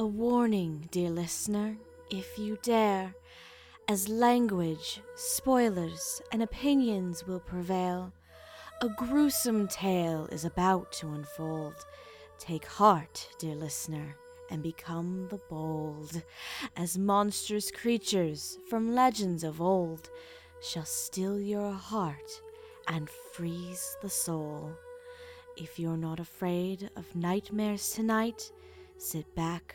A warning, dear listener, if you dare, as language, spoilers, and opinions will prevail. A gruesome tale is about to unfold. Take heart, dear listener, and become the bold, as monstrous creatures from legends of old shall still your heart and freeze the soul. If you're not afraid of nightmares tonight, sit back,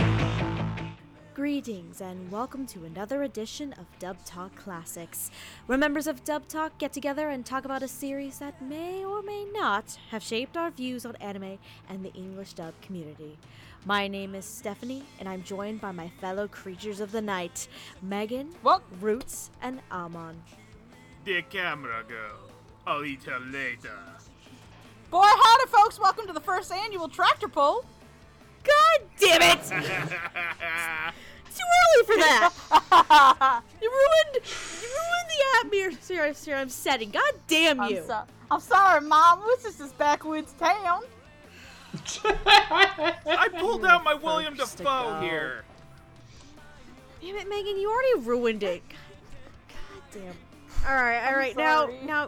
Greetings and welcome to another edition of Dub Talk Classics, where members of Dub Talk get together and talk about a series that may or may not have shaped our views on anime and the English dub community. My name is Stephanie, and I'm joined by my fellow creatures of the night, Megan, What? Roots, and Amon. The camera go. I'll eat her later. Boy, howdy, folks! Welcome to the first annual tractor pull. God damn it! Too early for that. you ruined, you ruined the atmosphere I'm setting. God damn I'm, you! so- I'm sorry, Mom. This is this backwoods town. I pulled out my William Dafoe here. Damn it, Megan, you already ruined it. God, God damn. All right, all right. Now, sorry. now.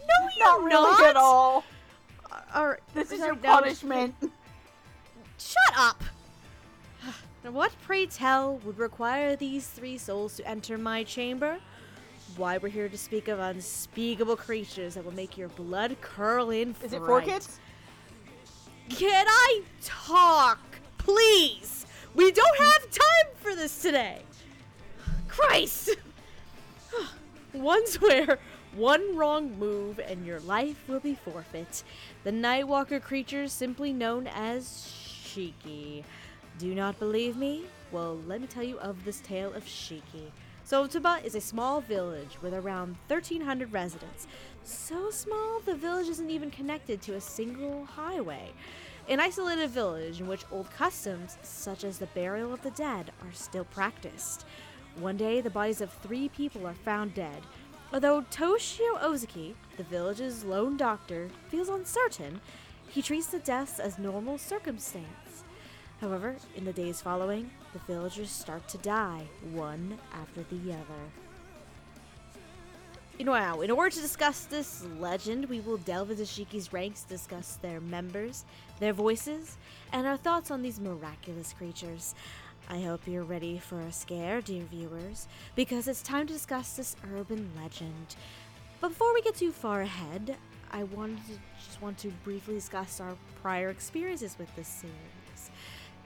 No, you're Not really at all. All right. This is all your punishment. Shut up. Now, what, pray tell, would require these three souls to enter my chamber? Why, we're here to speak of unspeakable creatures that will make your blood curl in fright. Is it for kids? Can I talk? Please! We don't have time for this today! Christ! one swear, one wrong move, and your life will be forfeit. The Nightwalker creatures, simply known as Shiki. Do not believe me? Well, let me tell you of this tale of Shiki. So, is a small village with around 1,300 residents. So small, the village isn't even connected to a single highway. An isolated village in which old customs, such as the burial of the dead, are still practiced. One day, the bodies of three people are found dead. Although Toshio Ozaki, the village's lone doctor, feels uncertain, he treats the deaths as normal circumstance. However, in the days following, the villagers start to die, one after the other. Now, in order to discuss this legend, we will delve into Shiki's ranks, discuss their members, their voices, and our thoughts on these miraculous creatures. I hope you're ready for a scare, dear viewers, because it's time to discuss this urban legend. But before we get too far ahead, I wanted to just want to briefly discuss our prior experiences with this series,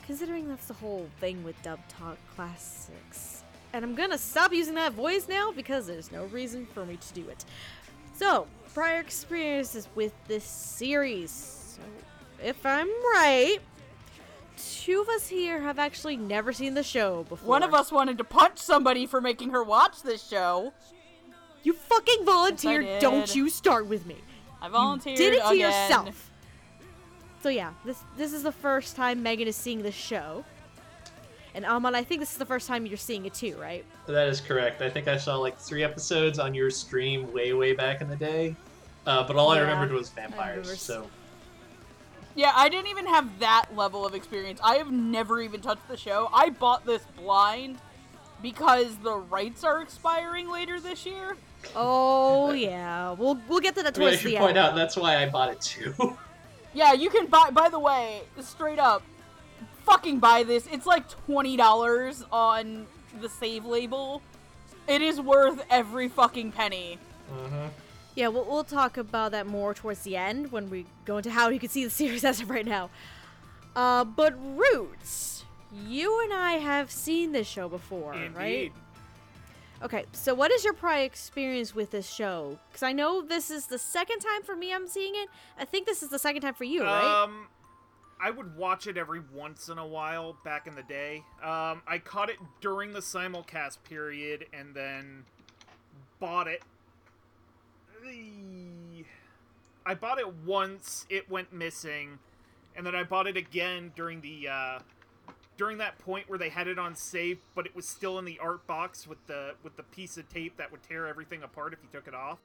considering that's the whole thing with Dub Talk Classics. And I'm gonna stop using that voice now because there's no reason for me to do it. So, prior experiences with this series. So, if I'm right, two of us here have actually never seen the show before. One of us wanted to punch somebody for making her watch this show. You fucking volunteered. did. Don't you start with me. I volunteered. Did it to again. yourself. So yeah, this this is the first time Megan is seeing the show. And Amon, I think this is the first time you're seeing it too, right? That is correct. I think I saw like three episodes on your stream way, way back in the day. Uh, but all I remembered was vampires. s- So Yeah, I didn't even have that level of experience. I have never even touched the show. I bought this blind because the rights are expiring later this year. Oh yeah, we'll we'll get to that I, mean, I towards should the point end. out that's why I bought it too. Yeah, you can buy. By the way, straight up, fucking buy this. It's like twenty dollars on the save label. It is worth every fucking penny. uh-huh. Yeah, we'll, we'll talk about that more towards the end when we go into how you can see the series as of right now. Uh, but Roots, you and I have seen this show before, right? Okay, so what is your prior experience with this show? Because I know this is the second time for me I'm seeing it. I think this is the second time for you, right? Um, I would watch it every once in a while back in the day. Um, I caught it during the simulcast period and then bought it. I bought it once. It went missing, and then I bought it again during the uh, during that point where they had it on safe, but it was still in the art box with the with the piece of tape that would tear everything apart if you took it off.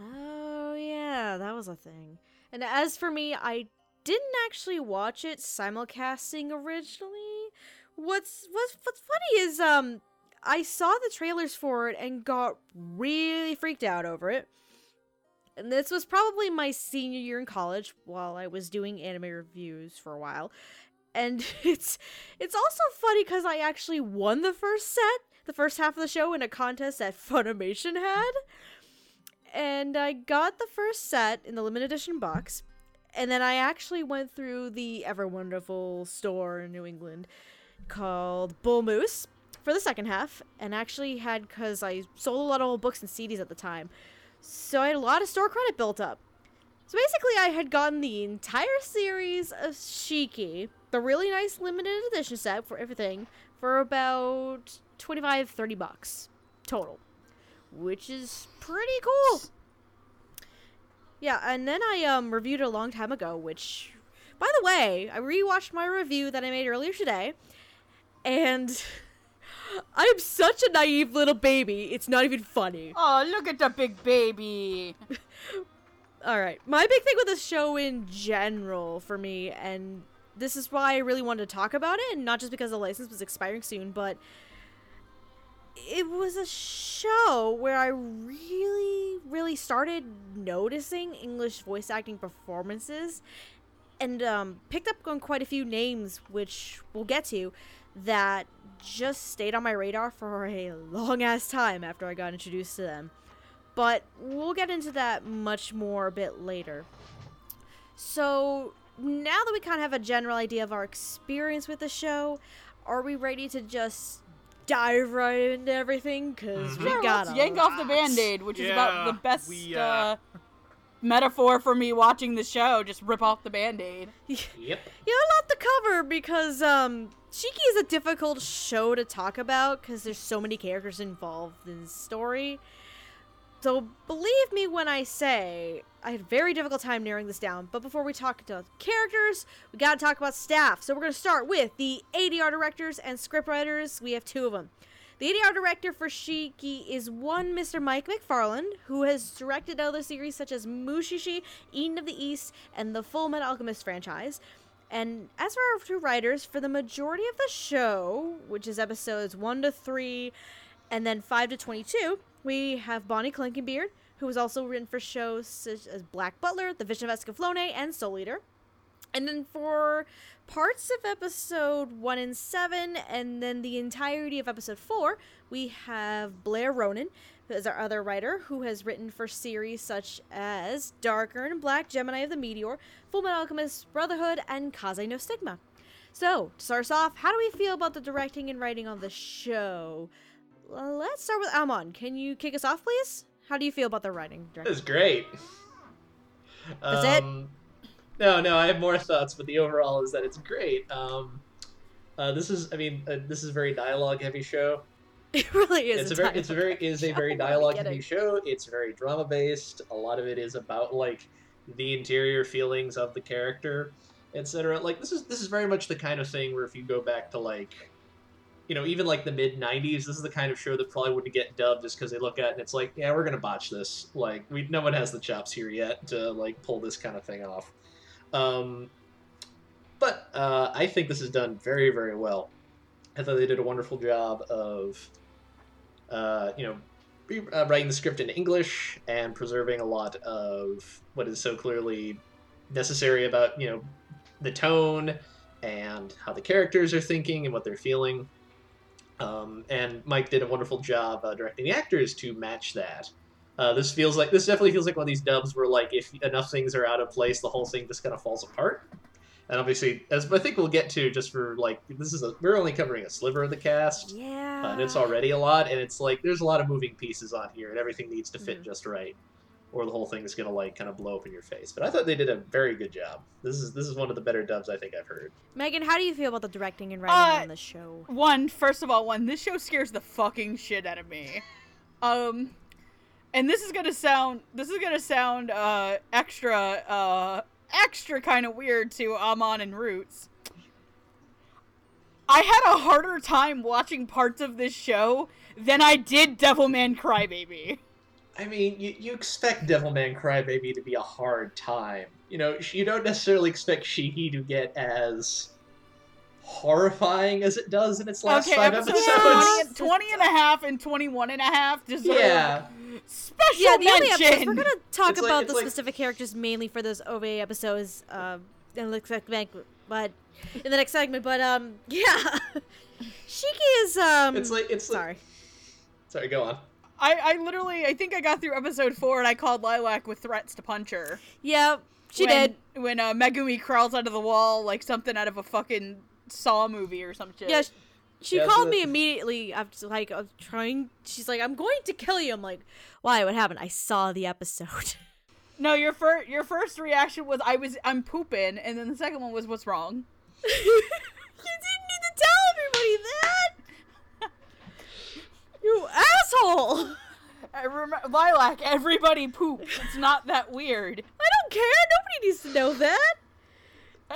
Oh yeah, that was a thing. And as for me, I didn't actually watch it simulcasting originally. What's what's what's funny is um I saw the trailers for it and got really freaked out over it. And this was probably my senior year in college while I was doing anime reviews for a while. And it's it's also funny cuz I actually won the first set, the first half of the show in a contest that Funimation had and I got the first set in the limited edition box. And then I actually went through the ever wonderful store in New England called Bull Moose for the second half, and actually had because I sold a lot of old books and CDs at the time, so I had a lot of store credit built up. So basically, I had gotten the entire series of Shiki, the really nice limited edition set for everything, for about 25 30 bucks total which is pretty cool. Yeah, and then I um reviewed it a long time ago, which by the way, I rewatched my review that I made earlier today, and I'm such a naive little baby. It's not even funny. Oh, look at the big baby. All right. My big thing with this show in general for me, and this is why I really wanted to talk about it, and not just because the license was expiring soon, but it was a show where I really, really started noticing English voice acting performances and um, picked up on quite a few names, which we'll get to, that just stayed on my radar for a long ass time after I got introduced to them. But we'll get into that much more a bit later. So, now that we kind of have a general idea of our experience with the show, are we ready to just dive right into everything? Because we Sure, got let's yank off the band-aid, which is about the best we, uh, uh, metaphor for me watching the show. Just rip off the band-aid. Yep. You have a lot to cover because um Shiki is a difficult show to talk about because there's so many characters involved in the story. So believe me when I say I had a very difficult time narrowing this down. But before we talk about characters, we gotta talk about staff. So we're gonna start with the ADR directors and scriptwriters. We have two of them. The ADR director for Shiki is one Mr. Mike McFarland, who has directed other series such as Mushishi, Eden of the East, and the Full Metal Alchemist franchise. And as for our two writers, for the majority of the show, which is episodes 1 to 3 and then 5 to 22, we have Bonny Clinkenbeard, who has also written for shows such as Black Butler, The Vision of Escaflowne, and Soul Eater. And then for parts of episode 1 and 7, and then the entirety of episode 4, we have Blair Ronan, who is our other writer, who has written for series such as Darker than Black Gemini of the Meteor, Full Metal Alchemist Brotherhood, and Kaze no Stigma. So, to start us off, how do we feel about the directing and writing on the show? Let's start with Amon. Can you kick us off, please? How do you feel about the writing? Directing? was great. That's it? um, No, no, I have more thoughts, but the overall is that it's great. Um, uh, this is, I mean, uh, this is a very dialogue-heavy show. It really is. it's a very, it's a very, is a very dialogue-heavy show. It's very drama-based. A lot of it is about like the interior feelings of the character, etc. Like this is this is very much the kind of thing where if you go back to like, you know, even like the mid '90s, this is the kind of show that probably wouldn't get dubbed just because they look at it and it's like, yeah, we're gonna botch this. Like, we no one has the chops here yet to like pull this kind of thing off. Um, but uh, I think this is done very, very well. I thought they did a wonderful job of, uh, you know, re- uh, writing the script in English and preserving a lot of what is so clearly necessary about, you know, the tone and how the characters are thinking and what they're feeling. Um, and Mike did a wonderful job uh, directing the actors to match that. Uh, this feels like this definitely feels like one of these dubs where like if enough things are out of place, the whole thing just kind of falls apart. And obviously, as I think we'll get to, just for like this is a we're only covering a sliver of the cast, Yeah. uh, and it's already a lot. And it's like there's a lot of moving pieces on here, and everything needs to fit Mhm. just right, or the whole thing is gonna like kind of blow up in your face. But I thought they did a very good job. This is this is one of the better dubs I think I've heard. Megan, how do you feel about the directing and writing Uh, on the show? One, first of all, one, this show scares the fucking shit out of me. Um, and this is gonna sound this is gonna sound uh extra uh extra kind of weird to Amon and Roots. I had a harder time watching parts of this show than I did Devilman Crybaby. I mean, you, you expect Devilman Crybaby to be a hard time. You know, you don't necessarily expect Shiki to get as horrifying as it does in its last okay, five episodes episodes. 20, 20 and a half and 21 and a half deserve Yeah. special Yeah, the only mention. episodes we're gonna talk It's about it's the like- specific characters mainly for those OVA episodes um, in the next segment, but in the next segment. But um, yeah, Shiki is um. It's like it's like, sorry. Sorry, go on. I, I literally, I think I got through episode four and I called Lilac with threats to punch her. Yeah, she when, did. When uh, Megumi crawls out of the wall like something out of a fucking Saw movie or some shit. Yeah, sh- she Yeah, called that- me immediately after like I'm trying. She's like, "I'm going to kill you." I'm like, "Why? What happened?" I saw the episode. No, your first your first reaction was I was I'm pooping, and then the second one was what's wrong. you didn't need to tell everybody that. You asshole. I remember Lilac. Everybody poops. It's not that weird. I don't care. Nobody needs to know that.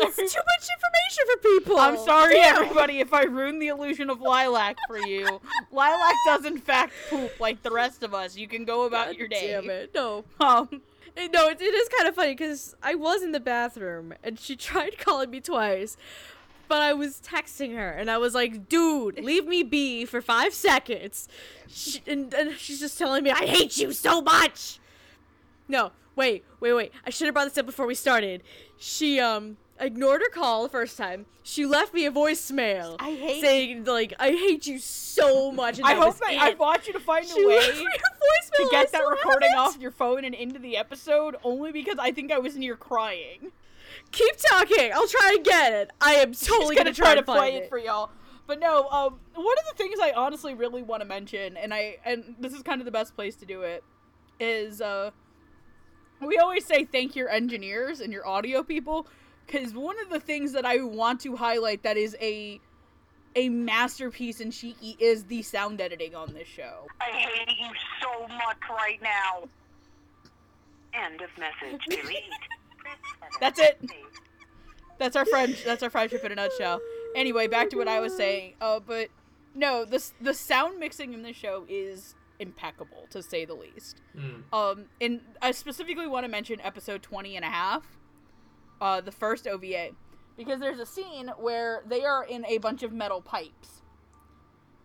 It's too much information for people. I'm sorry, Damn. everybody, if I ruined the illusion of Lilac for you. Lilac does in fact poop like the rest of us. You can go about God your day. Damn it. No. Um, No, it, it is kind of funny because I was in the bathroom and she tried calling me twice, but I was texting her and I was like, "Dude, leave me be for five seconds," she, and, and she's just telling me, "I hate you so much." No, wait, wait, wait. I should have brought this up before we started. She um ignored her call the first time. She left me a voicemail I hate- saying like, "I hate you so much." And I hope that. I want you to find She a way a to I get that recording off your phone and into the episode only because I think I was near crying. Keep talking. I'll try and get it. I am totally She's gonna, try, to play find it. for y'all. But no, um, one of the things I honestly really want to mention, and I and this is kind of the best place to do it, is uh, we always say thank your engineers and your audio people, because one of the things that I want to highlight that is a a masterpiece in Shiki is the sound editing on this show. I hate you so much right now. End of message. Delete. That's it. That's our friend. That's our friendship in a nutshell. Anyway, back to what I was saying. Uh, but no, the the sound mixing in this show is impeccable to say the least. Mm. Um, and I specifically want to mention episode 20 and a half, uh, the first OVA, because there's a scene where they are in a bunch of metal pipes,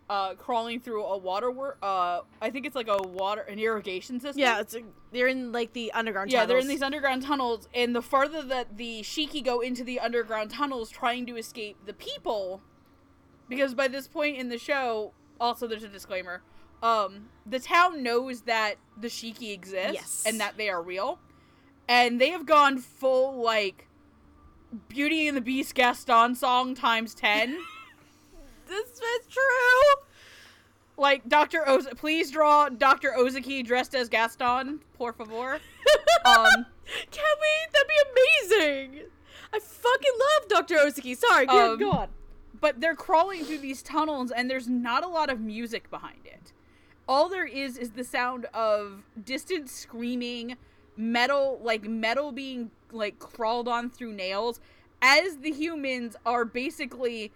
uh, crawling through a water, wor- uh, I think it's like a water, an irrigation system. Yeah, it's a, they're in like the underground. Tunnels. Yeah, they're in these underground tunnels, and the farther that the Shiki go into the underground tunnels trying to escape the people, because by this point in the show, also there's a disclaimer, um, the town knows that the Shiki exists Yes. and that they are real, and they have gone full like Beauty and the Beast Gaston song times ten. This is true. like Doctor Oz, please draw Doctor Ozaki dressed as Gaston, por favor. Um. Can we? That'd be amazing. I fucking love Dr. Ozaki. Sorry, go, Um, go on. but they're crawling through these tunnels and there's not a lot of music behind it. All there is is the sound of distant screaming, metal like metal being like crawled on through nails as the humans are basically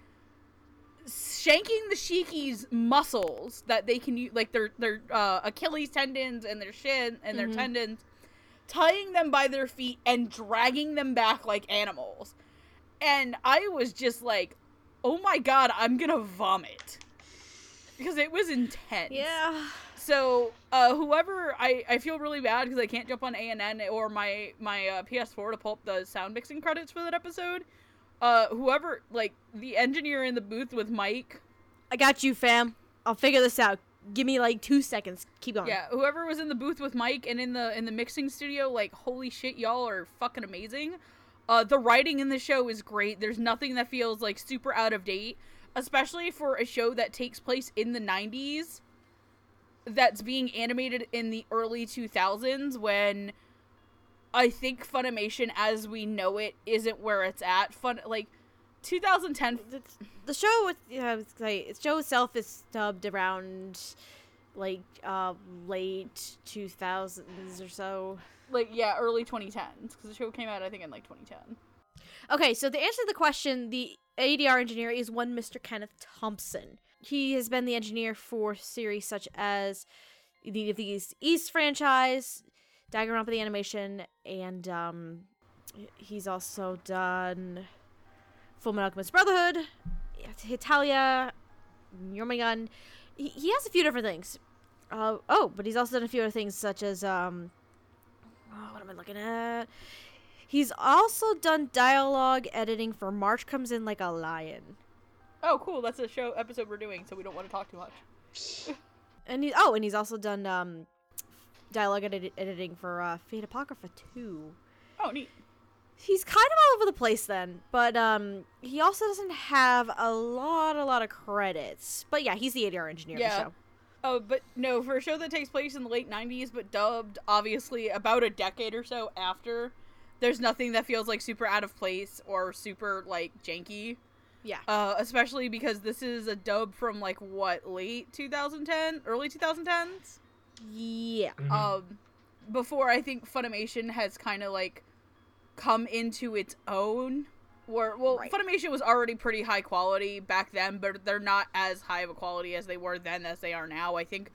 shanking the shiki's muscles that they can use like their their uh, Achilles tendons and their shin and their Mhm. tendons tying them by their feet and dragging them back like animals. And I was just like, "Oh my god, I'm to vomit." Because it was intense. Yeah. So, uh, whoever I, I feel really bad because I can't jump on ANN or my my uh, PS4 to pull up the sound mixing credits for that episode. Uh, whoever like the engineer in the booth with Mike, I got you, fam. I'll figure this out. Give me like two seconds. Keep going. yeah, whoever was in the booth with Mike and in the in the mixing studio, like holy shit, y'all are fucking amazing. Uh, the writing in the show is great. There's nothing that feels like super out of date, especially for a show that takes place in the 90s. That's being animated in the early 2000s when I think Funimation as we know it isn't where it's at. Fun like 2010 The, the show with yeah, I was like, the show itself is dubbed around like uh late 2000s or so. Like yeah, early 2010s because the show came out I think in like 2010. Okay, so to answer to the question, the ADR engineer is one Mr. Kenneth Thompson. He has been the engineer for series such as the East franchise, Danganronpa the animation, and um, he's also done Full Metal Alchemist Brotherhood, Italia, Gun. He, he has a few different things. Uh, oh, but he's also done a few other things such as um, oh, what am I looking at? He's also done dialogue editing for March Comes In Like a Lion. Oh, cool. That's a show episode we're doing, so we don't want to talk too much. And he, oh, and he's also done um, dialogue edit- editing for uh, Fate Apocrypha 2. Oh, neat. He's kind of all over the place then, but um, he also doesn't have a lot, a lot of credits. But yeah, he's the ADR engineer of Yeah. the show. Oh, but no, for a show that takes place in the late 90s, but dubbed obviously about a decade or so after, there's nothing that feels like super out of place or super like janky. Yeah. Uh, especially because this is a dub from like what late 2010, early 2010s. Yeah. Mhm. Um, before I think Funimation has kind of like come into its own. Where well, Right. Funimation was already pretty high quality back then, but they're not as high of a quality as they were then as they are now. I think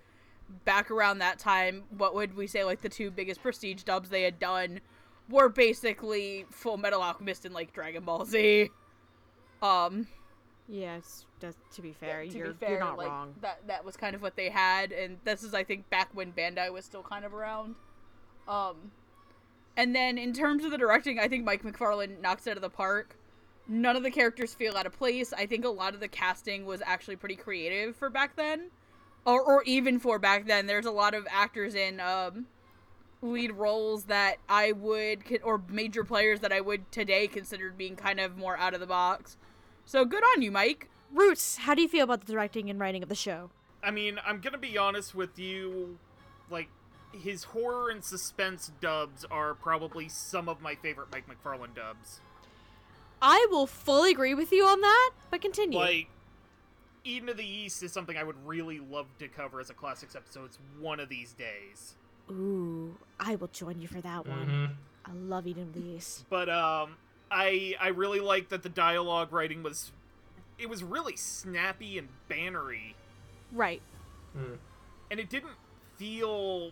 back around that time, what would we say like the two biggest prestige dubs they had done were basically Full Metal Alchemist and like Dragon Ball Z. Um, Yeah, that's, to be fair, to you're, be fair, you're not like, wrong. That that was kind of what they had, and this is I think back when Bandai was still kind of around. Um, and then in terms of the directing, I think Mike McFarland knocks it out of the park. None of the characters feel out of place. I think a lot of the casting was actually pretty creative for back then, or or even for back then. There's a lot of actors in um lead roles that I would or major players that I would today consider being kind of more out of the box. So good on you, Mike. Roots, how do you feel about the directing and writing of the show? I mean, I'm gonna be honest with you. Like, his horror and suspense dubs are probably some of my favorite Mike McFarland dubs. I will fully agree with you on that, but continue. Like, Eden of the East is something I would really love to cover as a classics episode it's one of these days. Ooh, I will join you for that one. Mhm. I love Eden of the East. But um, I I really like that the dialogue writing was, it was really snappy and bannery, Right. Mm. and it didn't feel,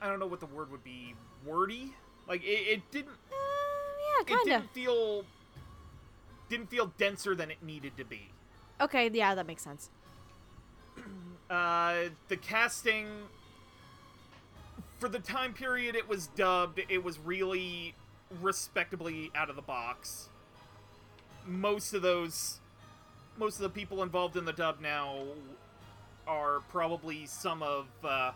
I don't know what the word would be, wordy. Like it, it didn't Uh, yeah, it kind of. It didn't feel didn't feel denser than it needed to be. Okay, yeah, that makes sense. Uh, the casting for the time period it was dubbed, it was really respectably out of the box. Most of those, most of the people involved in the dub now are probably some of uh,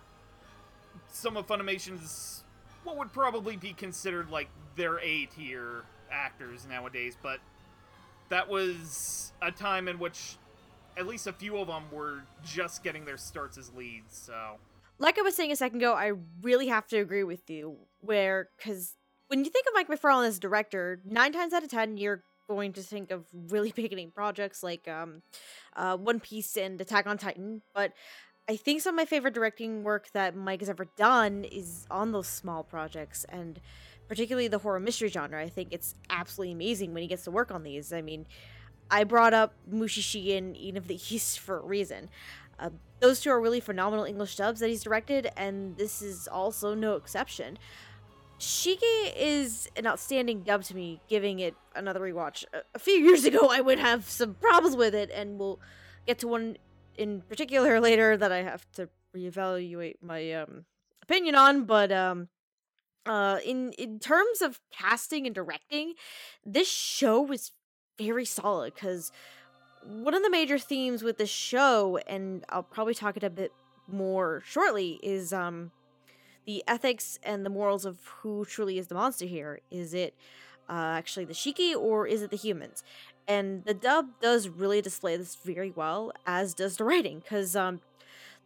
some of Funimation's what would probably be considered like their A tier actors nowadays, but that was a time in which at least a few of them were just getting their starts as leads. So Like I was saying a second ago, I really have to agree with you. Where, because when you think of Mike McFarland as a director, nine times out of ten, you're going to think of really big name projects like um, uh, One Piece and Attack on Titan. But I think some of my favorite directing work that Mike has ever done is on those small projects, and particularly the horror mystery genre. I think it's absolutely amazing when he gets to work on these. I mean, I brought up Mushishi and Eden of the East for a reason. Uh, those two are really phenomenal English dubs that he's directed, and this is also no exception. Shiki is an outstanding dub to me, giving it another rewatch. A, a few years ago, I would have some problems with it, and we'll get to one in particular later that I have to reevaluate my um, opinion on. But um, uh, in in terms of casting and directing, this show was very solid because one of the major themes with the show, and I'll probably talk it a bit more shortly, is um the ethics and the morals of who truly is the monster here. Is it uh, actually the Shiki or is it the humans? And the dub does really display this very well, as does the writing, because um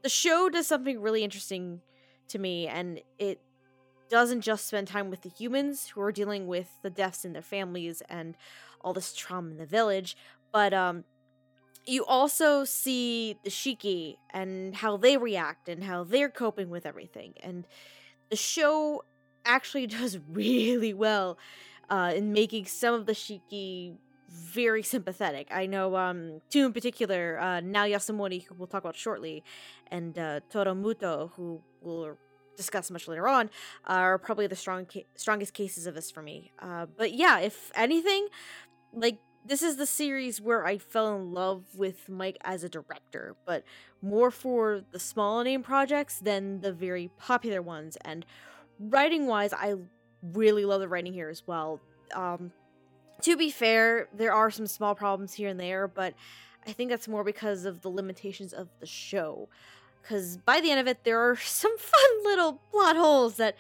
the show does something really interesting to me, and it doesn't just spend time with the humans who are dealing with the deaths in their families and all this trauma in the village, but um you also see the Shiki and how they react and how they're coping with everything. And the show actually does really well uh, in making some of the Shiki very sympathetic. I know um, two in particular, uh, Nao Yasumori, who we'll talk about shortly, and uh, Tohru Muto, who we'll discuss much later on, are probably the strong ca- strongest cases of this for me. Uh, but yeah, if anything, like this is the series where I fell in love with Mike as a director, but more for the small name projects than the very popular ones. And writing wise, I really love the writing here as well. Um, to be fair, there are some small problems here and there, but I think that's more because of the limitations of the show. Because by the end of it, there are some fun little plot holes that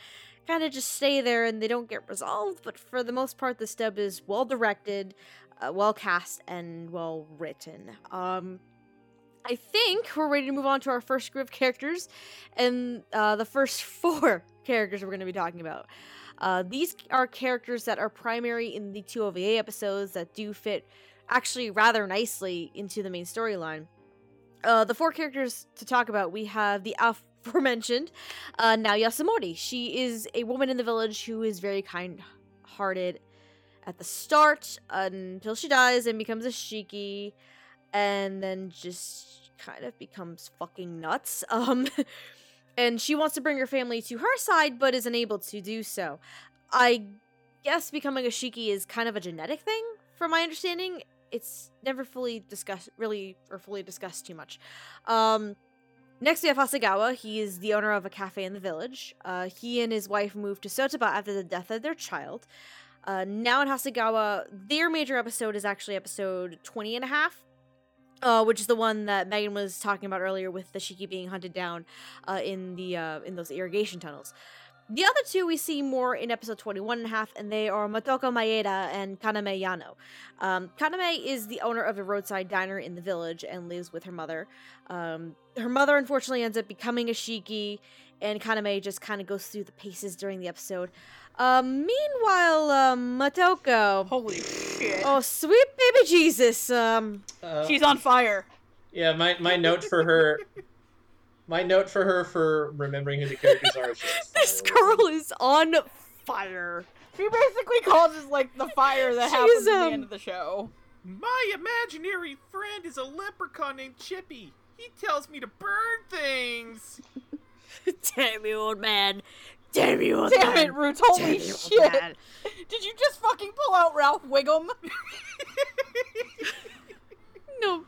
kind of just stay there and they don't get resolved. But for the most part, the dub is well directed, uh, well cast, and well written. Um, I think we're ready to move on to our first group of characters, and uh, the first four characters we're going to be talking about. Uh, these are characters that are primary in the two OVA episodes that do fit actually rather nicely into the main storyline. Uh, the four characters to talk about we have the aforementioned uh, Nao Yasumori. She is a woman in the village who is very kind hearted at the start until she dies and becomes a shiki and then just kind of becomes fucking nuts. Um and she wants to bring her family to her side but is unable to do so. I guess becoming a shiki is kind of a genetic thing from my understanding. It's never fully discussed really or fully discussed too much. Um Next, we have Hasegawa. He is the owner of a cafe in the village. Uh, he and his wife moved to Sotoba after the death of their child. Uh, now in Hasegawa, their major episode is actually episode 20 and a half, uh, which is the one that Megan was talking about earlier with the Shiki being hunted down uh, in the uh, in those irrigation tunnels. The other two we see more in episode 21 and a half, and they are Motoko Maeda and Kaname Yano. Um, Kaname is the owner of a roadside diner in the village and lives with her mother. Um, her mother unfortunately ends up becoming a Shiki, and Kaname just kind of goes through the paces during the episode. Um, meanwhile, um, Motoko. Holy shit. Oh, sweet baby Jesus. Um, Uh, She's on fire. yeah, my, my note for her. My note for her for remembering who the characters are. Is just this fire. girl is on fire. She basically causes like the fire that She's, happens at um, the end of the show. My imaginary friend is a leprechaun named Chippy. He tells me to burn things. Damn you, old man. Damn you, old Damn man. it, Roots! Holy Damn you, old shit! man. Did you just fucking pull out Ralph Wiggum? No.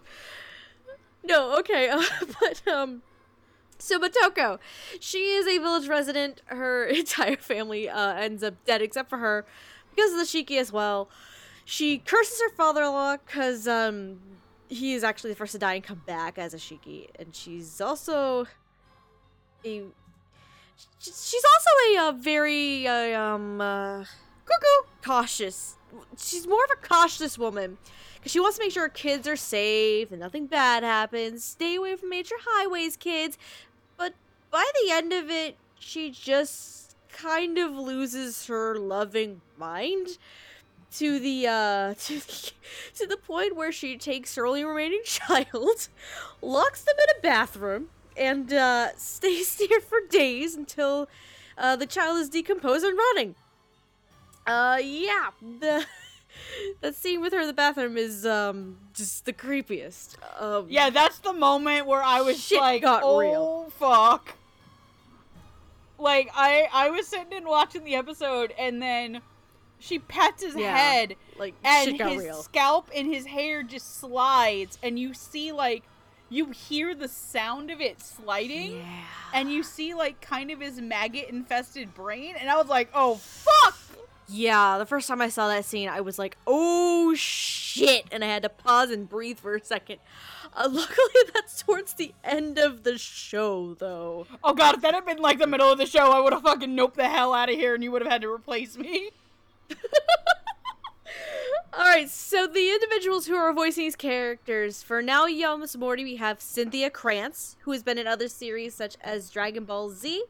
No, okay. Uh, but, um. So Motoko, she is a village resident. Her entire family uh, ends up dead except for her because of the Shiki as well. She curses her father-in-law because um, he is actually the first to die and come back as a Shiki, and she's also a she's also a uh, very uh, um uh, cuckoo cautious. She's more of a cautious woman because she wants to make sure her kids are safe and nothing bad happens. Stay away from major highways, kids. By the end of it, she just kind of loses her loving mind to the uh to the, to the point where she takes her only remaining child, locks them in a bathroom, and uh stays there for days until uh the child is decomposed and rotting. Uh yeah, the that scene with her in the bathroom is um just the creepiest. Um yeah, that's the moment where I was like, got "Oh real." fuck!" Like I, I was sitting and watching the episode, and then she pats his Yeah. head, like and his real. scalp and his hair just slides, and you see like, you hear the sound of it sliding. Yeah. and you see like kind of his maggot infested brain and i was like oh fuck Yeah, the first time I saw that scene, I was like, "Oh shit!" and I had to pause and breathe for a second. Uh, luckily, that's towards the end of the show, though. oh god if that had been like the middle of the show i would have fucking noped the hell out of here and you would have had to replace me All right, so the individuals who are voicing these characters for Nao, Yums Morty, we have Cynthia Cranz, who has been in other series such as Dragon Ball Z,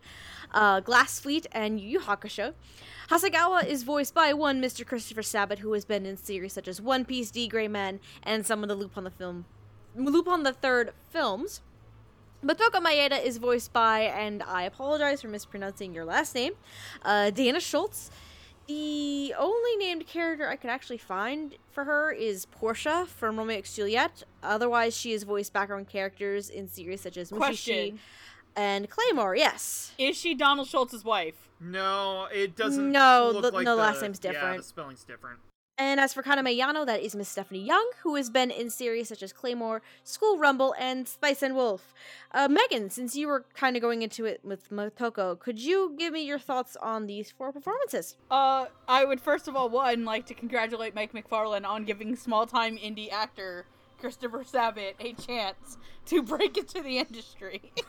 uh, Glass Fleet, and Yu Yu Hakusho. Hasegawa is voiced by one Mr. Christopher Sabat, who has been in series such as One Piece, D. Gray Man, and some of the Loop on the Film Lupin the Third films. Motoko Maeda is voiced by, and I apologize for mispronouncing your last name, uh, Dana Schultz. The only named character I could actually find for her is Portia from Romeo X Juliet. Otherwise, she has voiced background characters in series such as Question: and Claymore. Yes. Is she Donald Schultz's wife? No, it doesn't. No, look the- like the last the- name's Yeah, different. the spelling's different. And as for Kaname Yano, that is Miss Stephanie Young, who has been in series such as Claymore, School Rumble, and Spice and Wolf. Uh, Megan, since you were kind of going into it with Motoko, could you give me your thoughts on these four performances? Uh, I would first of all one like to congratulate Mike McFarland on giving small-time indie actor Christopher Sabat a chance to break into the industry.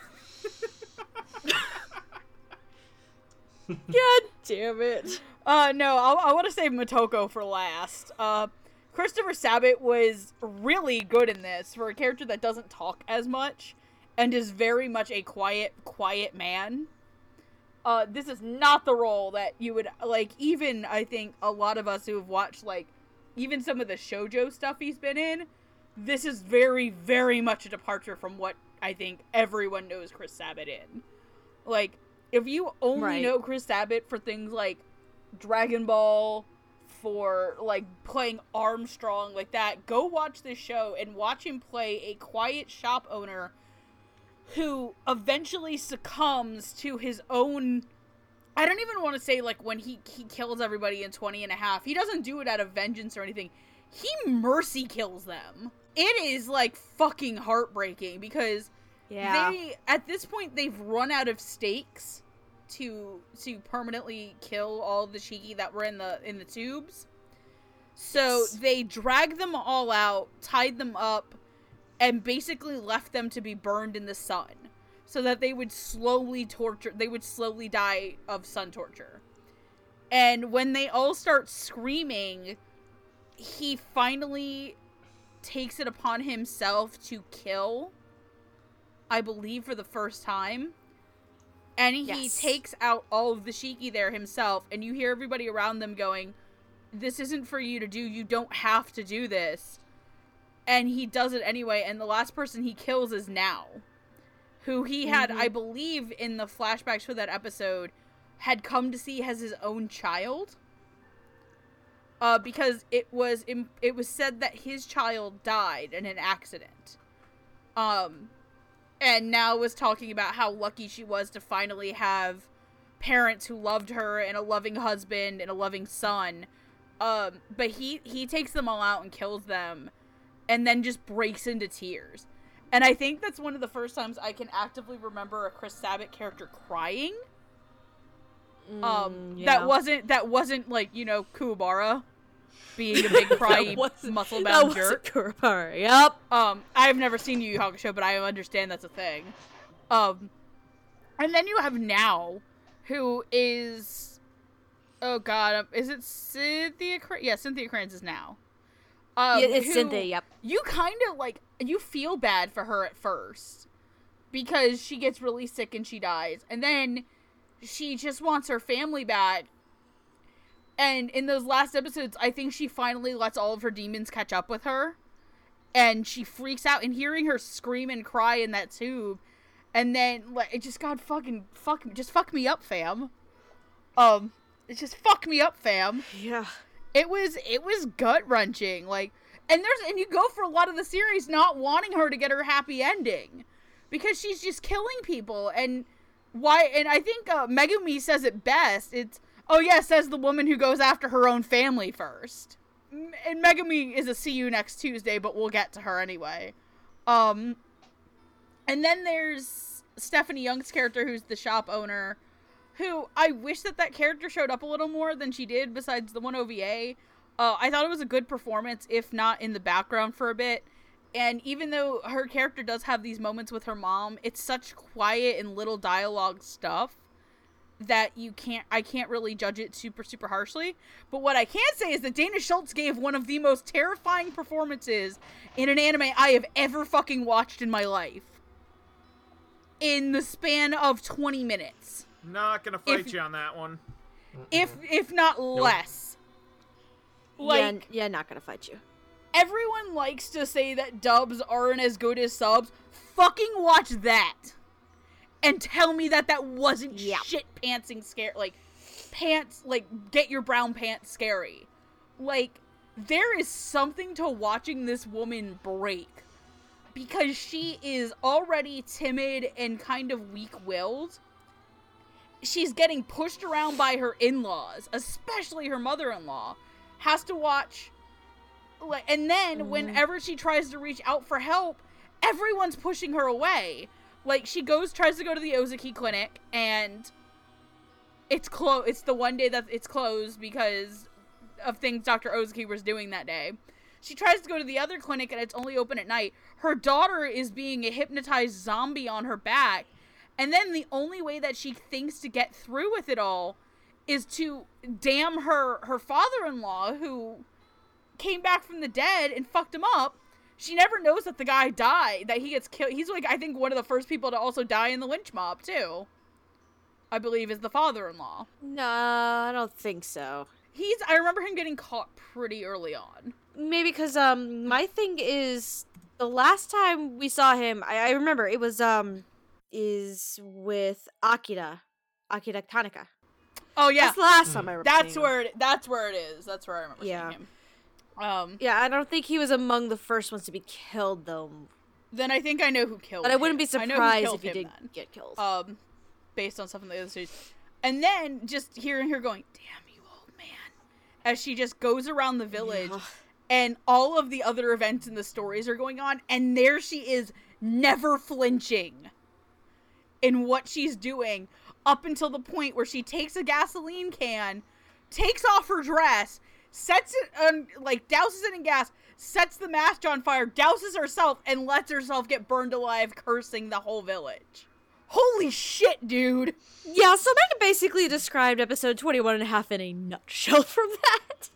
God damn it. Uh, no, I, I want to save Motoko for last. Uh, Christopher Sabat was really good in this for a character that doesn't talk as much and is very much a quiet, quiet man. Uh, this is not the role that you would like. Even I think a lot of us who have watched like even some of the shojo stuff he's been in. This is very, very much a departure from what I think everyone knows Chris Sabat in. Like, if you only Right. know Chris Sabat for things like Dragon Ball, for like playing Armstrong like that, go watch this show and watch him play a quiet shop owner who eventually succumbs to his own I don't even want to say like when he he kills everybody in 20 and a half. He doesn't do it out of vengeance or anything. He mercy kills them. It is like fucking heartbreaking because Yeah. they at this point they've run out of stakes to to permanently kill all the shiki that were in the in the tubes. So Yes. they dragged them all out, tied them up, and basically left them to be burned in the sun so that they would slowly torture they would slowly die of sun torture. And when they all start screaming, he finally takes it upon himself to kill I believe for the first time. And he Yes. takes out all of the Shiki there himself, and you hear everybody around them going, This isn't for you to do. You don't have to do this. And he does it anyway, and the last person he kills is Nao. Who he had, I believe, in the flashbacks for that episode, had come to see as his own child. Uh, because it was im- it was said that his child died in an accident. Um, and Nao was talking about how lucky she was to finally have parents who loved her and a loving husband and a loving son. Um, but he he takes them all out and kills them, and then just breaks into tears. And I think that's one of the first times I can actively remember a Chris Sabat character crying. Um, Mm, yeah. that wasn't that wasn't like you know Kuwabara being a big cry muscle bound jerk. Kurapara. Yep. Um, I've never seen Yu Yu Hakusho, but I understand that's a thing. Um, and then you have Nao, who is, oh god, um, is it Cynthia? Cra- yeah, Cynthia Cranz is Nao. Um, yeah, it's who- Cynthia. Yep. You kind of like you feel bad for her at first because she gets really sick and she dies, and then she just wants her family back. And in those last episodes, I think she finally lets all of her demons catch up with her. And she freaks out and hearing her scream and cry in that tube and then like it just got fucking fuck just fuck me up fam. Um it just fuck me up fam. Yeah. it was it was gut wrenching like and there's and you go for a lot of the series not wanting her to get her happy ending because she's just killing people and why and i think uh, megumi says it best it's oh yeah says the woman who goes after her own family first and megumi is a see you next tuesday but we'll get to her anyway um and then there's stephanie young's character who's the shop owner who I wish that that character showed up a little more than she did besides the one OVA. Uh, I thought it was a good performance, if not in the background for a bit. And even though her character does have these moments with her mom, it's such quiet and little dialogue stuff that you can't I can't really judge it super super harshly. But what I can say is that Dana Schultz gave one of the most terrifying performances in an anime I have ever fucking watched in my life. In the span of 20 minutes Not gonna fight If- you on that one. if if not less. yeah, Like n- yeah, not gonna fight you. everyone likes to say that dubs aren't as good as subs. Fucking watch that. And tell me that that wasn't Yeah. shit pantsing scare like pants like get your brown pants scary. Like there is something to watching this woman break because she is already timid and kind of weak-willed. She's getting pushed around by her in-laws, especially her mother-in-law. Has to watch like and then mm-hmm. whenever she tries to reach out for help, everyone's pushing her away. Like she goes tries to go to the Ozaki clinic and it's closed. It's the one day that it's closed because of things Dr. Ozaki was doing that day. She tries to go to the other clinic and it's only open at night. Her daughter is being a hypnotized zombie on her back. And then the only way that she thinks to get through with it all is to damn her her father-in-law who came back from the dead and fucked him up. She never knows that the guy died, that he gets killed. He's like I think one of the first people to also die in the lynch mob too. I believe is the father-in-law. No, I don't think so. He's I remember him getting caught pretty early on. Maybe because um my thing is the last time we saw him, I, I remember it was um is with Akira, Akira Tanaka. Oh yeah. That's the last time I remember. That's where it, that's where it is. That's where I remember Yeah. seeing him. Um Yeah, I don't think he was among the first ones to be killed though. then I think I know who killed him. But I wouldn't be him. I know who surprised if he did then. get killed. um, based on stuff in the other series. And then just hearing her going, "Damn you, old man," as she just goes around the village, Yeah. and all of the other events and the stories are going on, and there she is, never flinching in what she's doing, up until the point where she takes a gasoline can, takes off her dress, sets it on, like douses it in gas. Sets the match on fire, douses herself, and lets herself get burned alive, cursing the whole village. Holy shit, dude! yeah, so Megan basically described episode 21 and a half in a nutshell from that.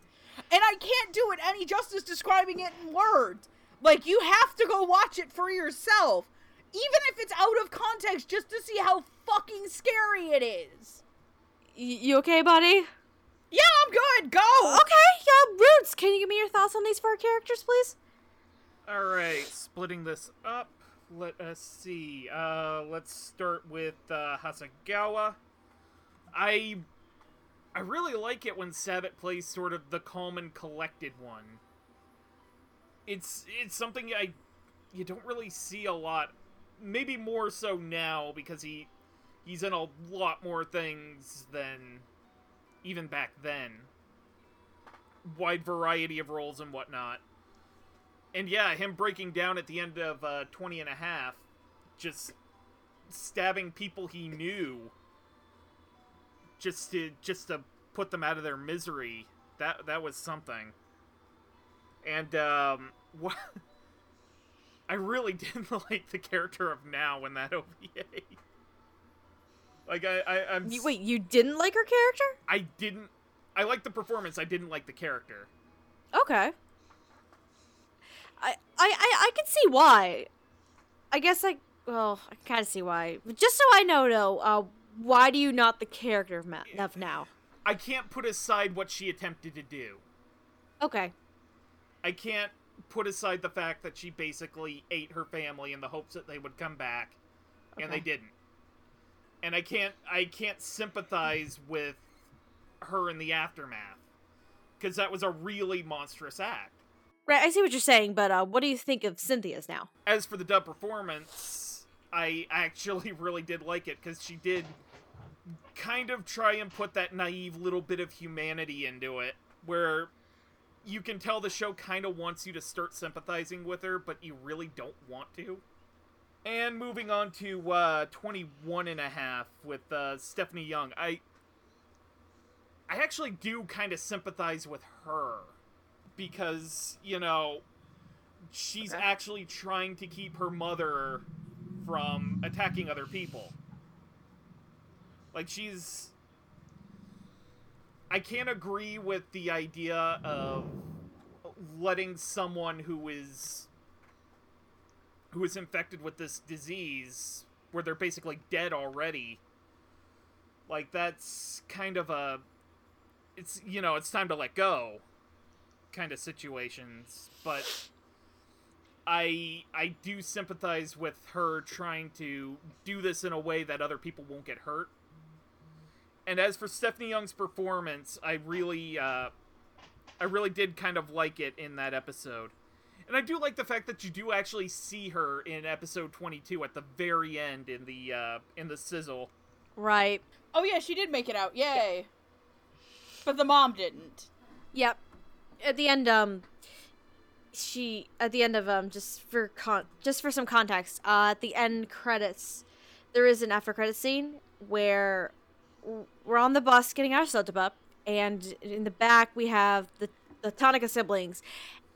And I can't do it any justice describing it in words. Like, you have to go watch it for yourself. Even if it's out of context, just to see how fucking scary it is. Y- you okay, buddy? Yeah, I'm good. Go. Okay, yeah, Roots, can you give me your thoughts on these four characters, please? All right, splitting this up. Let us see. Uh, let's start with uh, Hasegawa. I I really like it when Sabat plays sort of the calm and collected one. It's it's something I you don't really see a lot. Maybe more so now because he he's in a lot more things than even back then. Wide variety of roles and whatnot. And yeah, him breaking down at the end of uh, 20 and a half, just stabbing people he knew just to just to put them out of their misery. That that was something. And um what I really didn't like the character of Nao in that OVA. Like I, I I'm You, wait, you didn't like her character? I didn't I liked the performance, I didn't like the character. Okay. I I I, I can see why. I guess I well, I kind of see why. But just so I know, though, uh, why do you not the character of, Ma- of Nao? I can't put aside what she attempted to do. Okay. I can't put aside the fact that she basically ate her family in the hopes that they would come back, and they didn't. And I can't I can't sympathize with her in the aftermath because that was a really monstrous act. Right, I see what you're saying, but uh, what do you think of Cynthia's Nao? As for the dub performance, I actually really did like it because she did kind of try and put that naive little bit of humanity into it, where you can tell the show kind of wants you to start sympathizing with her, but you really don't want to. And moving on to uh, 21 and a half with uh, Stephanie Young. I I actually do kind of sympathize with her because, you know, she's Okay. actually trying to keep her mother from attacking other people. Like she's I can't agree with the idea of letting someone who is who is infected with this disease where they're basically dead already. Like that's kind of a it's you know, it's time to let go. kind of situations, but I I do sympathize with her trying to do this in a way that other people won't get hurt. And as for Stephanie Young's performance, I really uh I really did kind of like it in that episode. And I do like the fact that you do actually see her in episode 22 at the very end in the uh in the sizzle. Right. Oh yeah, she did make it out. Yay. But the mom didn't. Yep. At the end, um, she at the end of um, just for con- just for some context, uh, at the end credits, there is an after credit scene where we're on the bus getting our soda up and in the back we have the the Tanaka siblings,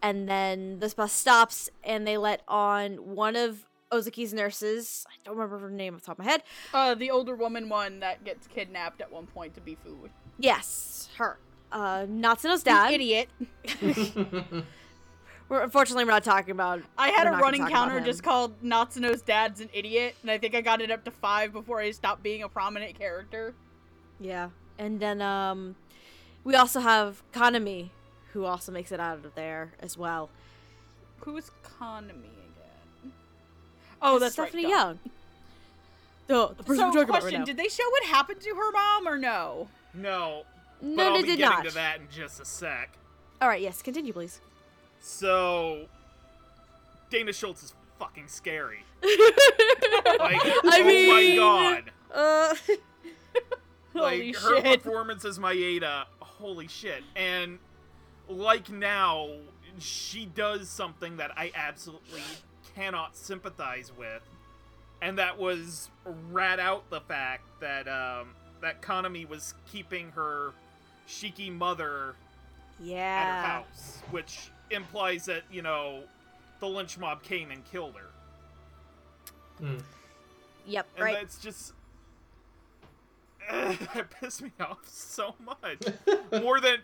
and then this bus stops and they let on one of Ozaki's nurses. I don't remember her name off the top of my head. Uh, the older woman one that gets kidnapped at one point to be food. Yes, her. Uh, Natsuno's dad. Idiot. We're, unfortunately, we're not talking about. I had a not gonna running counter just called Natsuno's dad's an idiot, and I think I got it up to five before I stopped being a prominent character. Yeah, and then um, we also have Kanami, who also makes it out of there as well. Who's Kanami again? Oh, that's Stephanie right. Young. The, the person So, we're talking about question: right now. Did they show what happened to her mom or no? No, but no, I'll they be did getting not. to that in just a sec. All right, yes, continue, please. So, Dana Schultz is fucking scary. Like, I oh mean, my god. Uh, Like, Holy her shit! performance as Maeda, holy shit. And, like now, she does something that I absolutely cannot sympathize with. And that was rat out the fact that, um, that Kanami was keeping her Shiki mother yeah. at her house, which implies that you know the lynch mob came and killed her, Hmm. Yep. and Right. that's just that pissed me off so much, more than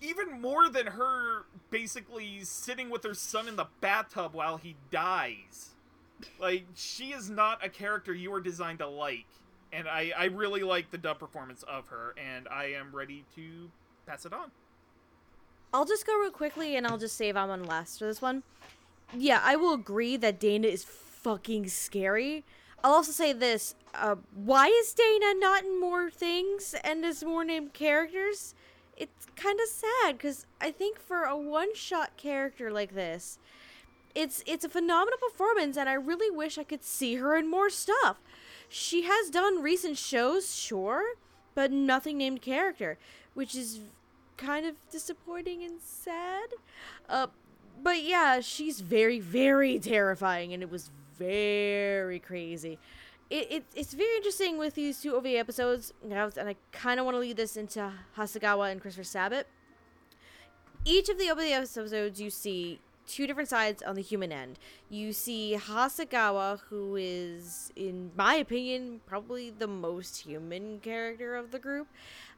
even more than her basically sitting with her son in the bathtub while he dies. Like she is not a character you are designed to like, and I I really like the dub performance of her, and I am ready to pass it on. I'll just go real quickly and I'll just save on last for this one. Yeah, I will agree that Dana is fucking scary. I'll also say this: uh, Why is Dana not in more things and is more named characters? It's kind of sad because I think for a one-shot character like this, it's it's a phenomenal performance, and I really wish I could see her in more stuff. She has done recent shows, sure, but nothing named character, which is kind of disappointing and sad. Uh, but yeah, she's very, very terrifying, and it was very crazy. It, it it's very interesting with these two OVA episodes, and I, kind of want to lead this into Hasegawa and Christopher Sabat. Each of the OVA episodes, you see two different sides on the human end. You see Hasegawa, who is, in my opinion, probably the most human character of the group,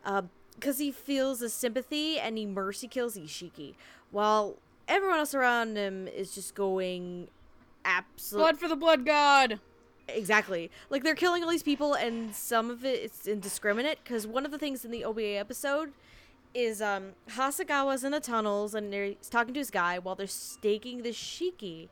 um, because he feels a sympathy and he mercy kills Ishiki, while everyone else around him is just going absolutely Blood for the blood god. Exactly. Like they're killing all these people, and some of it is indiscriminate. Because one of the things in the OVA episode is um Hasegawa's in the tunnels, and they're- he's talking to his guy while they're staking the shiki,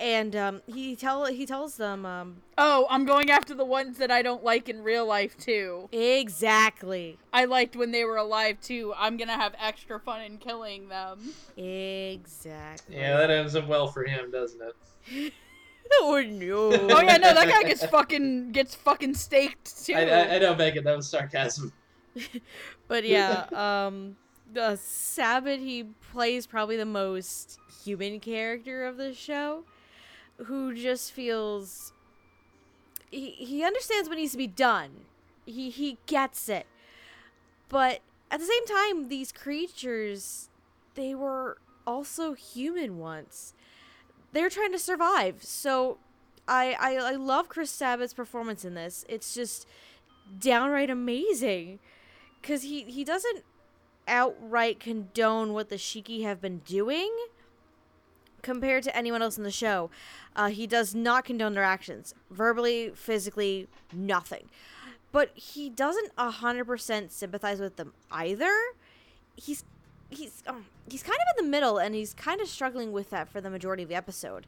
and um he tell he tells them um Oh, I'm going after the ones that I don't like in real life too. exactly I liked when they were alive too. I'm gonna have extra fun in killing them. exactly. Yeah, that ends up well for him, doesn't it? oh no. Oh yeah, no, that guy gets fucking gets fucking staked too. I, I, I know, Megan, that was sarcasm. But yeah, um, the Sabat he plays probably the most human character of the show, who just feels he he understands what needs to be done. He he gets it, but at the same time, these creatures they were also human once. They're trying to survive, so. I, I, I love Chris Sabat's performance in this. It's just downright amazing because he he doesn't outright condone what the Shiki have been doing compared to anyone else in the show. Uh, he does not condone their actions, verbally, physically, nothing. But he doesn't hundred percent sympathize with them either. He's he's um, he's kind of in the middle, and he's kind of struggling with that for the majority of the episode.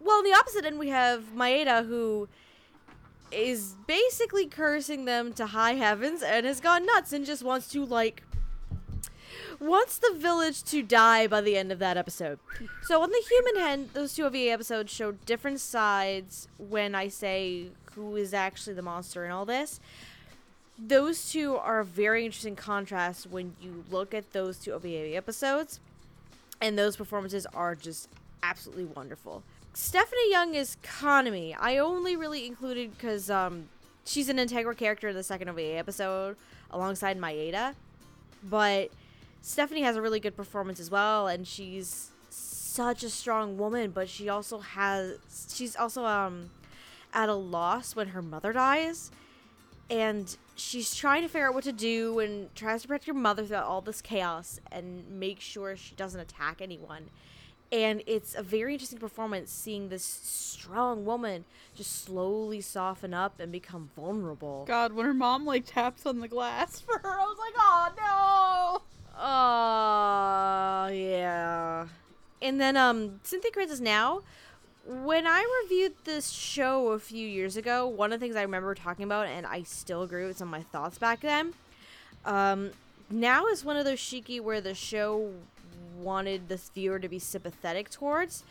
Well, on the opposite end, we have Maeda, who is basically cursing them to high heavens and has gone nuts and just wants to like wants the village to die by the end of that episode. So on the human end, those two OVA episodes show different sides when I say who is actually the monster in all this. Those two are a very interesting contrast when you look at those two OVA episodes, and those performances are just absolutely wonderful. Stephanie Young is Kanami. I only really included because um, she's an integral character in the second OVA episode alongside Maeda, but Stephanie has a really good performance as well, and she's such a strong woman. But she also has she's also um at a loss when her mother dies, and she's trying to figure out what to do and tries to protect her mother throughout all this chaos and make sure she doesn't attack anyone. And it's a very interesting performance seeing this strong woman just slowly soften up and become vulnerable. God, when her mom like taps on the glass for her, I was like, oh no! Oh, yeah. And then um Cynthia Cranz's Nao, when I reviewed this show a few years ago, one of the things I remember talking about, and I still agree with some of my thoughts back then, um, Nao is one of those shiki where the show wanted the viewer to be sympathetic towards.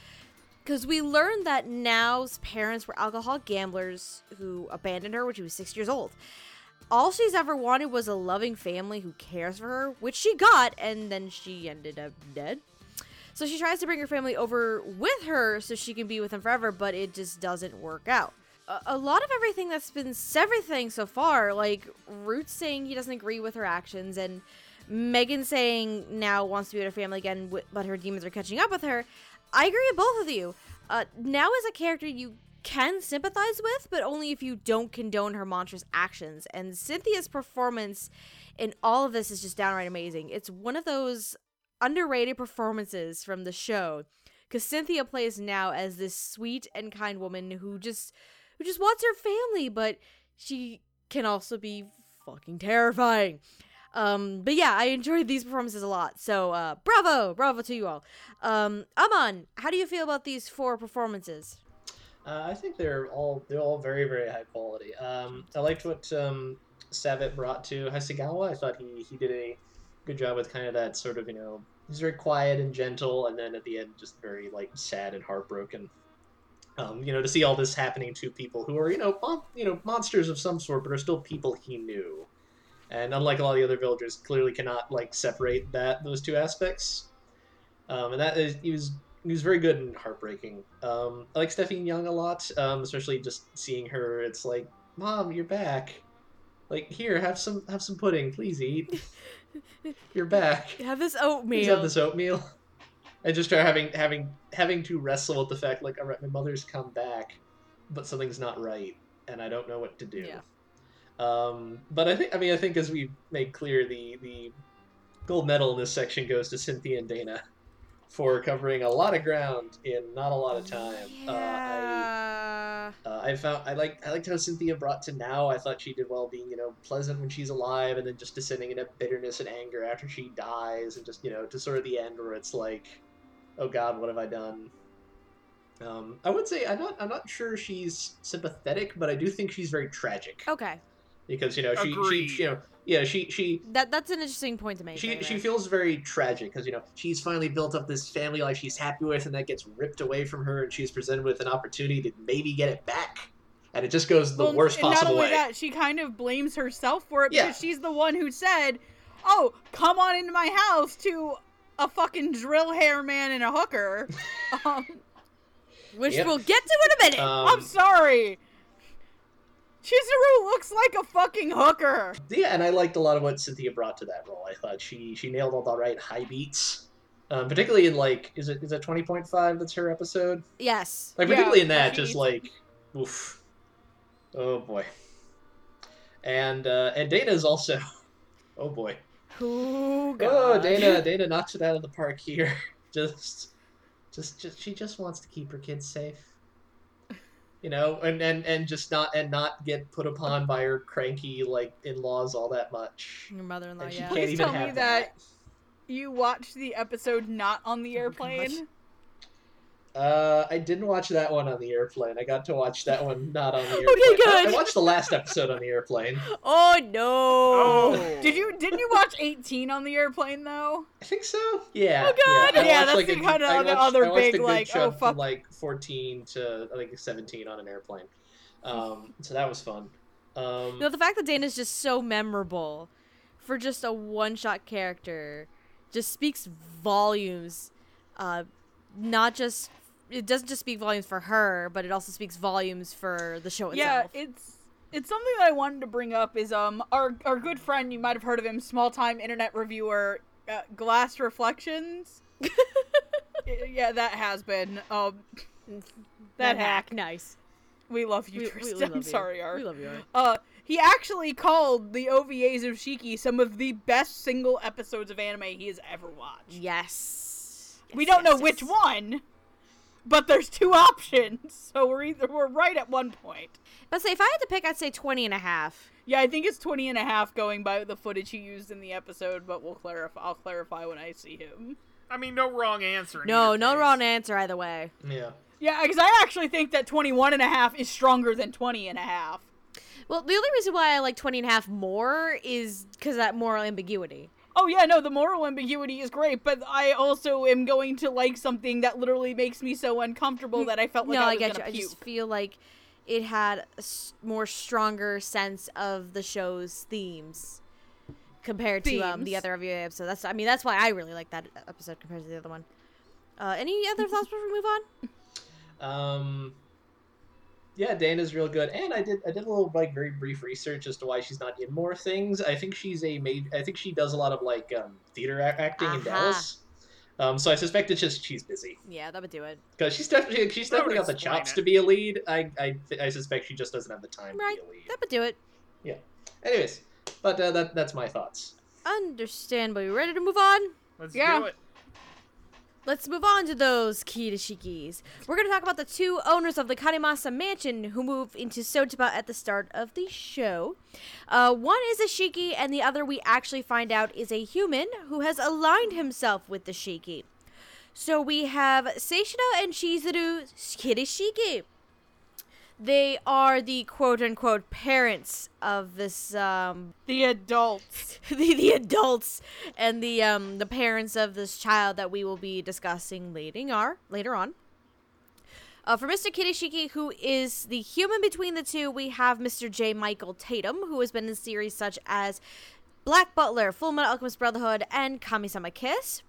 Because we learned that Nao's parents were alcoholic gamblers who abandoned her when she was six years old. All she's ever wanted was a loving family who cares for her, which she got, and then she ended up dead. So she tries to bring her family over with her so she can be with them forever, but it just doesn't work out. A, a lot of everything that's been everything so far, like Root saying he doesn't agree with her actions, and Megan saying Nao wants to be with her family again, but her demons are catching up with her. I agree with both of you. Uh, Nao is a character you can sympathize with, but only if you don't condone her monstrous actions. And Cynthia's performance in all of this is just downright amazing. It's one of those underrated performances from the show because Cynthia plays Nao as this sweet and kind woman who just who just wants her family, but she can also be fucking terrifying. Um, but yeah, I enjoyed these performances a lot. So uh, bravo, bravo to you all. Um, Aman, how do you feel about these four performances? Uh, I think they're all they're all very very high quality. Um, I liked what um, brought to Hasegawa. I thought he he did a good job with kind of that sort of you know he's very quiet and gentle, and then at the end just very like sad and heartbroken. Um, you know, to see all this happening to people who are you know mon- you know monsters of some sort, but are still people he knew, and unlike a lot of the other villagers, clearly cannot like separate that those two aspects. Um, and that is he was he was very good and heartbreaking. Um, I like Stephanie Young a lot, um, especially just seeing her. It's like, Mom, you're back. Like here, have some have some pudding, please eat. you're back. Have this Please oatmeal. have this oatmeal. And just start having having having to wrestle with the fact like, all right, my mother's come back, but something's not right, and I don't know what to do. Yeah. Um, but I think I mean I think as we made clear, the the gold medal in this section goes to Cynthia and Dana for covering a lot of ground in not a lot of time. Uh, I, Yeah. uh, I found I like I liked how Cynthia brought to Nao. I thought she did well being you know pleasant when she's alive, and then just descending into bitterness and anger after she dies, and just you know to sort of the end where it's like, oh God, what have I done? Um, I would say I'm not I'm not sure she's sympathetic, but I do think she's very tragic okay. because you know she, Agreed. she you know yeah she she That that's an interesting point to make. she right she feels very tragic because you know she's finally built up this family life she's happy with, and that gets ripped away from her, and she's presented with an opportunity to maybe get it back, and it just goes the Well, worst and possible Not only way. that, she kind of blames herself for it Yeah. because she's the one who said, "Oh, come on into my house to a fucking drill hair man and a hooker." um, which Yep. we'll get to in a minute. Um, I'm sorry. Chizuru looks like a fucking hooker. Yeah, and I liked a lot of what Cynthia brought to that role. I thought she she nailed all the right high beats, um, particularly in like is it is it twenty point five that's her episode? yes. Like Yeah, particularly in that, just like, oof, oh boy. And uh, and Dana's also, oh boy, Oh oh. Dana Dana knocks it out of the park here. just, just just she just wants to keep her kids safe. You know, and, and, and just not and not get put upon by her cranky like in laws all that much. Your mother-in-law, yeah. can't Please tell me have that you watched the episode not on the oh airplane? Uh, I didn't watch that one on the airplane. I got to watch that one not on the airplane. Okay, I, good. I watched the last episode on the airplane. Oh no! Oh. Did you didn't you watch 18 on the airplane though? I think so. Yeah. Oh, God. Yeah, I Yeah, watched, that's like, the a, kinda I other- watched, other I big, like, oh, fuck. from like 14 to I think 17 on an airplane. Um, so that was fun. Um, You know, the fact that Dana's just so memorable for just a one-shot character just speaks volumes. Uh, not just it doesn't just speak volumes for her, but it also speaks volumes for the show itself. Yeah, it's it's something that I wanted to bring up is um our our good friend you might have heard of him small time internet reviewer uh, Glass Reflections. Yeah, that has been um that hack. nice. We love you, We- we- we Tristan. love I'm you. sorry, Art. We love you. Art. Uh, he actually called the OVAs of Shiki some of the best single episodes of anime he has ever watched. Yes. we don't know yes, which one, but there's two options, so we're either we're right at one point. But say if I had to pick, I'd say 20 and a half. Yeah, I think it's 20 and a half going by the footage he used in the episode, but we'll clarify. I'll clarify when I see him. I mean, no wrong answer. No, no case. wrong answer either way. yeah. Yeah, because I actually think that 21 and a half is stronger than 20 and a half. Well, the only reason why I like 20 and a half more is because that moral ambiguity. Oh yeah, no, the moral ambiguity is great, but I also am going to like something that literally makes me so uncomfortable that I felt like no, I I was get you. gonna I puke. just feel like it had a s- more stronger sense of the show's themes compared to um, the Themes. other OVA episode. That's I mean that's why I really like that episode compared to the other one. Uh, any other thoughts before we move on? Um, yeah, Dana's real good, and I did I did a little like very brief research as to why she's not in more things. I think she's a made. I think she does a lot of like um, theater a- acting in Dallas. Um, so I suspect it's just she's busy Yeah, that would do it. because she's definitely she's That definitely got the chops it. to be a lead. I I, I suspect she just doesn't have the time Right, to be a lead. that would do it. Yeah. Anyways, but uh, that that's my thoughts. Understandable. You ready to move on? Let's Yeah. do it. Let's move on to those Kirishikis. We're going to talk about the two owners of the Kanemasa mansion who move into Sotoba at the start of the show. Uh, one is a Shiki, and the other we actually find out is a human who has aligned himself with the Shiki. So we have Seishiro and Chizuru Kirishiki. They are the quote unquote parents of this um, the adults. the, the adults and the um the parents of this child that we will be discussing later are later on. Uh, for Mr. Kirishiki, who is the human between the two, we have Mr. J. Michael Tatum, who has been in series such as Black Butler, Full Metal Alchemist Brotherhood, and Kamisama Kiss.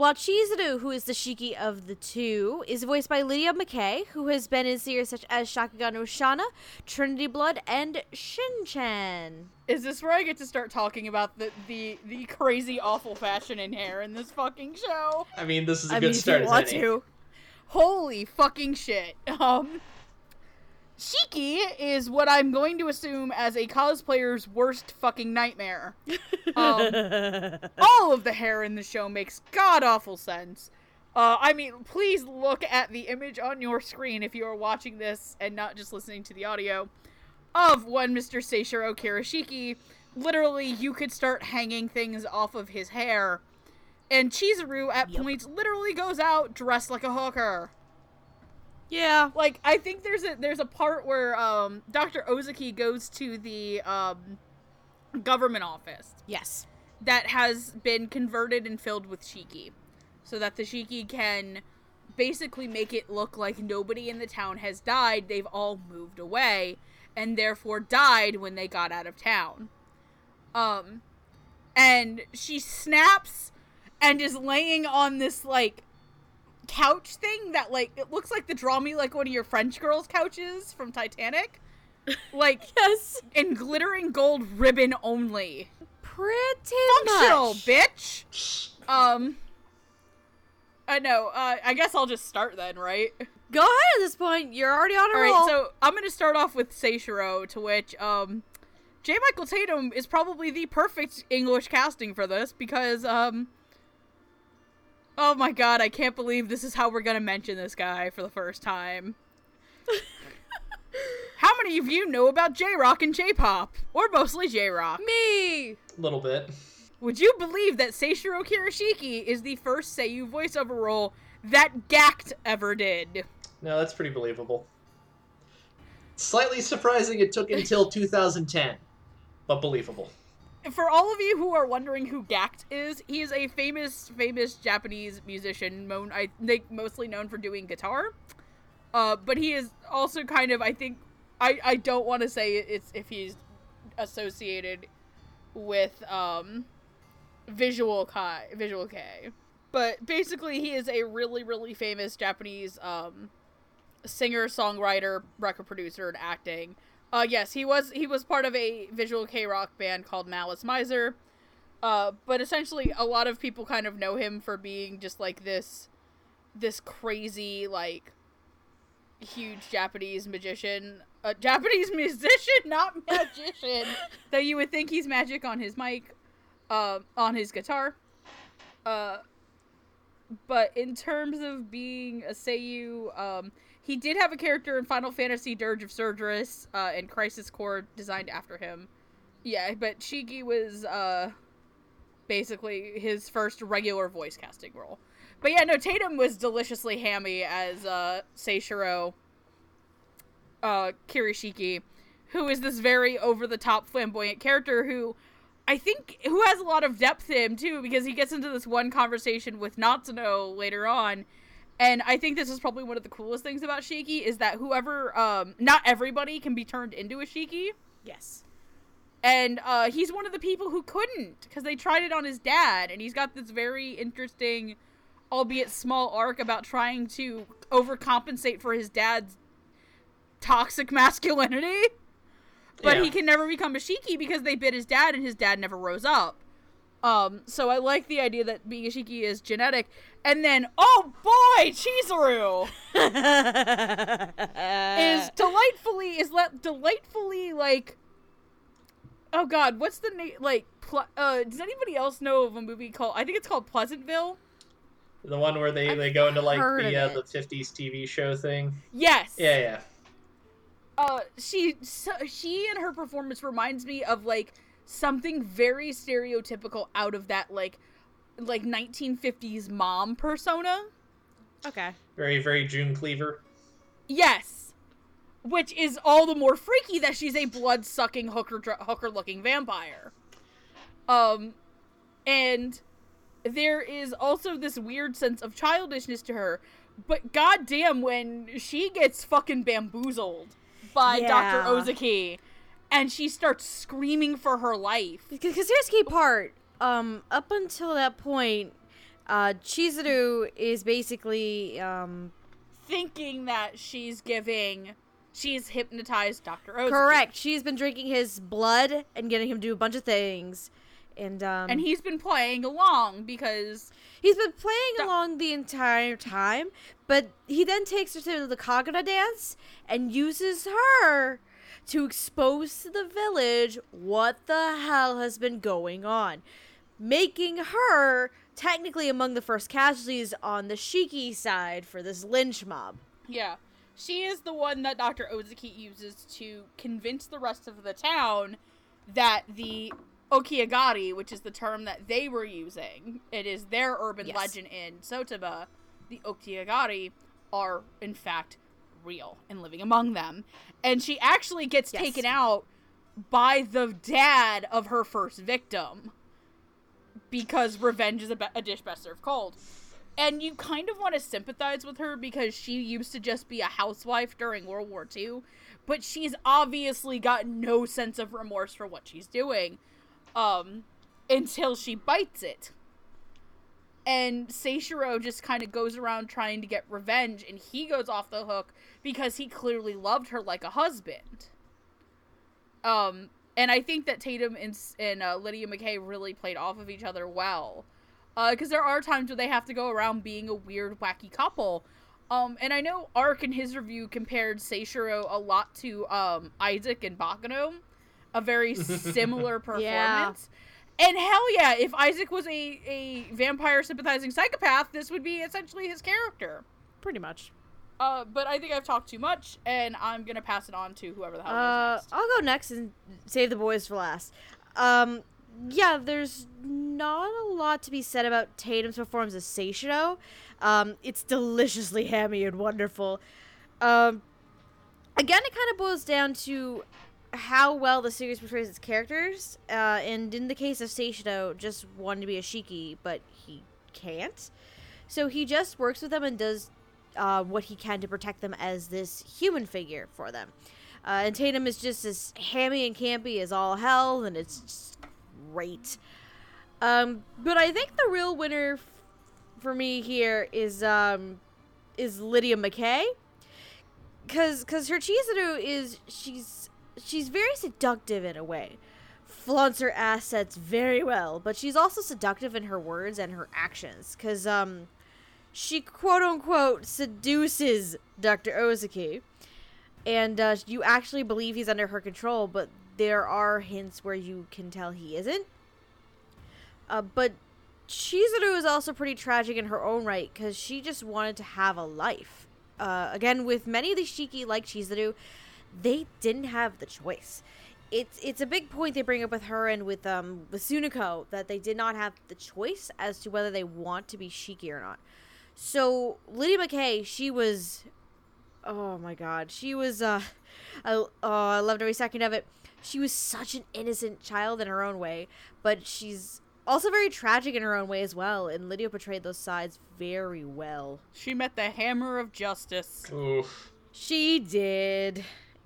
While Chizuru, who is the Shiki of the two, is voiced by Lydia Mackay, who has been in series such as Shakugan no Shana, Trinity Blood, and Shinchan. Is this where I get to start talking about the the, the crazy awful fashion and hair in this fucking show? I mean, this is a I good mean, if start. you as want to. Holy fucking shit. Um Shiki is what I'm going to assume as a cosplayer's worst fucking nightmare. Um, all of the hair in the show makes god awful sense. Uh, I mean, please look at the image on your screen if you are watching this and not just listening to the audio of one Mr. Seishiro Kirishiki. Literally, you could start hanging things off of his hair. And Chizuru at Yep. points literally goes out dressed like a hooker. Yeah. Like I think there's a there's a part where um Dr. Ozaki goes to the um government office Yes. that has been converted and filled with Shiki. So that the Shiki can basically make it look like nobody in the town has died. They've all moved away and therefore died when they got out of town. Um and she snaps and is laying on this like couch thing that like it looks like the draw me like one of your French girls couches from Titanic. Like Yes. in glittering gold ribbon only Pretty functional, much. bitch. Um, I know. Uh, I guess I'll just start then, right? Go ahead at this point. You're already on a All roll. right. So I'm gonna start off with Seishiro, to which um, J. Michael Tatum is probably the perfect English casting for this because um. Oh my god, I can't believe this is how we're gonna mention this guy for the first time. How many of you know about J Rock and J Pop? Or mostly J Rock? Me. A little bit. Would you believe that Seishiro Kirishiki is the first Seiyu voiceover role that Gackt ever did? No, that's pretty believable. Slightly surprising it took until 2010, but believable. For all of you who are wondering who Gackt is, he is a famous, famous Japanese musician. I think mostly known for doing guitar. Uh, but he is also kind of, I think, I, I don't want to say it's if he's associated with um, Visual Kei, Visual Kei. But basically, he is a really, really famous Japanese um, singer, songwriter, record producer, and acting. Uh, yes, he was he was part of a visual kei rock band called Malice Mizer. Uh, but essentially, a lot of people kind of know him for being just like this, this crazy like, huge Japanese magician, a Japanese musician, not magician, that you would think he's magic on his mic, uh, on his guitar. Uh, but in terms of being a Seiyu, um, he did have a character in Final Fantasy Dirge of Cerberus uh, and Crisis Core designed after him. Yeah, but Shiki was uh, basically his first regular voice casting role. But yeah, no, Tatum was deliciously hammy as uh, Seishiro uh, Kirishiki, who is this very over the top flamboyant character who I think who has a lot of depth to him too, because he gets into this one conversation with Natsuno later on. And I think this is probably one of the coolest things about Shiki is that whoever, um, not everybody can be turned into a Shiki. Yes. And uh, he's one of the people who couldn't because they tried it on his dad, and he's got this very interesting, albeit small arc about trying to overcompensate for his dad's toxic masculinity. But Yeah. he can never become a Shiki because they bit his dad, and his dad never rose up. Um, so I like the idea that being a Shiki is genetic. And then, oh boy, Chizuru! is delightfully is let delightfully like oh god what's the name like pl- uh does anybody else know of a movie called i think it's called pleasantville The one where they, I've they go into like the uh, the 50s TV show thing. yes Yeah, yeah. uh she so, she and her performance reminds me of like something very stereotypical out of that like like 1950s mom persona okay. Very very June Cleaver. Yes. Which is all the more freaky that she's a blood-sucking hooker hooker-looking vampire. Um and there is also this weird sense of childishness to her, but goddamn when she gets fucking bamboozled by Yeah. Dr. Ozaki and she starts screaming for her life. Because here's the key part. Um, up until that point, uh, Chizuru is basically um, Thinking that she's giving she's hypnotized Dr. Ozaki. correct. She's been drinking his blood and getting him to do a bunch of things, and um, And he's been playing along because He's been playing along the entire time, but he then takes her to the Kagura dance and uses her to expose to the village what the hell has been going on, making her technically among the first casualties on the Shiki side for this lynch mob. Yeah. She is the one that Dr. Ozaki uses to convince the rest of the town that the Okiagari, which is the term that they were using, it is their urban Yes. legend in Sotoba, the Okiagari are in fact real and living among them. And she actually gets Yes. taken out by the dad of her first victim because revenge is a, be- a dish best served cold. And you kind of want to sympathize with her because she used to just be a housewife during World War II, but she's obviously got no sense of remorse for what she's doing um, until she bites it. And Seishiro just kind of goes around trying to get revenge, and he goes off the hook because he clearly loved her like a husband. Um, and I think that Tatum and, and uh, Lydia Mackay really played off of each other well. Because there are times where they have to go around being a weird, wacky couple. Um, and I know Ark in his review compared Seishiro a lot to um, Isaac and Baccano, a very similar performance. And hell yeah, if Isaac was a, a vampire sympathizing psychopath, this would be essentially his character. Pretty much. Uh, but I think I've talked too much, and I'm gonna pass it on to whoever the hell Uh, goes next. I'll go next and save the boys for last. Um, yeah, there's not a lot to be said about Tatum's performance as Seishiro. Um, it's deliciously hammy and wonderful. Um, again, it kind of boils down to how well the series portrays its characters. Uh, and in the case of Seishiro, just wanted to be a shiki, but he can't. So he just works with them and does uh, what he can to protect them as this human figure for them. Uh, and Tatum is just as hammy and campy as all hell, and it's great. Um, but I think the real winner f- for me here is um, is Lydia Mackay, cause cause her Chizuru is she's she's very seductive in a way, flaunts her assets very well, but she's also seductive in her words and her actions, cause um, she quote unquote seduces Dr. Ozaki and uh, you actually believe he's under her control, but there are hints where you can tell he isn't. Uh, but Chizuru is also pretty tragic in her own right because she just wanted to have a life. Uh, again, with many of these Shiki like Chizuru, they didn't have the choice. It's it's a big point they bring up with her and with um with Sunako that they did not have the choice as to whether they want to be Shiki or not. So Lydia Mackay, she was oh my god she was uh I, oh, I loved every second of it she was such an innocent child in her own way but she's also very tragic in her own way as well and lydia portrayed those sides very well She met the hammer of justice. Oof. she did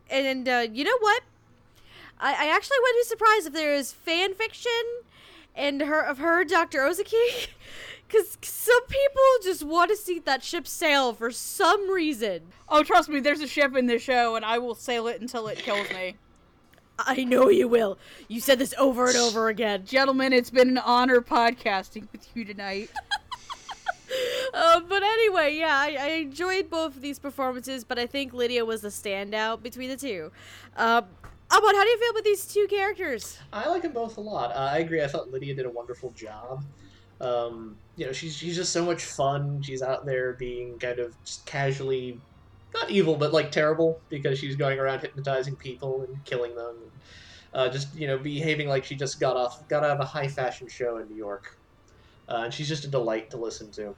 and uh, you know what I, I actually wouldn't be surprised if there is fan fiction and her of her dr ozaki because some people just want to see that ship sail for some reason Oh, trust me, there's a ship in this show, and I will sail it until it kills me. I know you will. You said this over and over again. Gentlemen, it's been an honor podcasting with you tonight. Uh, but anyway, yeah, I, I enjoyed both of these performances, but I think Lydia was the standout between the two. Um, Amon, how do you feel about these two characters? I like them both a lot. Uh, I agree. I thought Lydia did a wonderful job. Um, you know, she's she's just so much fun. She's out there being kind of just casually, not evil, but like terrible because she's going around hypnotizing people and killing them. And, uh, just you know, behaving like she just got off got out of a high fashion show in New York. Uh, and she's just a delight to listen to.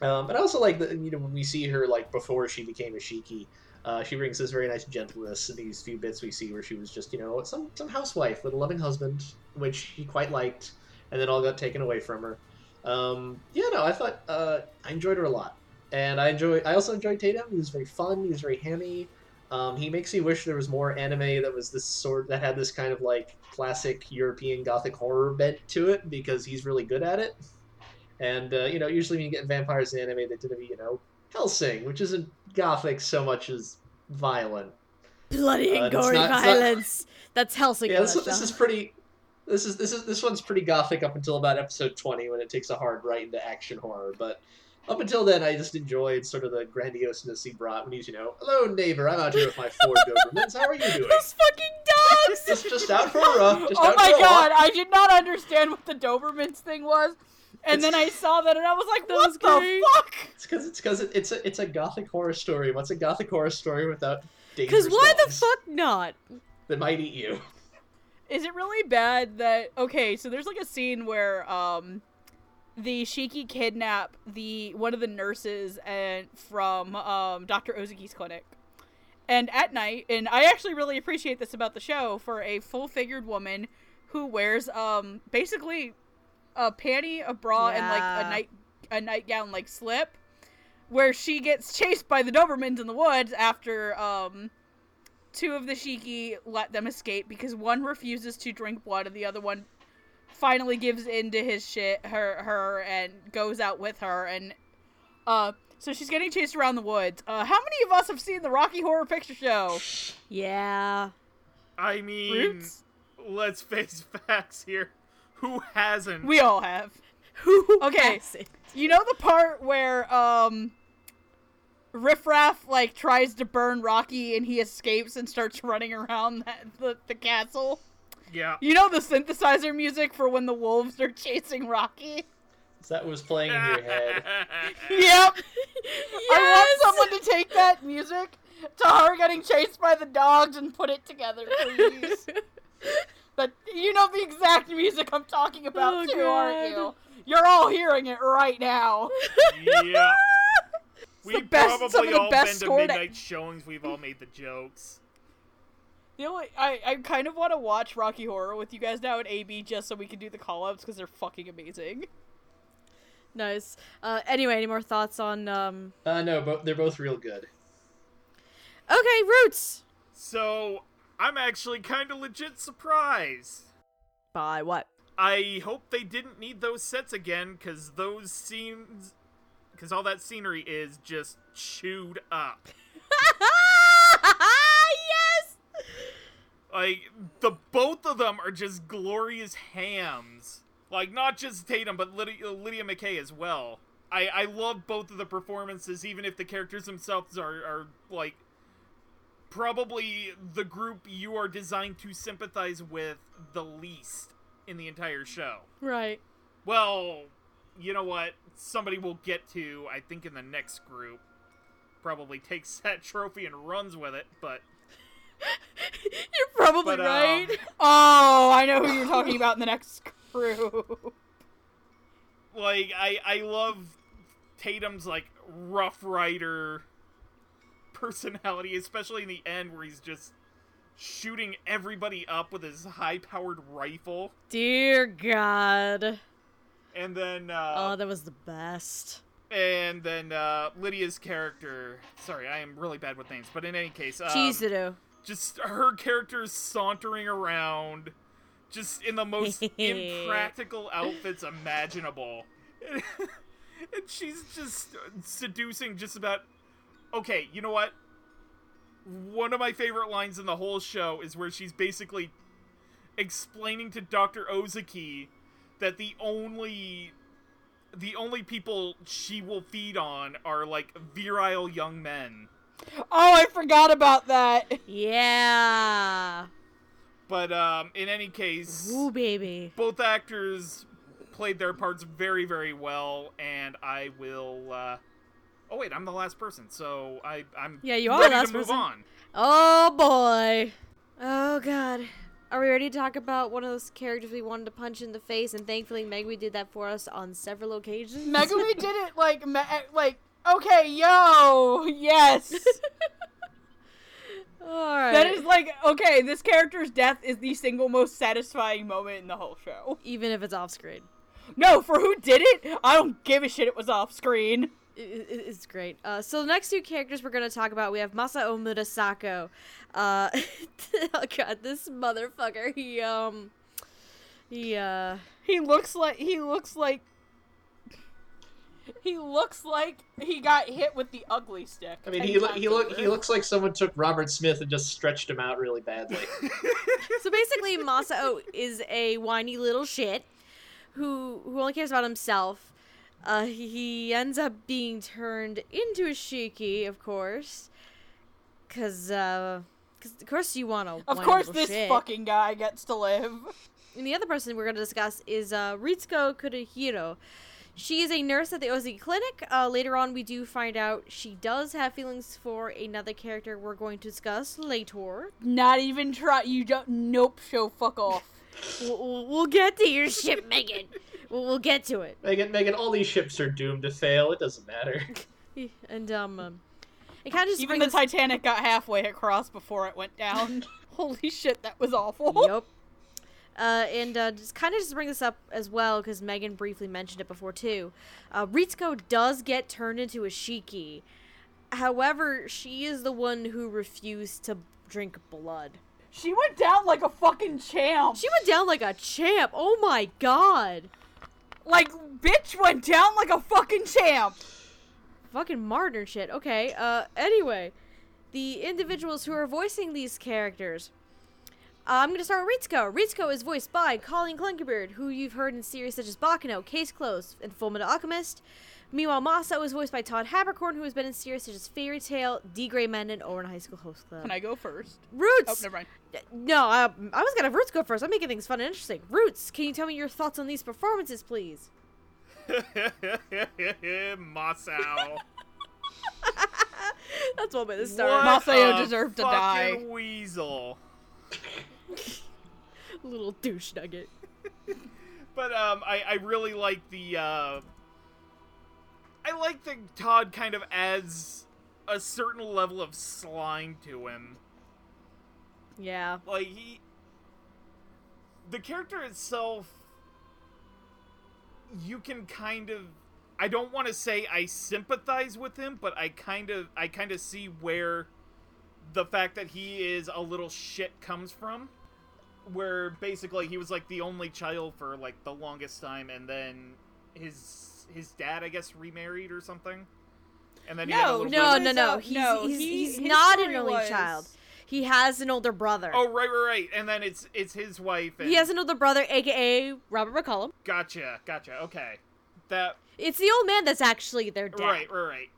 Um, but I also like that you know when we see her like before she became a shiki, uh, she brings this very nice gentleness in these few bits we see where she was just you know some some housewife with a loving husband, which he quite liked, and then all got taken away from her. Um, yeah, no, I thought uh, I enjoyed her a lot, and I enjoy. I also enjoyed Tatum. He was very fun. He was very hammy. Um, he makes me wish there was more anime that was this sort that had this kind of like classic European gothic horror bent to it because he's really good at it. And uh, you know, usually when you get vampires in anime, they tend to be you know Hellsing, which isn't gothic so much as violent. Bloody Uh, and it's gory not- it's not- violence. That's Hellsing. yeah, this, this is pretty. This is this is this one's pretty gothic up until about episode twenty when it takes a hard right into action horror. But up until then, I just enjoyed sort of the grandioseness he brought when he's you know, hello neighbor, I'm out here with my four Dobermans. How are you doing? Those fucking dogs! just just out for a run. Just oh my god. I did not understand what the Dobermans thing was. And then I saw that and I was like, what was the fuck? It's because it's because it, it's a it's a gothic horror story. What's a gothic horror story without Because why the fuck not? that might eat you? Is it really bad that okay, so there's like a scene where um the Shiki kidnap the one of the nurses and from um Dr. Ozaki's clinic. And at night, and I actually really appreciate this about the show for a full-figured woman who wears um basically a panty, a bra, and like a night a nightgown like slip, where she gets chased by the Dobermans in the woods after um two of the Shiki let them escape because one refuses to drink blood and the other one finally gives in to his shit her her and goes out with her and uh so she's getting chased around the woods. Uh how many of us have seen the Rocky Horror Picture Show? Yeah. I mean, Roots? let's face facts here. Who hasn't? We all have. Who Okay. hasn't? You know the part where um Riff Raff like tries to burn Rocky and he escapes and starts running around that, the, the castle? yeah. You know the synthesizer music for when the wolves are chasing Rocky? So that was playing in your head. Yep. Yes! I want someone to take that music to her getting chased by the dogs and put it together, please. But you know the exact music I'm talking about Oh, too, aren't you? You're all hearing it right now. Yeah. The We've best- some probably of the all best been to scored- midnight showings. We've all made the jokes. The only I, I kind of want to watch Rocky Horror with you guys now at AB just so we can do the call outs because they're fucking amazing. Nice. Uh, anyway, any more thoughts on um? Uh, no, but they're both real good. Okay, Roots. So I'm actually kind of legit surprised. By what? I hope they didn't need those sets again, cause those scenes, cause all that scenery is just chewed up. yes. Like the both of them are just glorious hams. Like not just Tatum, but Lydia, Lydia Mackay as well. I I love both of the performances, even if the characters themselves are are like probably the group you are designed to sympathize with the least in the entire show. Right. Well, you know what? Somebody will get to, I think, in the next group. Probably takes that trophy and runs with it, but You're probably But, um, right. Oh, I know who you're talking about in the next crew. like I I love Tatum's like rough rider personality, especially in the end where he's just shooting everybody up with his high powered rifle. Dear God. And then oh, uh that was the best. and then uh Lydia's character sorry, I am really bad with names, but in any case, um, Chizuru. just her character sauntering around just in the most impractical outfits imaginable and she's just seducing just about okay you know what one of my favorite lines in the whole show is where she's basically explaining to dr ozaki that the only the only people she will feed on are like virile young men Oh, I forgot about that. Yeah. But um, in any case, Ooh, baby. both actors played their parts very, very well, and I will. Uh... Oh wait, I'm the last person, so I, I'm Yeah, you are the ready last to move person. on. Oh boy. Oh god. Are we ready to talk about one of those characters we wanted to punch in the face? And thankfully, Megumi did that for us on several occasions. Megumi did it like me- like okay, yo, yes. That is like okay, this character's death is the single most satisfying moment in the whole show. Even if it's off screen. No, for who did it, I don't give a shit. It was off screen. I- I- it's great. Uh, so the next two characters we're gonna talk about, we have Masao Murasako. Uh, oh god, this motherfucker. He um, he uh, He looks like he looks like he looks like he got hit with the ugly stick. I mean, he look he look he looks like someone took Robert Smith and just stretched him out really badly. so basically Masao is a whiny little shit who who only cares about himself. Uh, he ends up being turned into a shiki, of course, cause uh, cause of course you want to. Of course, this fucking guy gets to live. And the other person we're going to discuss is uh, Ritsuko Kurohiro. She is a nurse at the Oz Clinic. Uh, later on, we do find out she does have feelings for another character we're going to discuss later. Not even try. You don't. Nope. Show fuck off. We'll, we'll- we'll get to your ship, Megan. We'll, we'll get to it. Megan, Megan, all these ships are doomed to fail. It doesn't matter. And um, um it kind of just Even the Titanic got halfway across before it went down. Holy shit, that was awful. Yep. Uh, and uh, just kind of just bring this up as well because Megan briefly mentioned it before too. Uh, Ritsuko does get turned into a shiki. However, she is the one who refused to drink blood. She went down like a fucking champ. She went down like a champ. Oh my god. like bitch went down like a fucking champ. Fucking martyr shit. Okay. Uh. Anyway, the individuals who are voicing these characters. Uh, I'm gonna start with Ritsuko. Ritsuko is voiced by Colleen Clinkenbeard, who you've heard in series such as Baccano, Case Closed, and Fullmetal Alchemist. Meanwhile, Masa is voiced by Todd Haberkorn, who has been in series such as Fairy Tail, D. Gray Men, and Ouran High School Host Club. Can I go first? Oh, Roots. never mind. No, I, I was gonna have Roots go first. I'm making things fun and interesting. Roots, can you tell me your thoughts on these performances, please? Masao. That's one way to What start. Masayo a deserved to die. Weasel. Little douche nugget. But um, I, I really like the uh, I like that Todd kind of adds a certain level of slime to him. Yeah. Like he, the character itself, you can kind of. I don't want to say I sympathize with him, but I kind of I kind of see where the fact that he is a little shit comes from. Where basically he was like the only child for like the longest time, and then his his dad, I guess, remarried or something. And then he had a No, little No, bit- no, no. uh, He's, no, he's, he- he's not an only was- child. He has an older brother. Oh right, right, right. And then it's it's his wife. And He has an older brother, aka Robert McCollum. Gotcha, gotcha. Okay, that It's the old man that's actually their dad. right, right, right.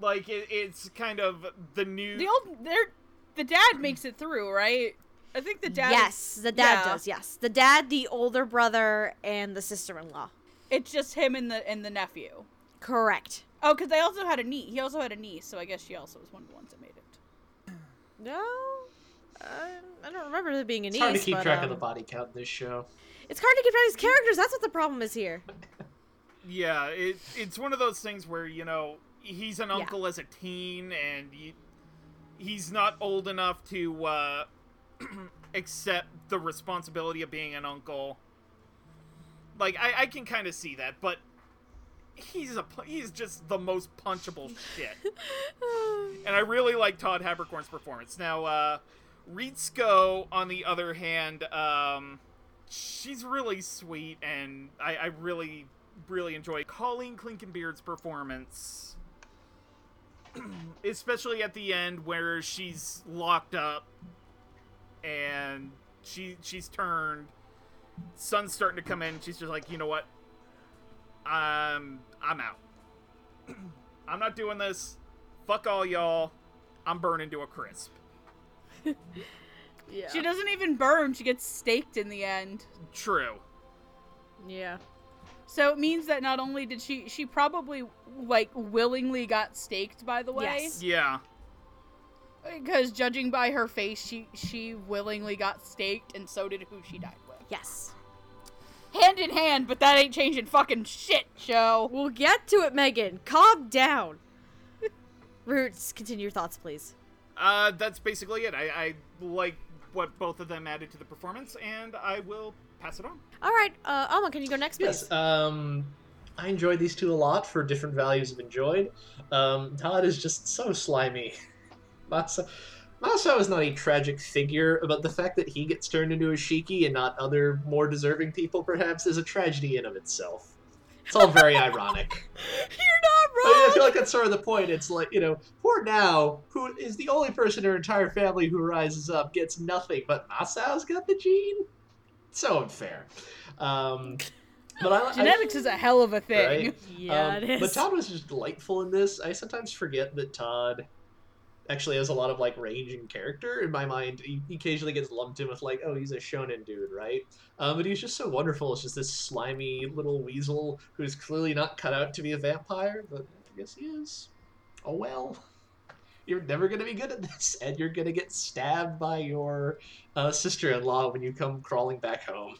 Like it, it's kind of the new. The old, they're, the dad makes it through, right? I think the dad. Yes, the dad yeah. does. Yes, the dad, the older brother, and the sister-in-law. It's just him and the and the nephew. Correct. Oh, because they also had a niece. He also had a niece, so I guess she also was one of the ones that made it. No, I, I don't remember there being a It's niece. hard to keep but, track of the um, body count in this show. It's hard to keep track of his characters. That's what the problem is here. Yeah, it, it's one of those things where you know he's an uncle as a teen, and he, he's not old enough to uh, accept the responsibility of being an uncle. Like I, I can kind of see that, but he's a he's just the most punchable shit. and I really like Todd Haberkorn's performance. Now, uh, on the other hand, um, she's really sweet, and I, I really, really enjoy Colleen Clinkenbeard's performance. Especially at the end where she's locked up and she she's turned. Sun's starting to come in. She's just like, you know what? I'm I'm out. I'm not doing this. Fuck all y'all. I'm burning to a crisp. Yeah. She doesn't even burn. She gets staked in the end. True. Yeah. So it means that not only did she, she probably like willingly got staked. By the way, Yes. Yeah. because judging by her face, she she willingly got staked, and so did who she died with. Yes. Hand in hand, but that ain't changing fucking shit, show. We'll get to it, Megan. Calm down. Roots, continue your thoughts, please. Uh, that's basically it. I, I like what both of them added to the performance, and I will pass it on. All right, uh, Alma, can you go next, please? Yes, um, I enjoyed these two a lot for different values of enjoyed. Um, Todd is just so slimy. Masa, Masa is not a tragic figure, but the fact that he gets turned into a Shiki and not other more deserving people, perhaps, is a tragedy in of itself. It's all very ironic. You're not I, mean, I feel like that's sort of the point. It's like, you know, poor Nao, who is the only person in her entire family who rises up, gets nothing, but Masao's got the gene? So unfair. Um, but I, I- Genetics is a hell of a thing. Right? yeah, um, it is. But Todd was just delightful in this. I sometimes forget that Todd actually has a lot of like range and character. In my mind, he he occasionally gets lumped in with like, oh, he's a shonen dude, right? Um, but he's just so wonderful. It's just this slimy little weasel who's clearly not cut out to be a vampire, but I guess he is. Oh well. You're never gonna be good at this, and you're gonna get stabbed by your uh, sister-in-law when you come crawling back home.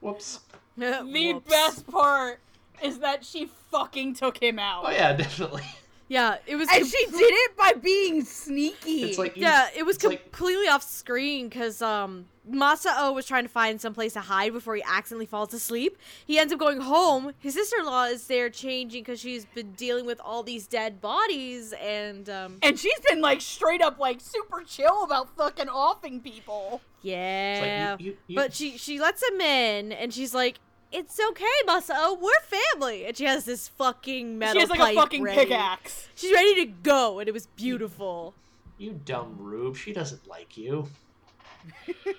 Whoops. The Whoops. best part is that she fucking took him out. Oh yeah, definitely. Yeah, it was. And she did it by being sneaky. It's like you- Yeah, it was it's like- completely off screen because um Masao was trying to find some place to hide before he accidentally falls asleep. He ends up going home. His sister-in-law is there changing because she's been dealing with all these dead bodies and um and she's been like straight up like super chill about fucking offing people. It's like, yeah. you- you- you- But she she lets him in and she's like, "It's okay, Masao. We're family." And she has this fucking metal she has like pipe a fucking ready. pickaxe. She's ready to go, and it was beautiful. You dumb rube. She doesn't like you.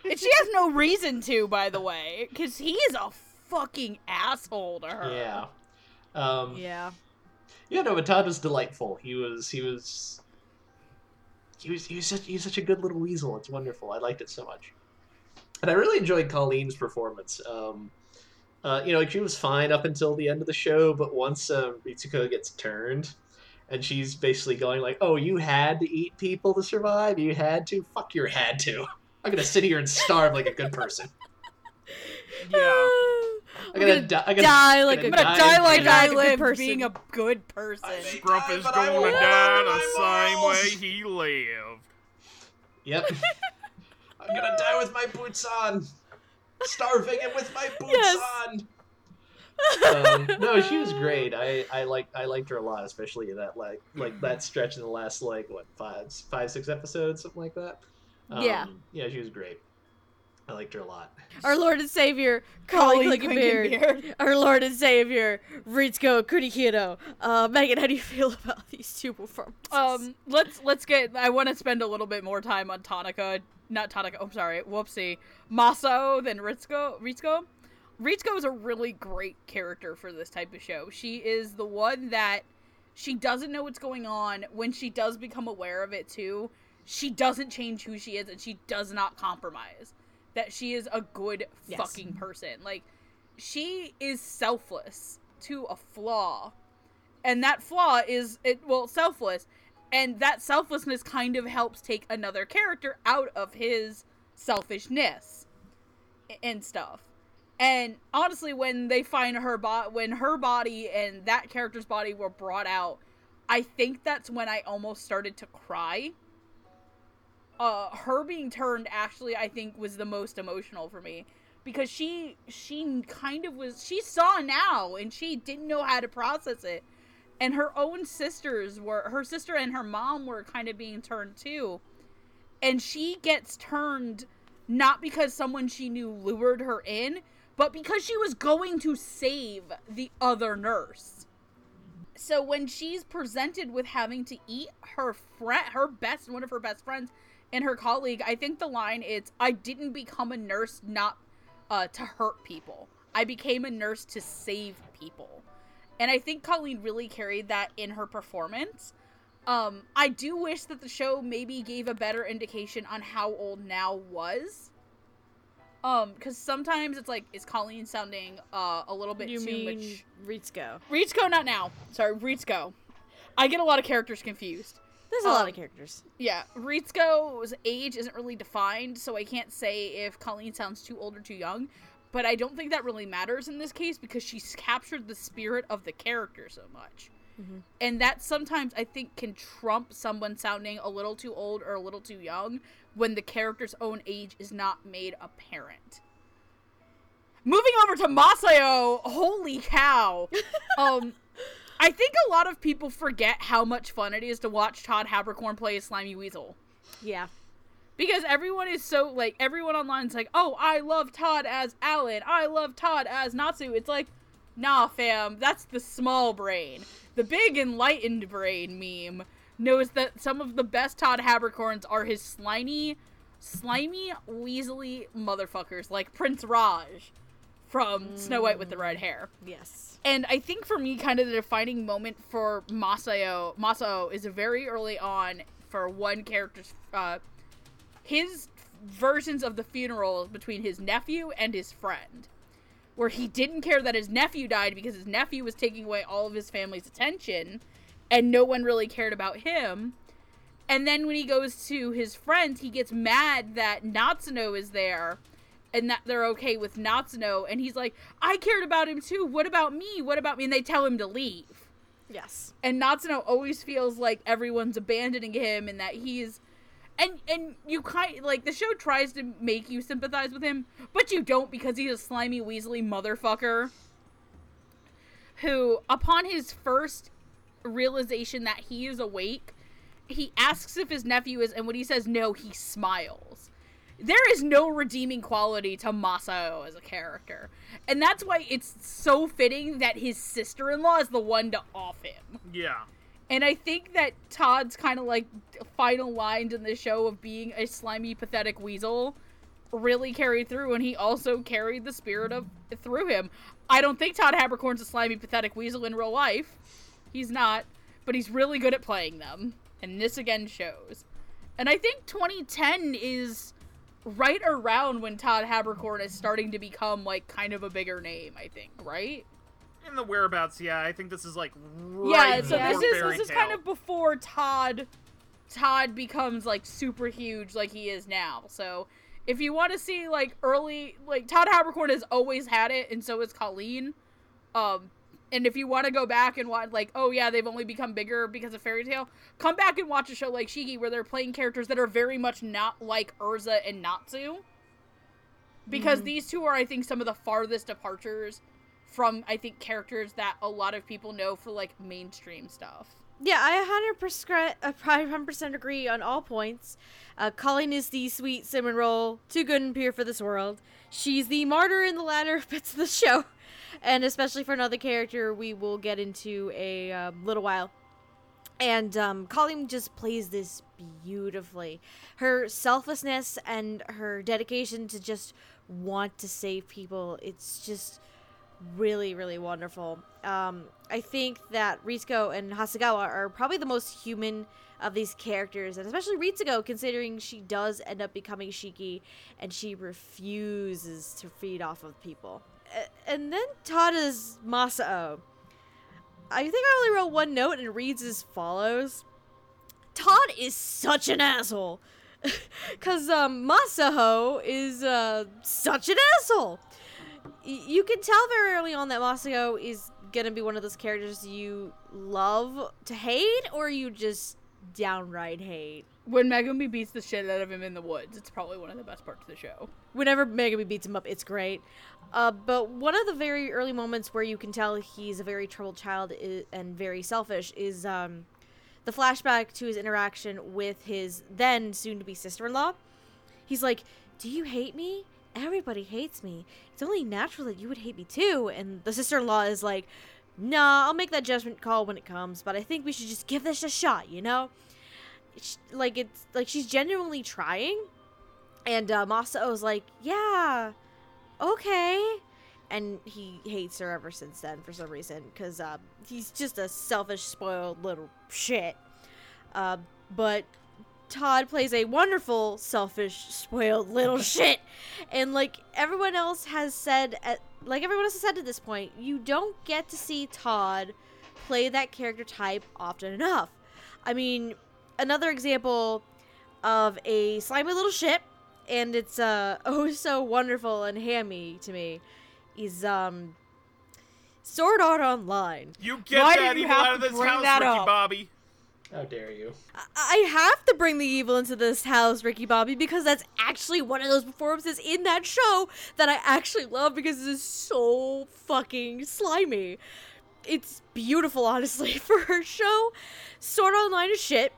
and she has no reason to, by the way, because he is a fucking asshole to her. Yeah. Um, Yeah. yeah. No, but Todd was delightful. He was. He was. He was. He was such. He was such a good little weasel. It's wonderful. I liked it so much. And I really enjoyed Colleen's performance. Um, uh, you know, she was fine up until the end of the show, but once um, Ritsuko gets turned, and she's basically going like, "Oh, you had to eat people to survive. You had to. Fuck your had to." I'm gonna sit here and starve like a good person. Yeah. I gotta, di- I gotta die like gotta a- I'm gonna die like I a good live, person. being a good person. I Scruff is but going to die the same way he lived. Yep. I'm gonna die with my boots on. Starving and with my boots Yes. on. um, no, she was great. I, I like I liked her a lot, especially in that like like that stretch in the last like what five five six episodes something like that. Um, Yeah. yeah, she was great. I liked her a lot. Our Lord and Savior, Colleen Colleen Clinkenbeard. Clinkenbeard. Our Lord and Savior, Ritsuko Kurihiro. Uh, Megan, how do you feel about these two performances? Um, let's let's get. I want to spend a little bit more time on Tanaka, not Tanaka. I'm oh, sorry, whoopsie, Masao then Ritsuko. Ritsuko. Ritsuko is a really great character for this type of show. She is the one that she doesn't know what's going on. When she does become aware of it too, she doesn't change who she is and she does not compromise. That she is a good Yes. fucking person. Like she is selfless to a flaw and that flaw is it well selfless and that selflessness kind of helps take another character out of his selfishness and stuff. And honestly when they find her bot when her body and that character's body were brought out i think that's when i almost started to cry. Uh her being turned actually i think was the most emotional for me. Because she she kind of was she saw now and she didn't know how to process it and her own sisters were her sister and her mom were kind of being turned too. And she gets turned not because someone she knew lured her in but because she was going to save the other nurse. So when she's presented with having to eat her friend her best one of her best friends and her colleague i think the line is i didn't become a nurse not uh, to hurt people. I became a nurse to save people and i think colleen really carried that in her performance um i do wish that the show maybe gave a better indication on how old Nao was um because sometimes it's like is colleen sounding uh a little bit you too mean much Ritsuko? Ritsuko, not Nao. Sorry, Ritsuko. I get a lot of characters confused. There's a lot Um, of characters. Yeah, Ritsuko's age isn't really defined, so I can't say if Colleen sounds too old or too young. But I don't think that really matters in this case because she's captured the spirit of the character so much. And that sometimes I think can trump someone sounding a little too old or a little too young when the character's own age is not made apparent. Moving over to Masayo, holy cow. um I think a lot of people forget how much fun it is to watch Todd Haberkorn play a slimy weasel. Yeah. Because everyone is so like everyone online's like, "Oh, I love Todd as Allen. I love Todd as Natsu." It's like, "Nah, fam, that's the small brain. The big enlightened brain meme knows that some of the best Todd Haberkorns are his slimy, slimy, weaselly motherfuckers like Prince Raj from Snow White with the red hair." Yes. And I think for me, kind of the defining moment for Masao Masao is very early on for one character's, uh, his versions of the funeral between his nephew and his friend, where he didn't care that his nephew died because his nephew was taking away all of his family's attention, and no one really cared about him. And then when he goes to his friends, he gets mad that Natsuno is there and that they're okay with Natsuno. And he's like, I cared about him too. What about me? What about me? And they tell him to leave. Yes. And Natsuno always feels like everyone's abandoning him and that he's. And and you kind like the show tries to make you sympathize with him, but you don't because he's a slimy weaselly motherfucker. Who, upon his first realization that he is awake, he asks if his nephew is, and when he says no, he smiles. There is no redeeming quality to Masao as a character. And that's why it's so fitting that his sister in law is the one to off him. Yeah. And I think that Todd's kind of like final lines in the show of being a slimy, pathetic weasel really carried through, and he also carried the spirit of through him. I don't think Todd Haberkorn's a slimy, pathetic weasel in real life. He's not, but he's really good at playing them, and this again shows. And I think 2010 is right around when Todd Haberkorn is starting to become like kind of a bigger name. I think, right? In the whereabouts, yeah, I think this is like right yeah so this is this is kind of before todd todd becomes like super huge like he is now so If you want to see like early, like Todd Haberkorn has always had it, and so has Colleen. Um, and if you want to go back and watch, like, oh yeah, they've only become bigger because of Fairy Tail, come back and watch a show like Shiki where they're playing characters that are very much not like Erza and Natsu. Because these two are, I think, some of the farthest departures from, I think, characters that a lot of people know for like mainstream stuff. Yeah, I 100%, uh, 100% agree on all points. Uh, Colleen is the sweet cinnamon roll, too good and pure for this world. She's the martyr in the latter bits of the show, and especially for another character we will get into a um, little while. And um, Colleen just plays this beautifully. Her selflessness and her dedication to just want to save people, it's just really, really wonderful. Um, I think that Ritsuko and Hasegawa are probably the most human of these characters, and especially Ritsuko, considering she does end up becoming Shiki and she refuses to feed off of people. And then Tada's Masao. I think I only wrote one note and reads as follows. Todd is such an asshole. Cause um Masaho is uh such an asshole. You can tell very early on that Masaho is gonna be one of those characters you love to hate or you just downright hate. When Megumi beats the shit out of him in the woods, it's probably one of the best parts of the show. Whenever Megumi beats him up, it's great. Uh, but one of the very early moments where you can tell he's a very troubled child i- and very selfish is um, the flashback to his interaction with his then soon to be sister in law. He's like, Do you hate me? Everybody hates me. It's only natural that you would hate me too. And the sister in law is like, Nah, I'll make that judgment call when it comes, but I think we should just give this a shot, you know? Like, it's like she's genuinely trying. And uh, Masao's like, Yeah, okay. And he hates her ever since then for some reason because uh, he's just a selfish, spoiled little shit. Uh, but Todd plays a wonderful, selfish, spoiled little shit. And like everyone else has said, at, like everyone else has said to this point, you don't get to see Todd play that character type often enough. I mean, another example of a slimy little shit, and it's uh oh so wonderful and hammy to me, is um Sword Art Online. You get Why that you evil have out of this house, Ricky up? Bobby. How dare you? I- have to bring the evil into this house, Ricky Bobby, because that's actually one of those performances in that show that I actually love because it is so fucking slimy. It's beautiful, honestly, for her show. Sword Online is shit.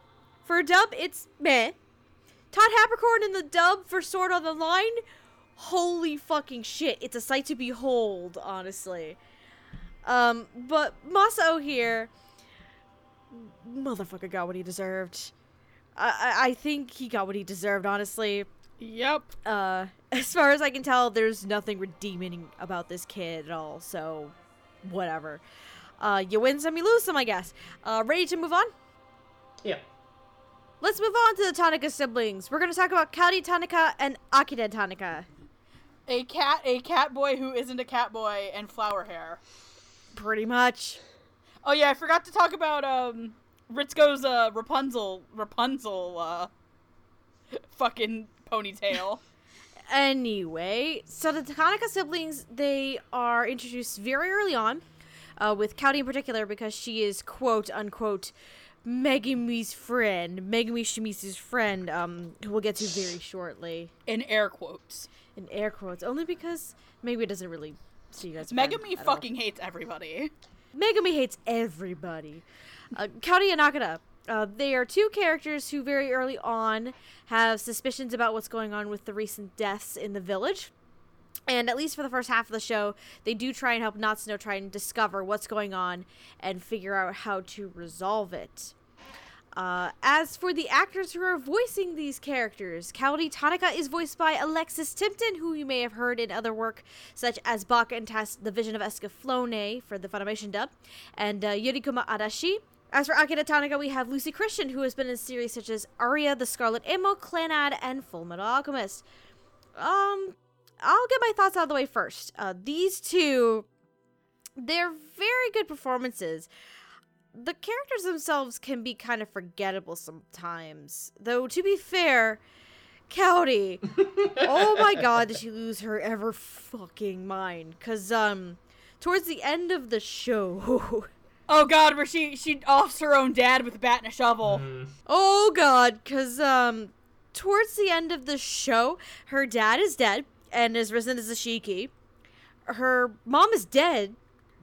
For a dub, it's meh. Todd Haberkorn in the dub for Sword on the Line? holy fucking shit. It's a sight to behold, honestly. Um, but Masao here, motherfucker got what he deserved. I, I I think he got what he deserved, honestly. Yep. Uh, as far as I can tell, there's nothing redeeming about this kid at all. So, whatever. Uh, you win some, you lose some, I guess. Uh, ready to move on? Yeah. Let's move on to the Tanaka siblings. We're gonna talk about Kaori Tanaka and Akira Tanaka. A cat, a cat boy who isn't a cat boy, and flower hair. Pretty much. Oh yeah, I forgot to talk about um Ritsuko's uh Rapunzel Rapunzel uh fucking ponytail. Anyway, so the Tanaka siblings, they are introduced very early on, uh, with Kaori in particular, because she is quote unquote Megumi's friend, Megumi Shimizu's friend, um, who we'll get to very shortly. In air quotes. In air quotes, only because Megumi doesn't really see you friend Megumi at all. fucking hates everybody. Megumi hates everybody. Uh, Kaori and Nakata. Uh, they are two characters who very early on have suspicions about what's going on with the recent deaths in the village. And at least for the first half of the show, they do try and help Natsuno try and discover what's going on and figure out how to resolve it. Uh, as for the actors who are voicing these characters, Kaori Tanaka is voiced by Alexis Tipton, who you may have heard in other work such as Baka and Tas- The Vision of Escaflowne for the Funimation dub, and uh, Yurikuma Arashi. As for Akira Tanaka, we have Lucy Christian, who has been in series such as Aria, The Scarlet Ammo, Clannad, and Full Metal Alchemist. Um, I'll get my thoughts out of the way first. Uh, these two, they're very good performances the characters themselves can be kind of forgettable sometimes. Though, to be fair, Cowdy. oh my god, did she lose her ever fucking mind? Cause um, towards the end of the show, Oh god, where she she offs her own dad with a bat and a shovel. Mm. oh god, cause um, towards the end of the show, her dad is dead and is risen as a shiki. Her mom is dead,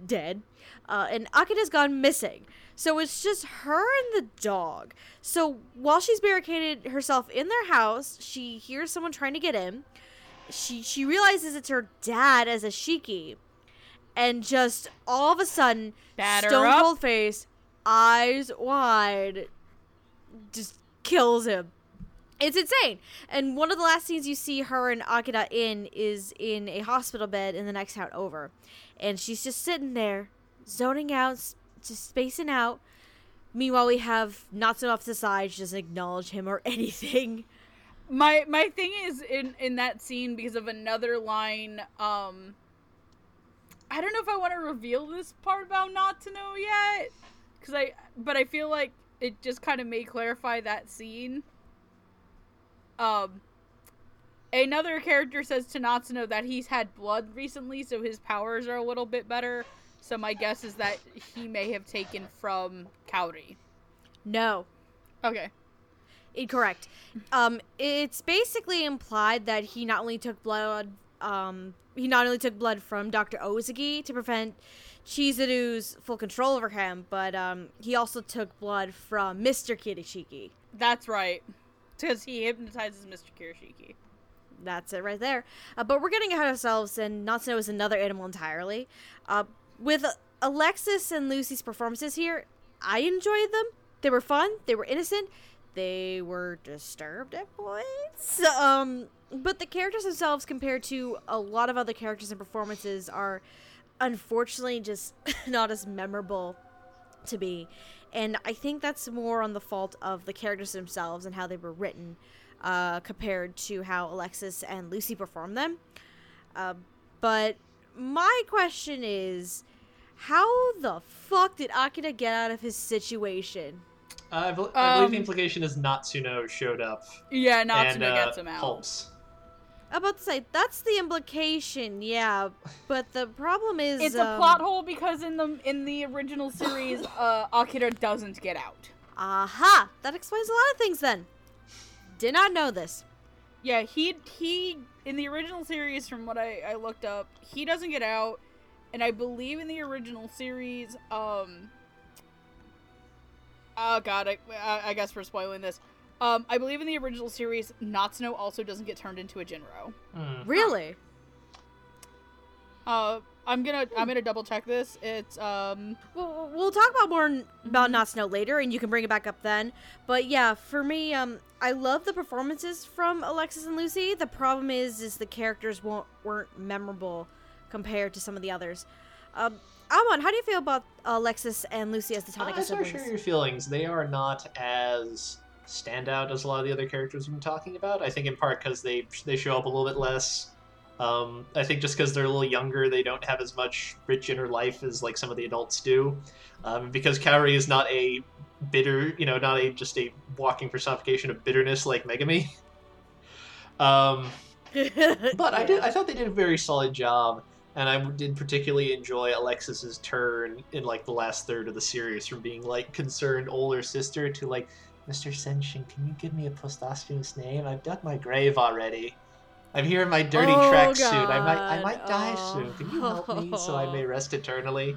dead, uh, and Akita's gone missing. So it's just her and the dog. So while she's barricaded herself in their house, she hears someone trying to get in. She she realizes it's her dad as a shiki, and just all of a sudden, Batter stone up. cold face, eyes wide, just kills him. It's insane. And one of the last scenes you see her and Akita in is in a hospital bed in the next town over. And she's just sitting there, zoning out, just spacing out. Meanwhile, we have Natsuno off to the side. Doesn't acknowledge him or anything. My my thing is in in that scene because of another line. Um, I don't know if I want to reveal this part about know yet, because I but I feel like it just kind of may clarify that scene. Um, another character says to Natsuno that he's had blood recently, so his powers are a little bit better. So my guess is that he may have taken from Kaori. No, Okay. incorrect. Um, it's basically implied that he not only took blood, um, he not only took blood from Dr. Ozaki to prevent Chizuru's full control over him, but um, he also took blood from Mr. Kirishiki. That's right. Because he hypnotizes Mr. Kirishiki. That's it right there. Uh, but we're getting ahead of ourselves, and Natsuno is another animal entirely. Uh, with Alexis and Lucy's performances here, I enjoyed them. They were fun. They were innocent. They were disturbed at points. Um, but the characters themselves, compared to a lot of other characters and performances, are unfortunately just not as memorable to be. And I think that's more on the fault of the characters themselves and how they were written uh, compared to how Alexis and Lucy performed them. Uh, but my question is how the fuck did Akira get out of his situation? I, bel- I believe the Um, implication is Natsuno showed up Yeah, Natsuno and uh, gets him out. helps. I'm about to say that's the implication, yeah. But the problem is It's a um, plot hole because in the in the original series, uh, Akira doesn't get out. Aha! That explains a lot of things then. Did not know this. Yeah, he he in the original series, from what I, I looked up, he doesn't get out, and I believe in the original series, um, oh god, I, I I guess we're spoiling this. Um, I believe in the original series, Natsuno also doesn't get turned into a Jinro. Hmm. Really? Uh, I'm gonna I'm gonna double check this. It's um Well, we'll talk about more n- about Not Snow later, and you can bring it back up then. But yeah, for me, um, I love the performances from Alexis and Lucy. The problem is, is the characters won't weren't memorable compared to some of the others. Um, Amon, how do you feel about Alexis and Lucy as the Uh, Tonica I siblings? share your feelings. They are not as standout as a lot of the other characters we've been talking about. I think in part because they they show up a little bit less. Um, I think just because they're a little younger, they don't have as much rich inner life as like some of the adults do. Um, because Kaori is not a bitter, you know, not a just a walking personification of bitterness like Megami. Um, but I did. I thought they did a very solid job, and I did particularly enjoy Alexis's turn in like the last third of the series, from being like concerned older sister to like, Mr. Senshin, can you give me a posthumous name? I've dug my grave already. I'm here in my dirty Oh, tracksuit. I might, I might God. die Oh. soon. Can you help me so I may rest eternally?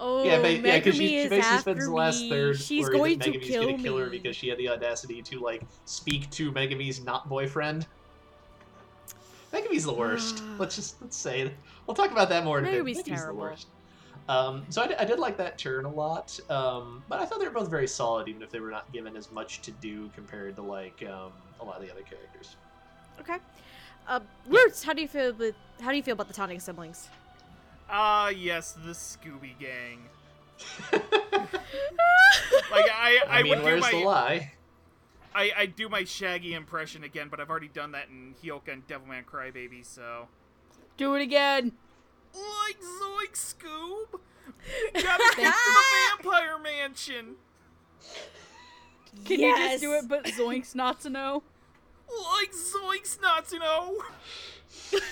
oh, yeah, ba- yeah, because she, she basically spends the last me. third She's worried going that kill gonna kill her me. because she had the audacity to like speak to Megami's not boyfriend. Megami's the worst. let's just let's say it. We'll talk about that more in a bit. Megami's Megami's terrible. the worst. Um, so I, did- I did like that turn a lot, um, but I thought they were both very solid, even if they were not given as much to do compared to like um, a lot of the other characters. Okay. Uh, Roots, how do you feel with how do you feel about the Tonica siblings? Ah, yes, the Scooby Gang. Like I, I, I, mean, would do where's my, the lie? I, I do my Shaggy impression again, but I've already done that in Hyoka and Devilman Crybaby, so. Do it again. Like Zoink Scoob, gotta get to the Vampire Mansion. Can you just do it, but Zoinks not to know? Like zoinks, Natsuno! Yay!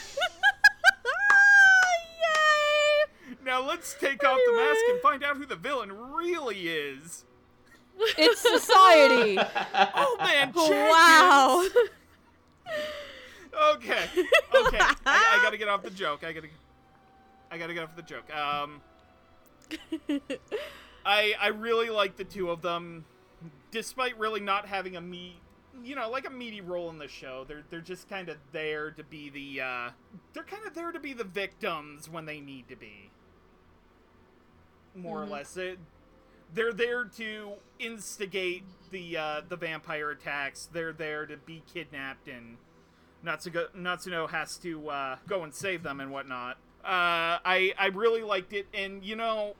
Now let's take off the mask and find out who the villain really is. It's society. Oh man, Jenkins! Wow. Okay, okay. I, I gotta get off the joke. I gotta, I gotta get off the joke. Um, I I really like the two of them, despite really not having a meat, you know, like a meaty role in the show. They're they're just kind of there to be the, uh, they're kind of there to be the victims when they need to be. More or less, it, they're there to instigate the uh, the vampire attacks. They're there to be kidnapped and Natsugo, Natsuno has to uh, go and save them and whatnot. Uh, I I really liked it, and you know,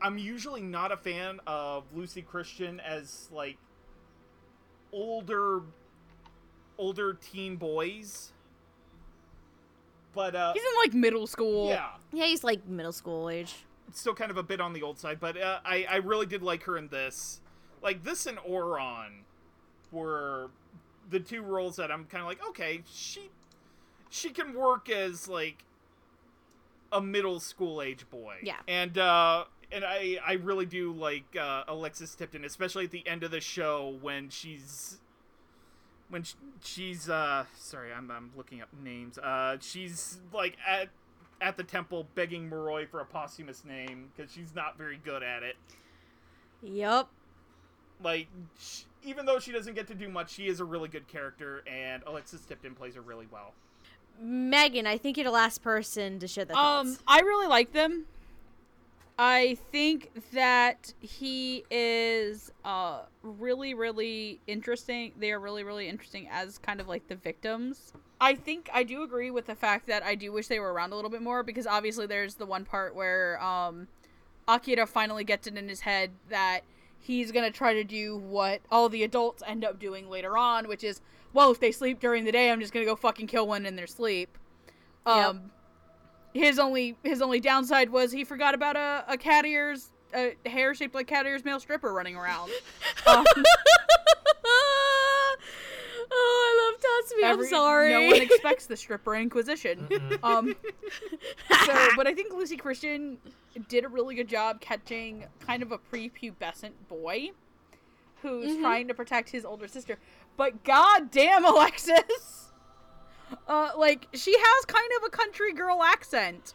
I'm usually not a fan of Lucy Christian as like older older teen boys, but uh, He's in like middle school. yeah, yeah, he's like middle school age. still kind of a bit on the old side, but uh, I I really did like her in this. Like this and Ouran were the two roles that I'm kind of like, okay, she she can work as like a middle school age boy. Yeah. And uh and I I really do like uh, Alexis Tipton, especially at the end of the show when she's when sh- she's uh sorry I'm I'm looking up names. Uh she's like at at the temple begging Moroi for a posthumous name because she's not very good at it. Yup. Like sh- even though she doesn't get to do much, she is a really good character, and Alexis Tipton plays her really well. Megan, I think you're the last person to share the Um, thoughts. I really like them. I think that he is uh really really interesting. They are really really interesting as kind of like the victims. I think I do agree with the fact that I do wish they were around a little bit more because obviously there's the one part where um Akira finally gets it in his head that he's going to try to do what all the adults end up doing later on, which is well, if they sleep during the day, I'm just going to go fucking kill one in their sleep. Um his only his only downside was he forgot about a, a cat ears a hair shaped like cat ears male stripper running around. Um, me. Every, I'm sorry. No one expects the stripper inquisition. Mm-mm. Um so but I think Lucy Christian did a really good job catching kind of a prepubescent boy who's Mhm. trying to protect his older sister. But goddamn Alexis. Uh like she has kind of a country girl accent.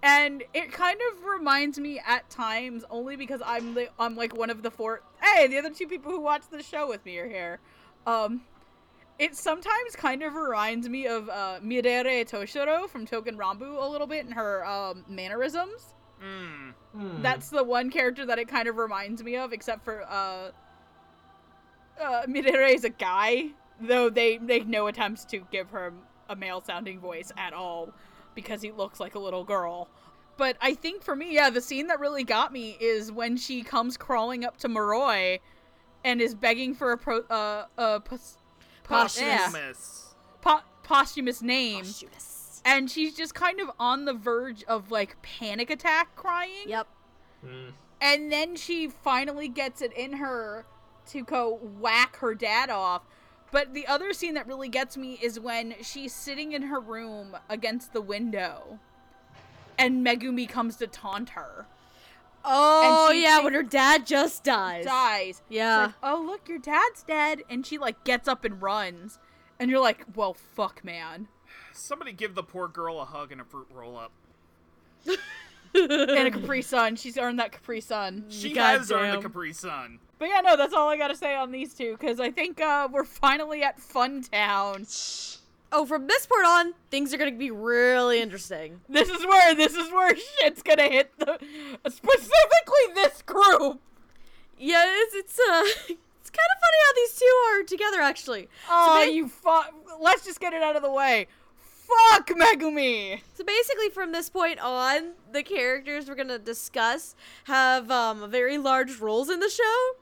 And it kind of reminds me at times only because I'm the I'm like one of the four Hey, the other two people who watch the show with me are here. Um it sometimes kind of reminds me of uh, Midare Toshiro from Touken Ranbu a little bit in her um, mannerisms. Mm. Hmm. That's the one character that it kind of reminds me of, except for uh, uh, Midare is a guy, though they make no attempts to give her a male sounding voice at all because he looks like a little girl. But I think for me, yeah, the scene that really got me is when she comes crawling up to Moroi and is begging for a pro- uh, a pos- Posthumous. yeah, po- posthumous name, Posthumous. and she's just kind of on the verge of like panic attack crying. Yep. Hmm. And then she finally gets it in her to go whack her dad off. But the other scene that really gets me is when she's sitting in her room against the window and Megumi comes to taunt her. Oh she yeah, thinks- when her dad just dies. Dies. It's Yeah. like, oh, look, your dad's dead. And she, like, gets up and runs. And you're like, well, fuck, man. Somebody give the poor girl a hug and a fruit roll up. And a Capri Sun. She's earned that Capri Sun. She God has earned the. Capri Sun. But yeah, no, that's all I gotta say on these two, because I think uh, we're finally at Fun Town. Oh, from this point on, things are gonna be really interesting. This is where this is where shit's gonna hit the specifically this group. Yeah, it's it's uh, it's kind of funny how these two are together actually. Oh, ba- you fuck! Let's just get it out of the way. Fuck Megumi. So basically, from this point on, the characters we're gonna discuss have um, very large roles in the show.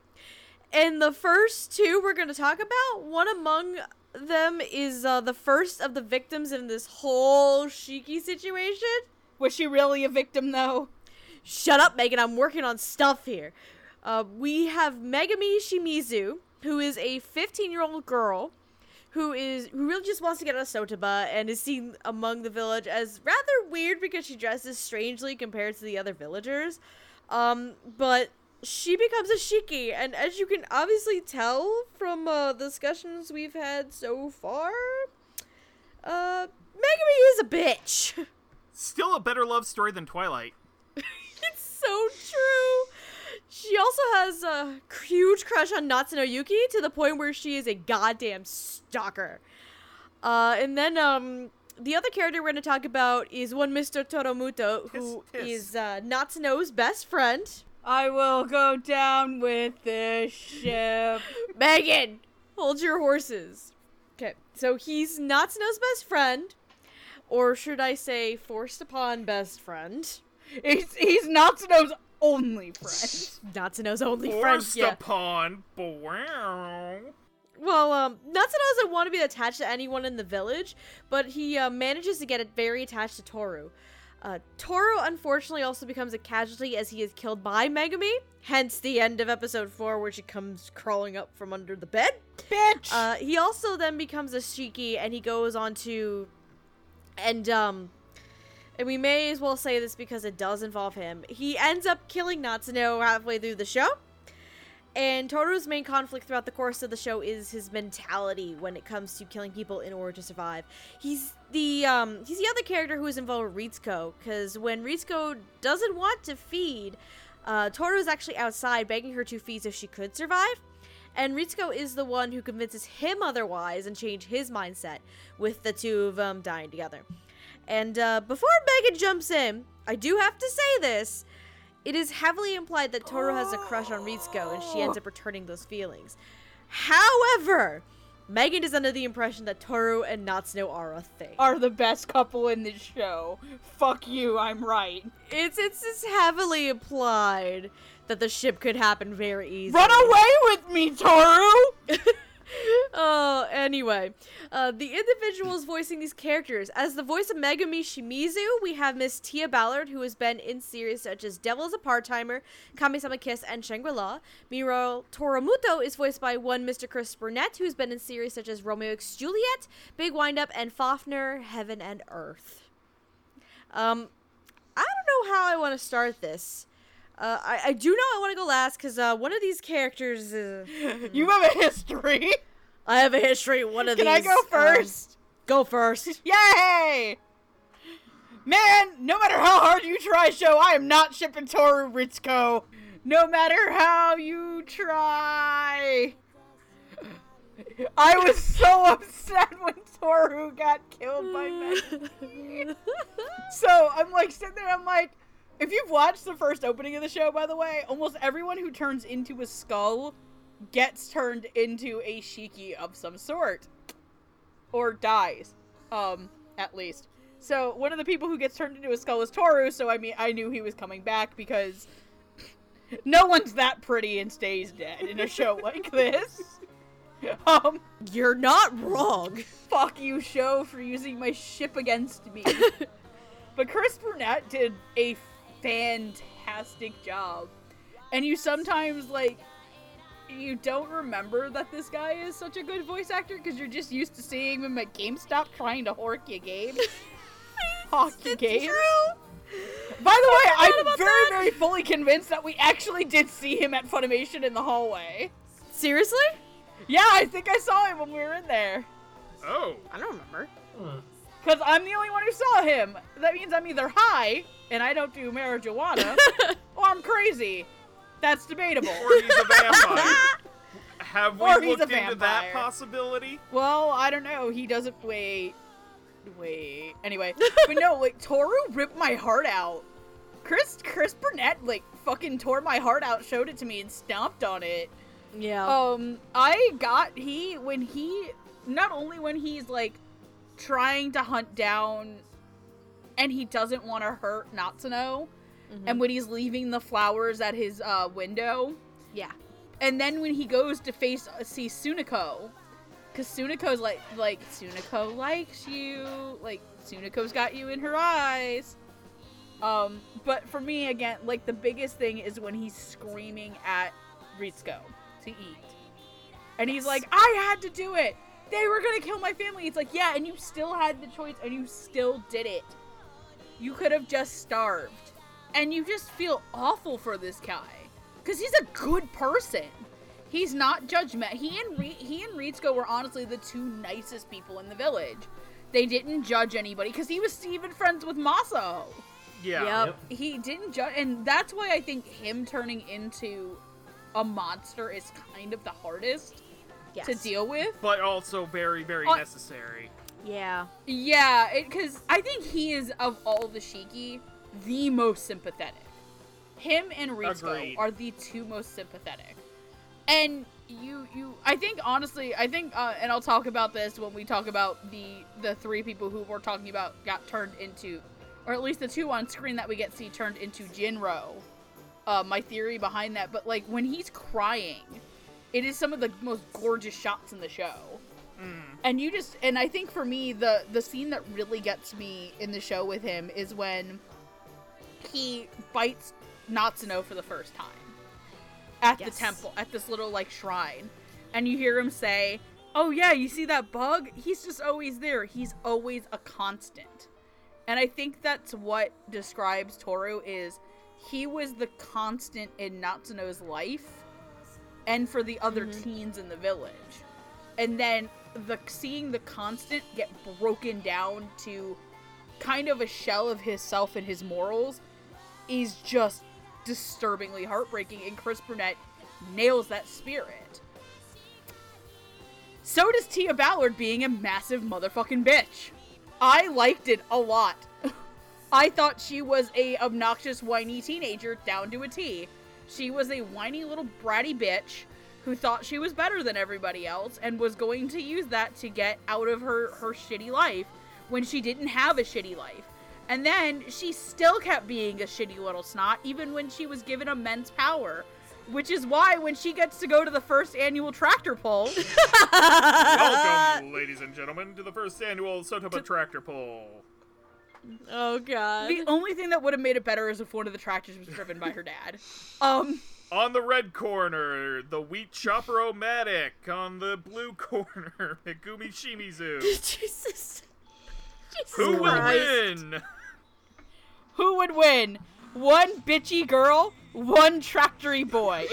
And the first two we're gonna talk about, one among them is uh, the first of the victims in this whole Shiki situation. Was she really a victim though? Shut up, Megan. I'm working on stuff here. Uh, we have Megami Shimizu, who is a 15 year old girl who is who really just wants to get out of Sotoba and is seen among the village as rather weird because she dresses strangely compared to the other villagers. Um, but she becomes a shiki, and as you can obviously tell from uh, discussions we've had so far, uh, Megami is a bitch. Still a better love story than Twilight. it's so true. She also has a huge crush on Natsuno Yuki to the point where she is a goddamn stalker. Uh, and then um, the other character we're going to talk about is one Mr. Tohru Muto, who Tis, tis. is uh, Natsuno's best friend. I will go down with the ship. Megan, hold your horses. Okay, so he's Natsuno's best friend, or should I say, forced upon best friend. He's he's Natsuno's only friend. Natsuno's only friend. Forced Yeah. upon. Wow. Well, um, Natsuno doesn't want to be attached to anyone in the village, but he uh, manages to get very attached to Toru. Uh, Toru unfortunately also becomes a casualty as he is killed by Megumi, hence the end of episode 4 where she comes crawling up from under the bed. Bitch. Uh, he also then becomes a Shiki and he goes on to. And, um. And we may as well say this because it does involve him. He ends up killing Natsuno halfway through the show. And Toru's main conflict throughout the course of the show is his mentality when it comes to killing people in order to survive. He's the um he's the other character who is involved with Ritsuko because when Ritsuko doesn't want to feed, uh, Toru is actually outside begging her to feed so she could survive. And Ritsuko is the one who convinces him otherwise and change his mindset with the two of them dying together. And uh, before Megan jumps in, I do have to say this. It is heavily implied that Toru has a crush on Ritsuko and she ends up oh. returning those feelings. However, Megan is under the impression that Toru and Natsuno are a thing. Are the best couple in this show. Fuck you, I'm right. It's it's, it's heavily implied that the ship could happen very easily. Run away with me, Toru! oh, anyway, uh, the individuals voicing these characters. As the voice of Megumi Shimizu, we have Miss Tia Ballard, who has been in series such as Devil is a Part-Timer, Kami-sama Kiss, and Shangri-La. Meanwhile, Tohru Muto is voiced by one Mr. Chris Burnett, who's been in series such as Romeo x Juliet, Big Wind-Up, and Fafner, Heaven and Earth. Um, I don't know how I want to start this. Uh, I, I do know I want to go last because uh, one of these characters. Uh, You have a history. I have a history. One of Can these. Can I go um, first? go first. Yay! Man, no matter how hard you try, show, I am not shipping Toru Ritsuko. No matter how you try. I was so upset when Toru got killed by Meg. So I'm like sitting there, I'm like, if you've watched the first opening of the show, by the way, almost everyone who turns into a skull gets turned into a shiki of some sort. Or dies. Um, at least. So one of the people who gets turned into a skull is Toru, so I mean I knew he was coming back because no one's that pretty and stays dead in a show like this. Um, You're not wrong. fuck you, show, for using my ship against me. but Chris Burnett did a fantastic job. And you sometimes, like, you don't remember that this guy is such a good voice actor because you're just used to seeing him at GameStop trying to hork your games. Hawk your games. By the way, I'm very, that. very fully convinced that we actually did see him at Funimation in the hallway. Seriously? Yeah, I think I saw him when we were in there. Oh. I don't remember. Hmm. Because I'm the only one who saw him. That means I'm either high and I don't do marijuana, or I'm crazy. That's debatable. Or he's a vampire. Have we Or looked into that possibility? well, I don't know. He doesn't. Wait. Wait. Anyway. but no, like, Toru ripped my heart out. Chris Chris Burnett, like, fucking tore my heart out, showed it to me, and stomped on it. Yeah. Um, I got he when he not only when he's like trying to hunt down and he doesn't want to hurt Natsuno, and when he's leaving the flowers at his uh, window, yeah. and then when he goes to face uh, see Sunako, because Sunako's like like Sunako likes you, like Sunako's got you in her eyes. Um, but for me again, like the biggest thing is when he's screaming at Ritsuko to eat, and he's like, "I had to do it. They were gonna kill my family. It's like, yeah, and you still had the choice and you still did it. You could have just starved. And you just feel awful for this guy. Because he's a good person. He's not judgment. He and Re- he and Ritsuko were honestly the two nicest people in the village. They didn't judge anybody because he was even friends with Maso. Yeah. Yep. He didn't judge, and that's why I think him turning into a monster is kind of the hardest Yes. to deal with. But also very, very Uh, necessary. Yeah. Yeah, because I think he is of all the Shiki the most sympathetic. Him and Ritsuko Agreed. are the two most sympathetic. And you, you, I think honestly, I think, uh, and I'll talk about this when we talk about the the three people who we're talking about got turned into, or at least the two on screen that we get to see turned into Jinro. Uh, my theory behind that, but like when he's crying, it is some of the most gorgeous shots in the show. Mm. And you just and i think for me the the scene that really gets me in the show with him is when he bites natsuno for the first time at Yes. the temple at this little like shrine. And you hear him say oh yeah you see that bug? He's just always there. He's always a constant. And i think that's what describes toru is he was the constant in natsuno's life and for the other mm-hmm. teens in the village. And then the seeing the constant get broken down to kind of a shell of his self and his morals is just disturbingly heartbreaking and chris burnett nails that spirit. So does tia ballard being a massive motherfucking bitch. I liked it a lot. I thought she was a obnoxious whiny teenager down to a t she was a whiny little bratty bitch who thought she was better than everybody else and was going to use that to get out of her her shitty life when she didn't have a shitty life. And then she still kept being a shitty little snot even when she was given immense power. Which is why when she gets to go to the first annual tractor pull, Welcome, ladies and gentlemen, to the first annual Sotoba Tractor Pull. Oh god. the only thing that would have made it better is if one of the tractors was driven by her dad. Um On the red corner, the Wheat Chopper Omatic. On the blue corner, Megumi Shimizu. Jesus. Jesus Who will Christ. win? who would win? One bitchy girl, one tractory boy.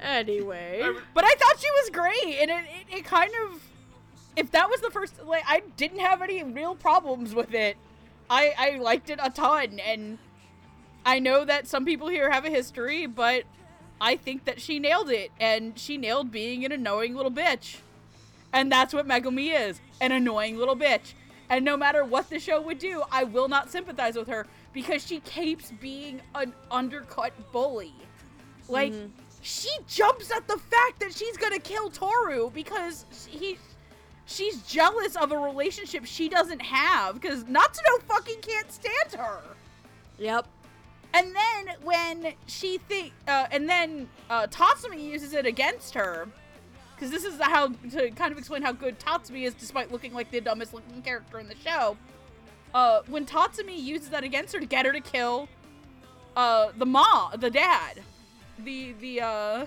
Anyway. But I thought she was great, and it, it, it kind of, if that was the first, like, I didn't have any real problems with it. I, I liked it a ton, and I know that some people here have a history, but I think that she nailed it, and she nailed being an annoying little bitch. And that's what Megumi is an annoying little bitch. And no matter what the show would do, I will not sympathize with her because she keeps being an undercut bully. Like, mm-hmm. she jumps at the fact that she's gonna kill Toru because he. She's jealous of a relationship she doesn't have because Natsuno fucking can't stand her. Yep. And then when she think, uh, and then uh, Tatsumi uses it against her, because this is how to kind of explain how good Tatsumi is, despite looking like the dumbest looking character in the show. Uh, when Tatsumi uses that against her to get her to kill, uh, the mom, the dad, the the uh,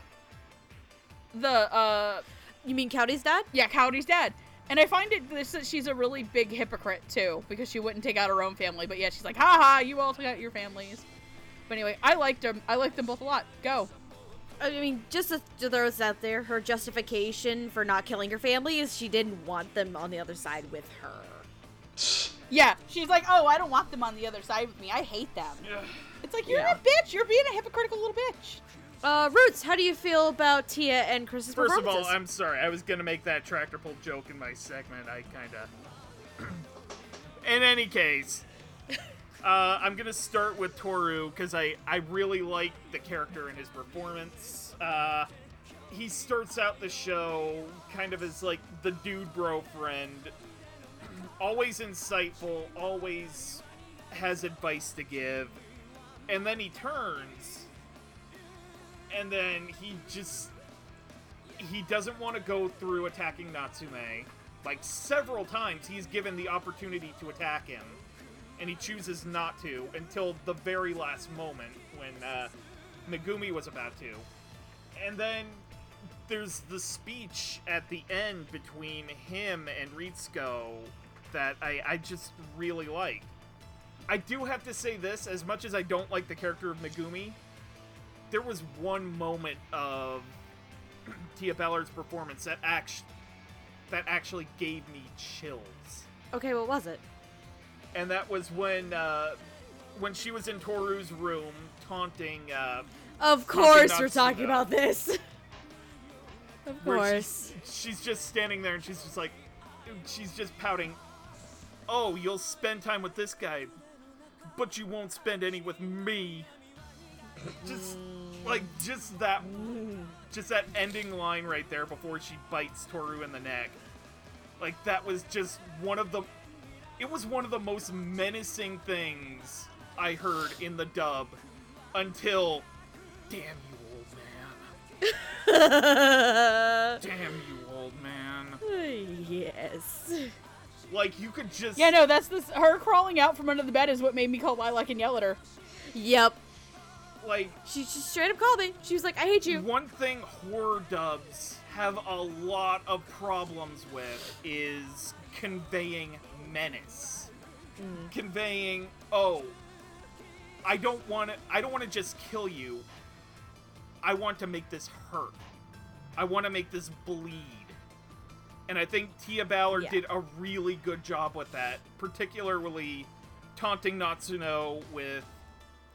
the uh, You mean Cowdy's dad? yeah, Cody's dad. And I find it this that she's a really big hypocrite too, because she wouldn't take out her own family, but yeah, she's like, haha, you all took out your families. But anyway, I liked them. I liked them both a lot. Go. I mean, just to, to throw this out there, her justification for not killing her family is she didn't want them on the other side with her. Yeah, she's like, oh, I don't want them on the other side with me. I hate them. It's like you're Yeah. a bitch. You're being a hypocritical little bitch. Uh, Roots, how do you feel about Tia and Chris's First of all. I'm sorry. I was gonna make that tractor pull joke in my segment. I kinda. in any case, uh, I'm gonna start with Toru because I I really like the character and his performance. Uh, he starts out the show kind of as like the dude bro friend, always insightful, always has advice to give, and then he turns and then he just he doesn't want to go through attacking Natsume. Like several times he's given the opportunity to attack him and he chooses not to until the very last moment when uh, Megumi was about to. And then there's the speech at the end between him and Ritsuko that I, I just really like. I do have to say this, as much as I don't like the character of Megumi, there was one moment of Tia Ballard's performance that act- that actually gave me chills. Okay, what was it? And that was when uh, when she was in Toru's room taunting uh, Of course we're talking about this. of course. she's, she's just standing there and she's just like she's just pouting oh you'll spend time with this guy but you won't spend any with me just like just that just that ending line right there before she bites toru in the neck like that was just one of the it was one of the most menacing things i heard in the dub until damn you old man damn you old man yes. like you could just Yeah, no, that's this. Her crawling out from under the bed is what made me call Lilac and yell at her. Yep. Like She, she straight up called me. She was like, I hate you. One thing horror dubs have a lot of problems with is conveying menace. Mm. Conveying, oh, I don't want to I don't want to just kill you. I want to make this hurt. I want to make this bleed. And I think Tia Ballard Yeah. did a really good job with that, particularly taunting Natsuno with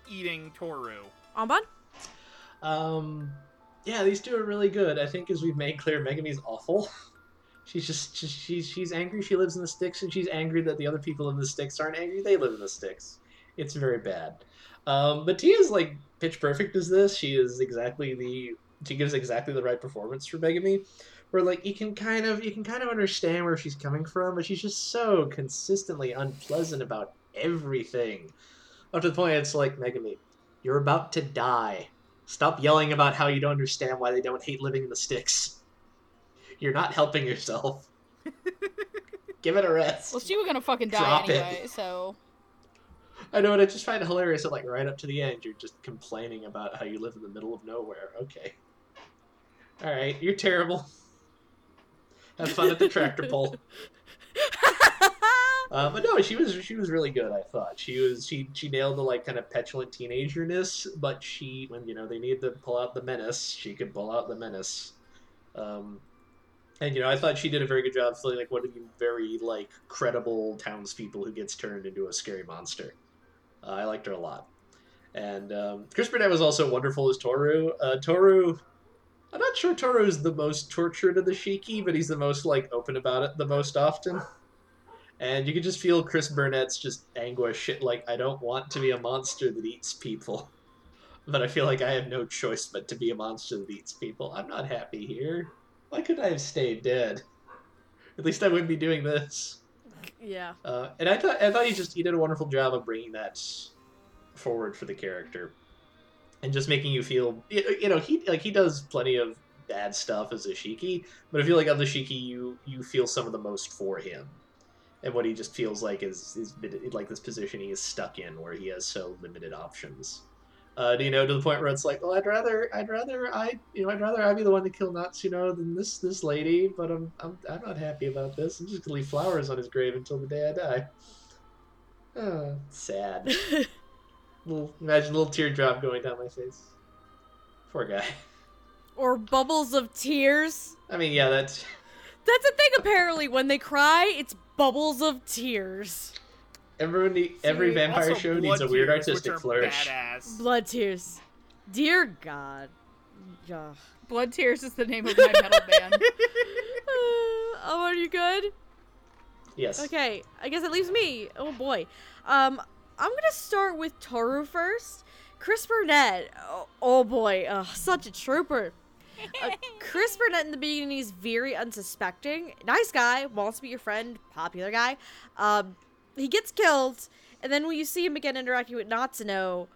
eating Toru. Onbon? Um, yeah, these two are really good. I think, as we've made clear, Megumi's awful. She's just, just she's she's angry. She lives in the sticks, and she's angry that the other people in the sticks aren't angry. They live in the sticks. It's very bad. Um, but Tia's like pitch perfect as this. She is exactly the she gives exactly the right performance for Megumi. Where like you can kind of you can kind of understand where she's coming from, but she's just so consistently unpleasant about everything. Up to the point it's like Megumi, you're about to die. Stop yelling about how you don't understand why they don't hate living in the sticks. You're not helping yourself. Give it a rest. Well, she was gonna fucking die Drop it. anyway, so. I know, and I just find it hilarious that, like, right up to the end, you're just complaining about how you live in the middle of nowhere. Okay. Alright, you're terrible. Have fun at the tractor pull. Uh, but no, she was she was really good. I thought she was she she nailed the like kind of petulant teenagerness, but she when you know they needed to pull out the menace, she could pull out the menace. Um, and you know I thought she did a very good job feeling like one of the very like credible townspeople who gets turned into a scary monster. Uh, I liked her a lot, and um, Chris Burnett was also wonderful as Toru. Uh, Toru. I'm not sure Toru is the most tortured of the Shiki, but he's the most like open about it the most often and you can just feel Chris Burnett's just anguish. Like I don't want to be a monster that eats people, but I feel like I have no choice but to be a monster that eats people. I'm not happy here. Why couldn't I have stayed dead? At least I wouldn't be doing this. yeah. Uh, and I thought I thought he just he did a wonderful job of bringing that forward for the character, and just making you feel you know he like he does plenty of bad stuff as a Shiki, but I feel like of the Shiki you you feel some of the most for him, and what he just feels like is is like this position he is stuck in where he has so limited options. Uh, you know to the point where it's like, well, I'd rather, I'd rather, I, you know, I'd rather I be the one to kill Natsuno than this this lady, but I'm, I'm, I'm not happy about this. I'm just gonna leave flowers on his grave until the day I die. Oh, sad. little, imagine a little teardrop going down my face. Poor guy. or bubbles of tears. I mean, yeah, that's That's a thing apparently. When they cry, it's bubbles of tears. everyone. Need, every See, vampire show needs a weird tears, artistic are flourish. Badass. Blood tears. Dear God. Ugh. Blood Tears is the name of my metal band. oh, are you good? Yes. Okay, I guess it leaves me. Oh boy. Um, I'm gonna start with Toru first. Chris Burnett. Oh, oh boy, uh, such a trooper. Uh, Chris Burnett in the beginning is very unsuspecting. Nice guy, wants to be your friend, popular guy. Um, he gets killed, and then when you see him again interacting with Natsuno,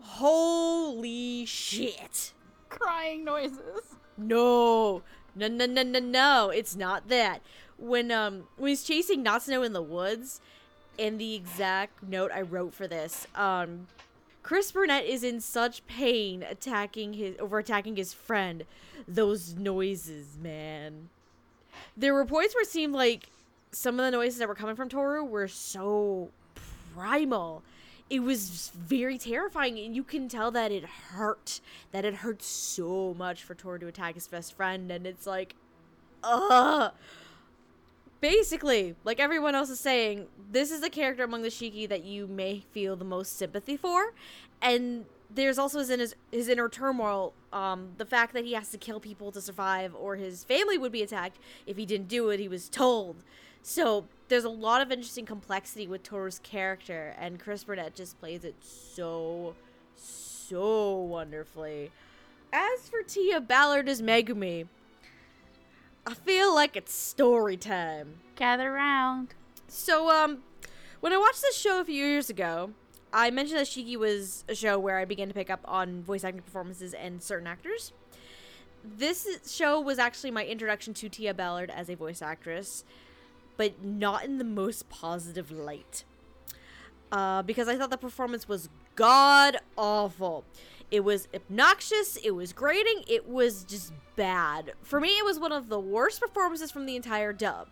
holy shit. Crying noises. No, no, no, no, no, no. It's not that. When um when he's chasing Natsuno in the woods, and the exact note I wrote for this, um, Chris Burnett is in such pain attacking his over attacking his friend. Those noises, man. There were points where it seemed like some of the noises that were coming from Toru were so primal. It was very terrifying, and you can tell that it hurt. That it hurt so much for Toru to attack his best friend, and it's like, ugh. Basically, like everyone else is saying, this is the character among the Shiki that you may feel the most sympathy for, and there's also his, his, his inner turmoil, um, the fact that he has to kill people to survive, or his family would be attacked if he didn't do it. He was told. So there's a lot of interesting complexity with Toru's character, and Chris Burnett just plays it so, so wonderfully. As for Tia Ballard as Megumi, I feel like it's story time. Gather round. So, um, when I watched this show a few years ago, I mentioned that Shiki was a show where I began to pick up on voice acting performances and certain actors. This show was actually my introduction to Tia Ballard as a voice actress, but not in the most positive light. Uh, because I thought the performance was god awful. It was obnoxious, it was grating, it was just bad. For me, it was one of the worst performances from the entire dub.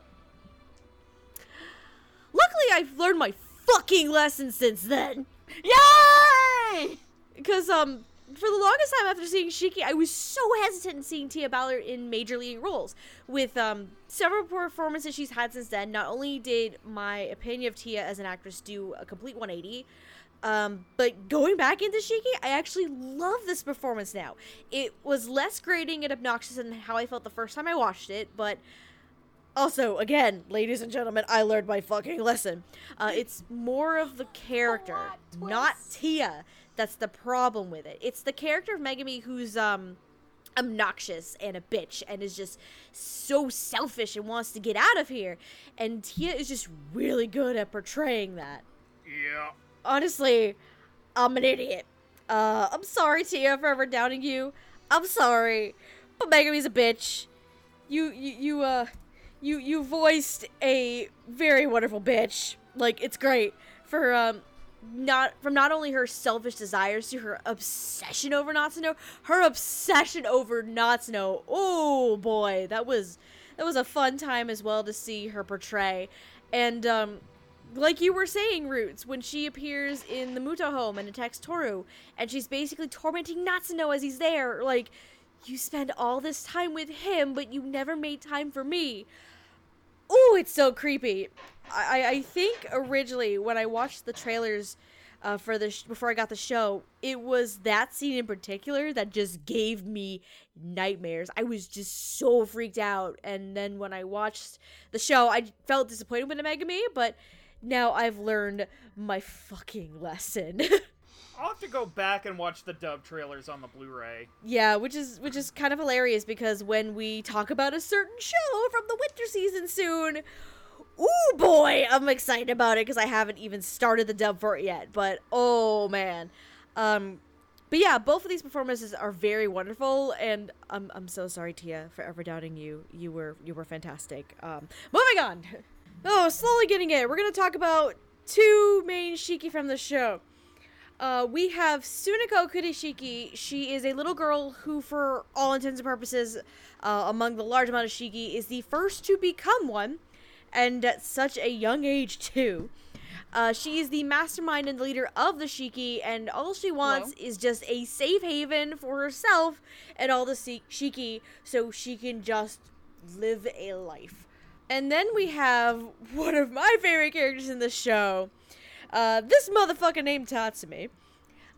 Luckily, I've learned my fucking lesson since then. Yay! Because, um, for the longest time after seeing Shiki, I was so hesitant in seeing Tia Ballard in major leading roles. With, um, several performances she's had since then, not only did my opinion of Tia as an actress do a complete 180, um, but going back into Shiki, I actually love this performance now. It was less grating and obnoxious than how I felt the first time I watched it, but also, again, ladies and gentlemen, I learned my fucking lesson. Uh, it's more of the character, not Tia. That's the problem with it. It's the character of Megumi who's um obnoxious and a bitch and is just so selfish and wants to get out of here. And Tia is just really good at portraying that. Yeah. Honestly, I'm an idiot. Uh, I'm sorry, Tia, for ever doubting you. I'm sorry, but Megumi's a bitch. You, you, you, uh, you, you voiced a very wonderful bitch. Like it's great for um, not from not only her selfish desires to her obsession over Natsuno. Her obsession over Natsuno. Oh boy, that was that was a fun time as well to see her portray. And um, like you were saying, Roots, when she appears in the Muto home and attacks Toru, and she's basically tormenting Natsuno as he's there, like, you spend all this time with him, but you never made time for me. Ooh, it's so creepy. I, I- think originally when I watched the trailers uh, for the sh- before I got the show, it was that scene in particular that just gave me nightmares. I was just so freaked out, and then when I watched the show, I felt disappointed with Megumi, but now I've learned my fucking lesson. I'll have to go back and watch the dub trailers on the Blu-ray. yeah, which is which is kind of hilarious because when we talk about a certain show from the winter season soon, ooh boy, I'm excited about it because I haven't even started the dub for it yet. But oh man, um, but yeah, both of these performances are very wonderful, and I'm I'm so sorry, Tia, for ever doubting you. You were you were fantastic. Um, moving on. Oh, slowly getting it. We're gonna talk about two main shiki from the show. Uh, we have Sunako Kirishiki. She is a little girl who, for all intents and purposes, uh, among the large amount of shiki, is the first to become one, and at such a young age too. Uh, she is the mastermind and leader of the Shiki, and all she wants is just a safe haven for herself and all the Shiki so she can just live a life. And then we have one of my favorite characters in the show. Uh, this motherfucker named Tatsumi.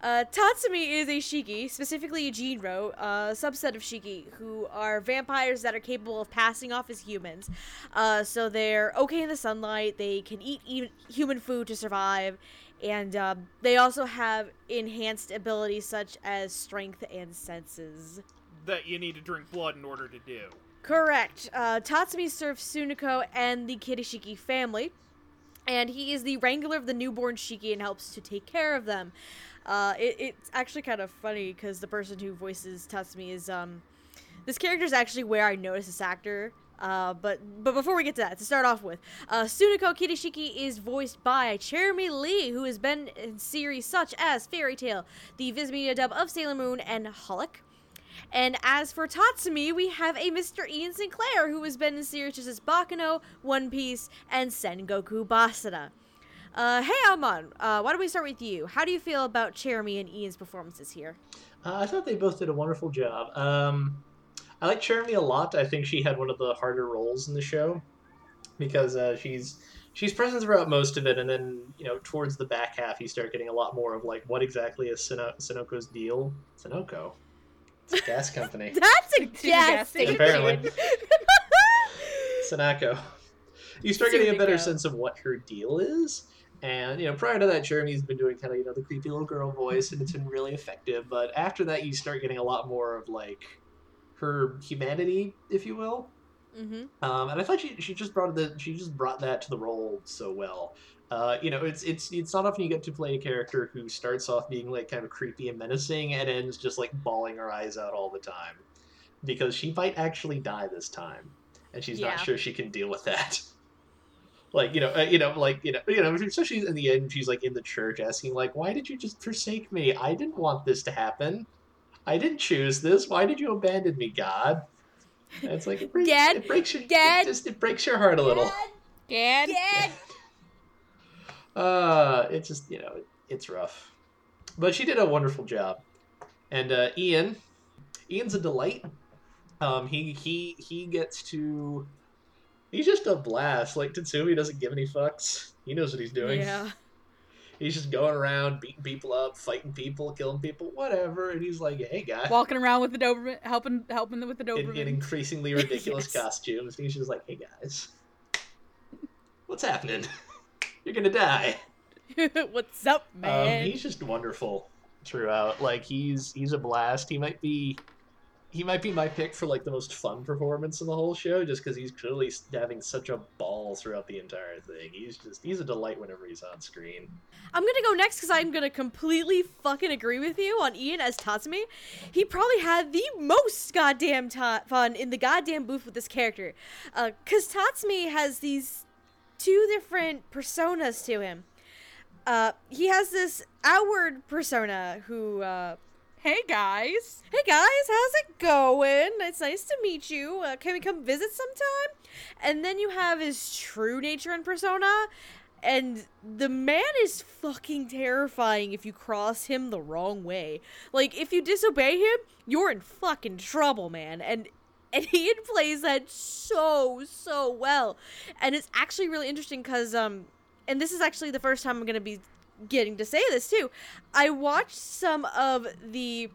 Uh, Tatsumi is a Shiki, specifically a Jinro, a subset of Shiki, who are vampires that are capable of passing off as humans. Uh, so they're okay in the sunlight, they can eat even human food to survive, and um, they also have enhanced abilities such as strength and senses. That you need to drink blood in order to do. Correct. Uh, Tatsumi serves Sunako and the Kirishiki family, and he is the wrangler of the newborn Shiki and helps to take care of them. Uh, it, it's actually kind of funny because the person who voices Tatsumi is um, this character is actually where I noticed this actor Uh, but but before we get to that, to start off with, uh, Sunako Kirishiki is voiced by Cherami Leigh, who has been in series such as Fairy Tail, the Viz Media dub of Sailor Moon, and Holic. And as for Tatsumi, we have a Mr. Ian Sinclair, who has been in series such as Baccano, One Piece, and Sengoku Basara. Uh, hey, Amon, uh, why don't we start with you? How do you feel about Cherami and Ian's performances here? Uh, I thought they both did a wonderful job. Um, I like Cherami a lot. I think she had one of the harder roles in the show because uh, she's she's present throughout most of it, and then you know towards the back half you start getting a lot more of like what exactly is Sino- Sinoko's deal? Sunoco, it's a gas company. That's a gas gas station. station. Apparently. Sanako. You start getting a better Sunico. sense of what her deal is. And, you know, prior to that, Cherami's been doing kind of, you know, the creepy little girl voice, and it's been really effective. But after that, you start getting a lot more of, like, her humanity, if you will. mm-hmm. Um, and I thought she, she just brought the she just brought that to the role so well. Uh, you know, it's it's it's not often you get to play a character who starts off being like kind of creepy and menacing and ends just like bawling her eyes out all the time, because she might actually die this time, and she's Yeah. not sure she can deal with that. Like you know, uh, you know, like you know, you know. Especially in the end, she's like in the church asking, like, "Why did you just forsake me? I didn't want this to happen. I didn't choose this. Why did you abandon me, God?" And it's like it breaks, Dad, it breaks your Dad, it just it breaks your heart a little. Dad? Dad. Uh, it's just you know it, it's rough, but she did a wonderful job. And uh, Ian, Ian's a delight. Um, he he he gets to. He's just a blast. Like Tatsumi doesn't give any fucks. He knows what he's doing. Yeah. He's just going around beating people up, fighting people, killing people, whatever. And he's like, "Hey, guy." Walking around with the Doberman, helping helping them with the in, Doberman. in increasingly ridiculous Yes. costumes. And he's just like, "Hey, guys, what's happening? You're gonna die." What's up, Um, man? he's just wonderful throughout. Like he's he's a blast. He might be he might be my pick for like the most fun performance in the whole show, just because he's clearly having such a ball throughout the entire thing. He's just he's a delight whenever he's on screen. I'm gonna go next because I'm gonna completely fucking agree with you on Ian as Tatsumi. He probably had the most goddamn ta- fun in the goddamn booth with this character. Uh, cause Tatsumi has these two different personas to him. Uh, he has this outward persona who, uh, hey guys. hey guys, how's it going? It's nice to meet you. Uh, can we come visit sometime? And then you have his true nature and persona, and the man is fucking terrifying if you cross him the wrong way. Like if you disobey him, you're in fucking trouble, man. And and Ian plays that so so well, and it's actually really interesting because um, and this is actually the first time I'm gonna be getting to say this too. I watched some of the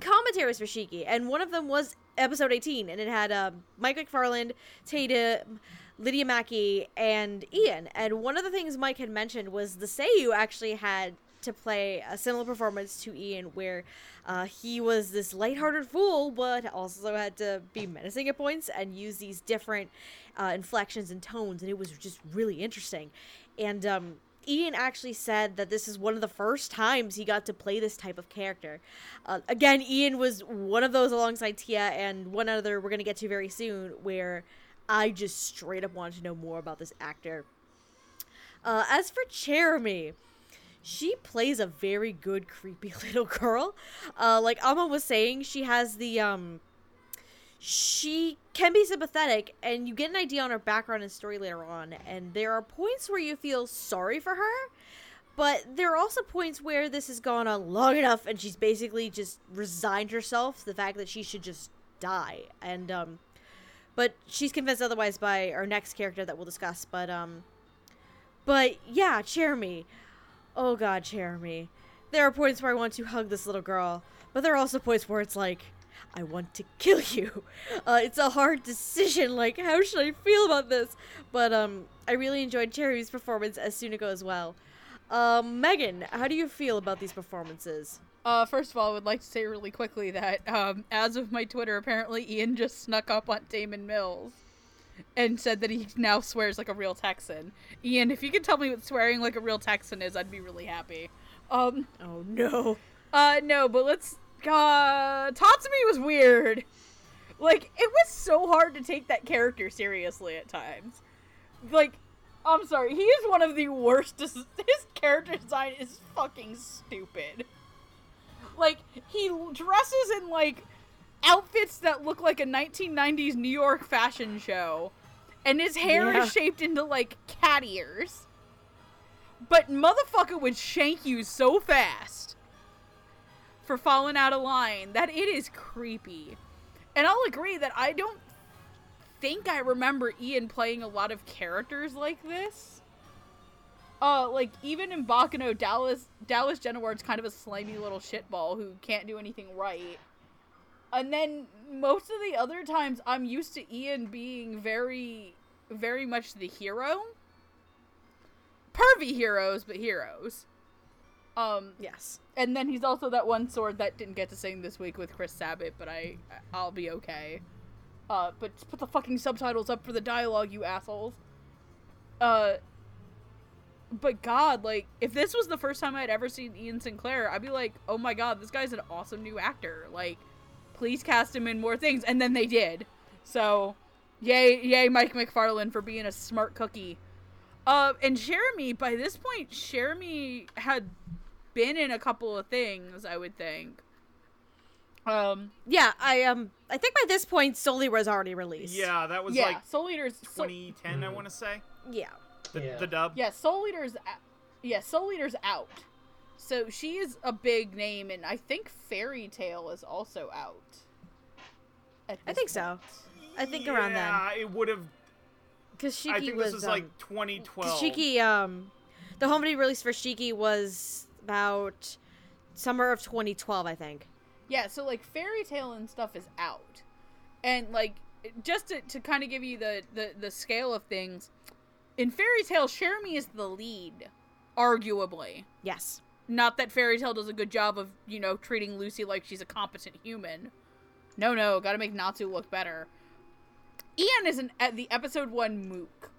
commentaries for Shiki, and one of them was episode 18, and it had um, Mike McFarland, Tatum, Lydia Mackay, and Ian. And one of the things Mike had mentioned was the Seiyu actually had to play a similar performance to Ian, where uh, he was this lighthearted fool, but also had to be menacing at points and use these different uh, inflections and tones, and it was just really interesting. And um, Ian actually said that this is one of the first times he got to play this type of character. Uh, again, Ian was one of those alongside Tia, and one other we're going to get to very soon, where I just straight up wanted to know more about this actor. Uh, as for Cherami, she plays a very good creepy little girl. Uh, like Amma was saying, she has the um she can be sympathetic and you get an idea on her background and story later on and there are points where you feel sorry for her but there are also points where this has gone on long enough and she's basically just resigned herself to the fact that she should just die and um but she's convinced otherwise by our next character that we'll discuss but um but yeah Cherami oh god Cherami there are points where i want to hug this little girl but there are also points where it's like I want to kill you. Uh, it's a hard decision. Like, how should I feel about this? But um, I really enjoyed Cherry's performance as Sunako as well. Um, Megan, how do you feel about these performances? Uh, first of all, I would like to say really quickly that um, as of my Twitter, apparently Ian just snuck up on Damon Mills and said that he now swears like a real Texan. Ian, if you could tell me what swearing like a real Texan is, I'd be really happy. Um, Oh no. uh, no, but let's. Uh, Tatsumi was weird. Like it was so hard to take that character seriously at times. Like I'm sorry, he is one of the worst. Des- his character design is fucking stupid. Like he dresses in like outfits that look like a 1990s New York fashion show, and his hair Yeah. is shaped into like cat ears. But motherfucker would shank you so fast for falling out of line that it is creepy. And I'll agree that I don't think I remember Ian playing a lot of characters like this. Uh, like even in Baccano, Dallas Dallas Genoard's kind of a slimy little shitball who can't do anything right. And then most of the other times, I'm used to Ian being very, very much the hero. Pervy heroes, but heroes. Um, Yes. and then he's also that one sword that didn't get to sing this week with Chris Sabat, but I I'll be okay. Uh, but just put the fucking subtitles up for the dialogue, you assholes. Uh, but God, like, if this was the first time I'd ever seen Ian Sinclair, I'd be like, oh my God, this guy's an awesome new actor. Like, please cast him in more things, and then they did. So, yay, yay, Mike McFarland for being a smart cookie. Uh, and Cherami, by this point, Cherami had been in a couple of things, I would think. Um, Yeah, I um I think by this point Soul Eater was already released. Yeah, that was yeah, like Soul Eater's Soul, 2010, I want to say. Yeah. The, Yeah. the dub. yeah, Soul Eater's a- yeah, Soul Eater's out. So she is a big name, and I think Fairy Tail is also out. I this think so. I think around then. Yeah, it would have. Because Shiki I think was this was um, like 2012. Shiki um the home video release for Shiki was about summer of 2012, I think. Yeah, so like Fairy Tail and stuff is out, and like just to, to kind of give you the, the the scale of things, in Fairy Tail, Cherami is the lead, arguably. Yes. Not that Fairy Tail does a good job of you know treating Lucy like she's a competent human. No, no, got to make Natsu look better. Ian is at the episode one mook.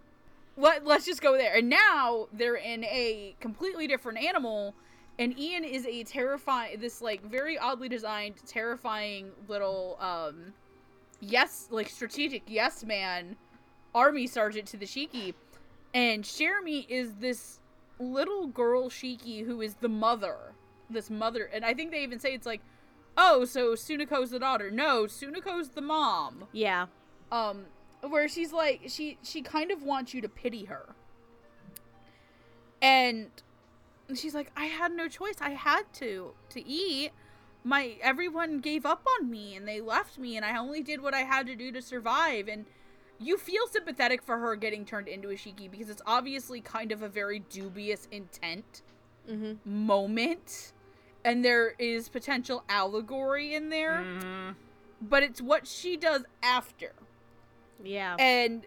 Let, let's just go there. And now they're in a completely different animal, and Ian is a terrifying, this like very oddly designed, terrifying little, um, yes, like strategic yes man, army sergeant to the Shiki, and Cherami is this little girl Shiki who is the mother, this mother, and I think they even say it's like, oh, so Sunako's the daughter. No, Sunako's the mom. Yeah. um where she's like she she kind of wants you to pity her. And she's like i had no choice. I had to to eat. My everyone gave up on me and they left me and i only did what i had to do to survive. And you feel sympathetic for her getting turned into a shiki because it's obviously kind of a very dubious intent Mm-hmm. moment and there is potential allegory in there Mhm. but it's what she does after Yeah. and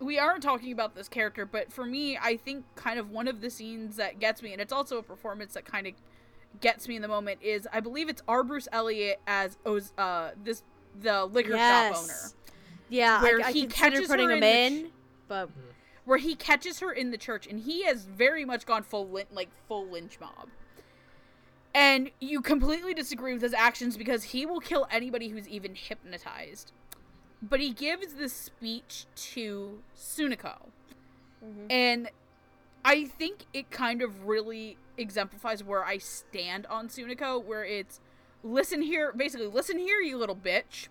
we aren't talking about this character, but for me, I think kind of one of the scenes that gets me, and it's also a performance that kind of gets me in the moment, is I believe it's R. Bruce Elliott as Oz, uh this the liquor shop owner, yes. Yeah, Where I, I he catches putting her him in in, but mm-hmm. where he catches her in the church, and he has very much gone full lyn- like full lynch mob. And you completely disagree with his actions because he will kill anybody who's even hypnotized. But he gives this speech to Sunako. Mm-hmm. And I think it kind of really exemplifies where I stand on Sunako, where it's listen here, basically, listen here, you little bitch.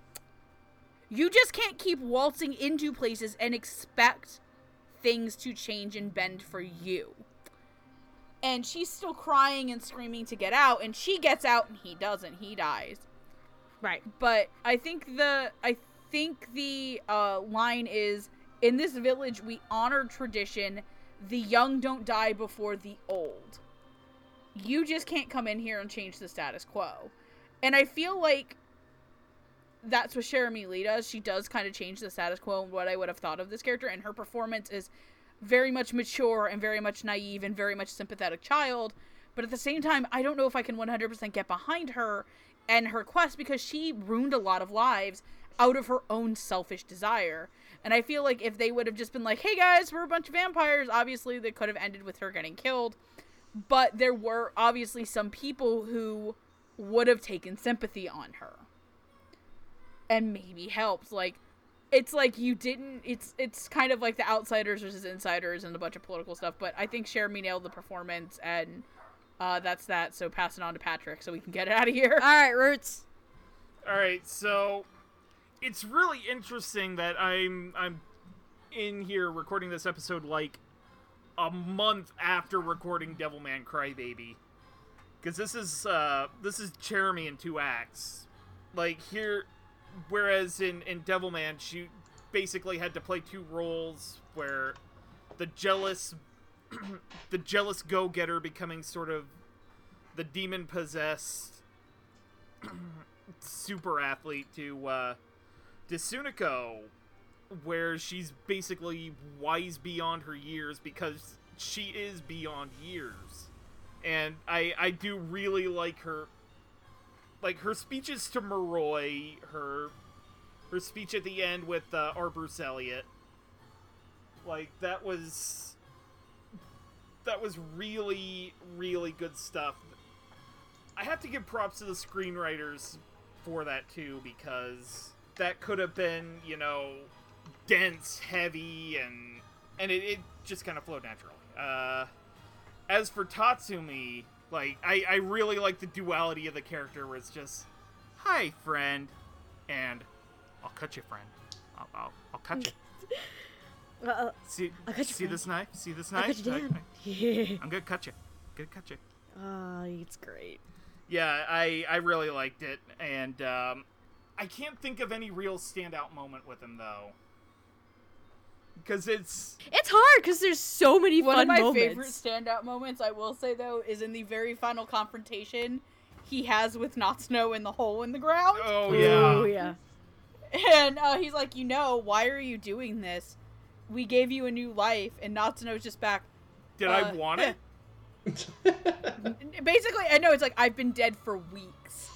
You just can't keep waltzing into places and expect things to change and bend for you. And she's still crying and screaming to get out, and she gets out and he doesn't. He dies. right. But I think the I think the uh, line is in this village we honor tradition. The young don't die before the old. You just can't come in here and change the status quo. And I feel like that's what Cherami Leigh does. She does kind of change the status quo and what I would have thought of this character, and her performance is very much mature and very much naive and very much sympathetic child. But at the same time, I don't know if I can 100% get behind her and her quest because she ruined a lot of lives out of her own selfish desire. And I feel like if they would have just been like, hey guys, we're a bunch of vampires, obviously they could have ended with her getting killed. But there were obviously some people who would have taken sympathy on her. And maybe helped. Like it's like you didn't it's it's kind of like the outsiders versus insiders and a bunch of political stuff, but I think Cherami nailed the performance and uh, that's that. So pass it on to Patrick so we can get it out of here. All right, Roots. All right, so it's really interesting that I'm I'm in here recording this episode like a month after recording Devilman Crybaby, because this is uh this is Cherami in two acts. Like here, whereas in in Devilman she basically had to play two roles where the jealous the jealous go-getter becoming sort of the demon possessed super athlete to uh to Suniko where she's basically wise beyond her years because she is beyond years. And I I do really like her like her speeches to Moroi, her her speech at the end with uh, R. Bruce. Like that was that was really really good stuff. I have to give props to the screenwriters for that too because that could have been, you know, dense, heavy, and and it, it just kind of flowed naturally. Uh, as for Tatsumi, like I, I really like the duality of the character where it's just, "Hi, friend," and "I'll cut you, friend. I'll, I'll, I'll cut you." Uh, See, I'll cut you, see this knife? See this knife? cut you I- down. I- Yeah. I'm gonna cut you. I'm Gonna cut you. Oh, it's great. Yeah, I I really liked it, and um, I can't think of any real standout moment with him though, because it's It's hard because there's so many fun. One fun of my moments. favorite standout moments, I will say though, is in the very final confrontation he has with Natsuno in the hole in the ground. oh Oh yeah, yeah. And uh, he's like, you know, why are you doing this? We gave you a new life, and Natsuno's just back. did I uh, want it? Basically, I know it's like I've been dead for weeks.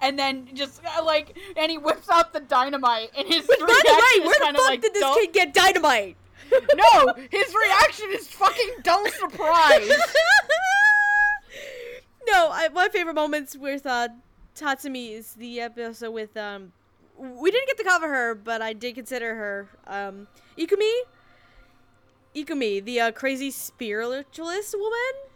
And then just uh, like, and he whips out the dynamite, and his But by the way, where the fuck like did this dull- kid get dynamite? No, his reaction is fucking dull surprise. no, I, my favorite moments with uh, Tatsumi is the episode with um. We didn't get to cover her, but I did consider her um Ikumi. Ikumi, the uh, crazy spiritualist woman.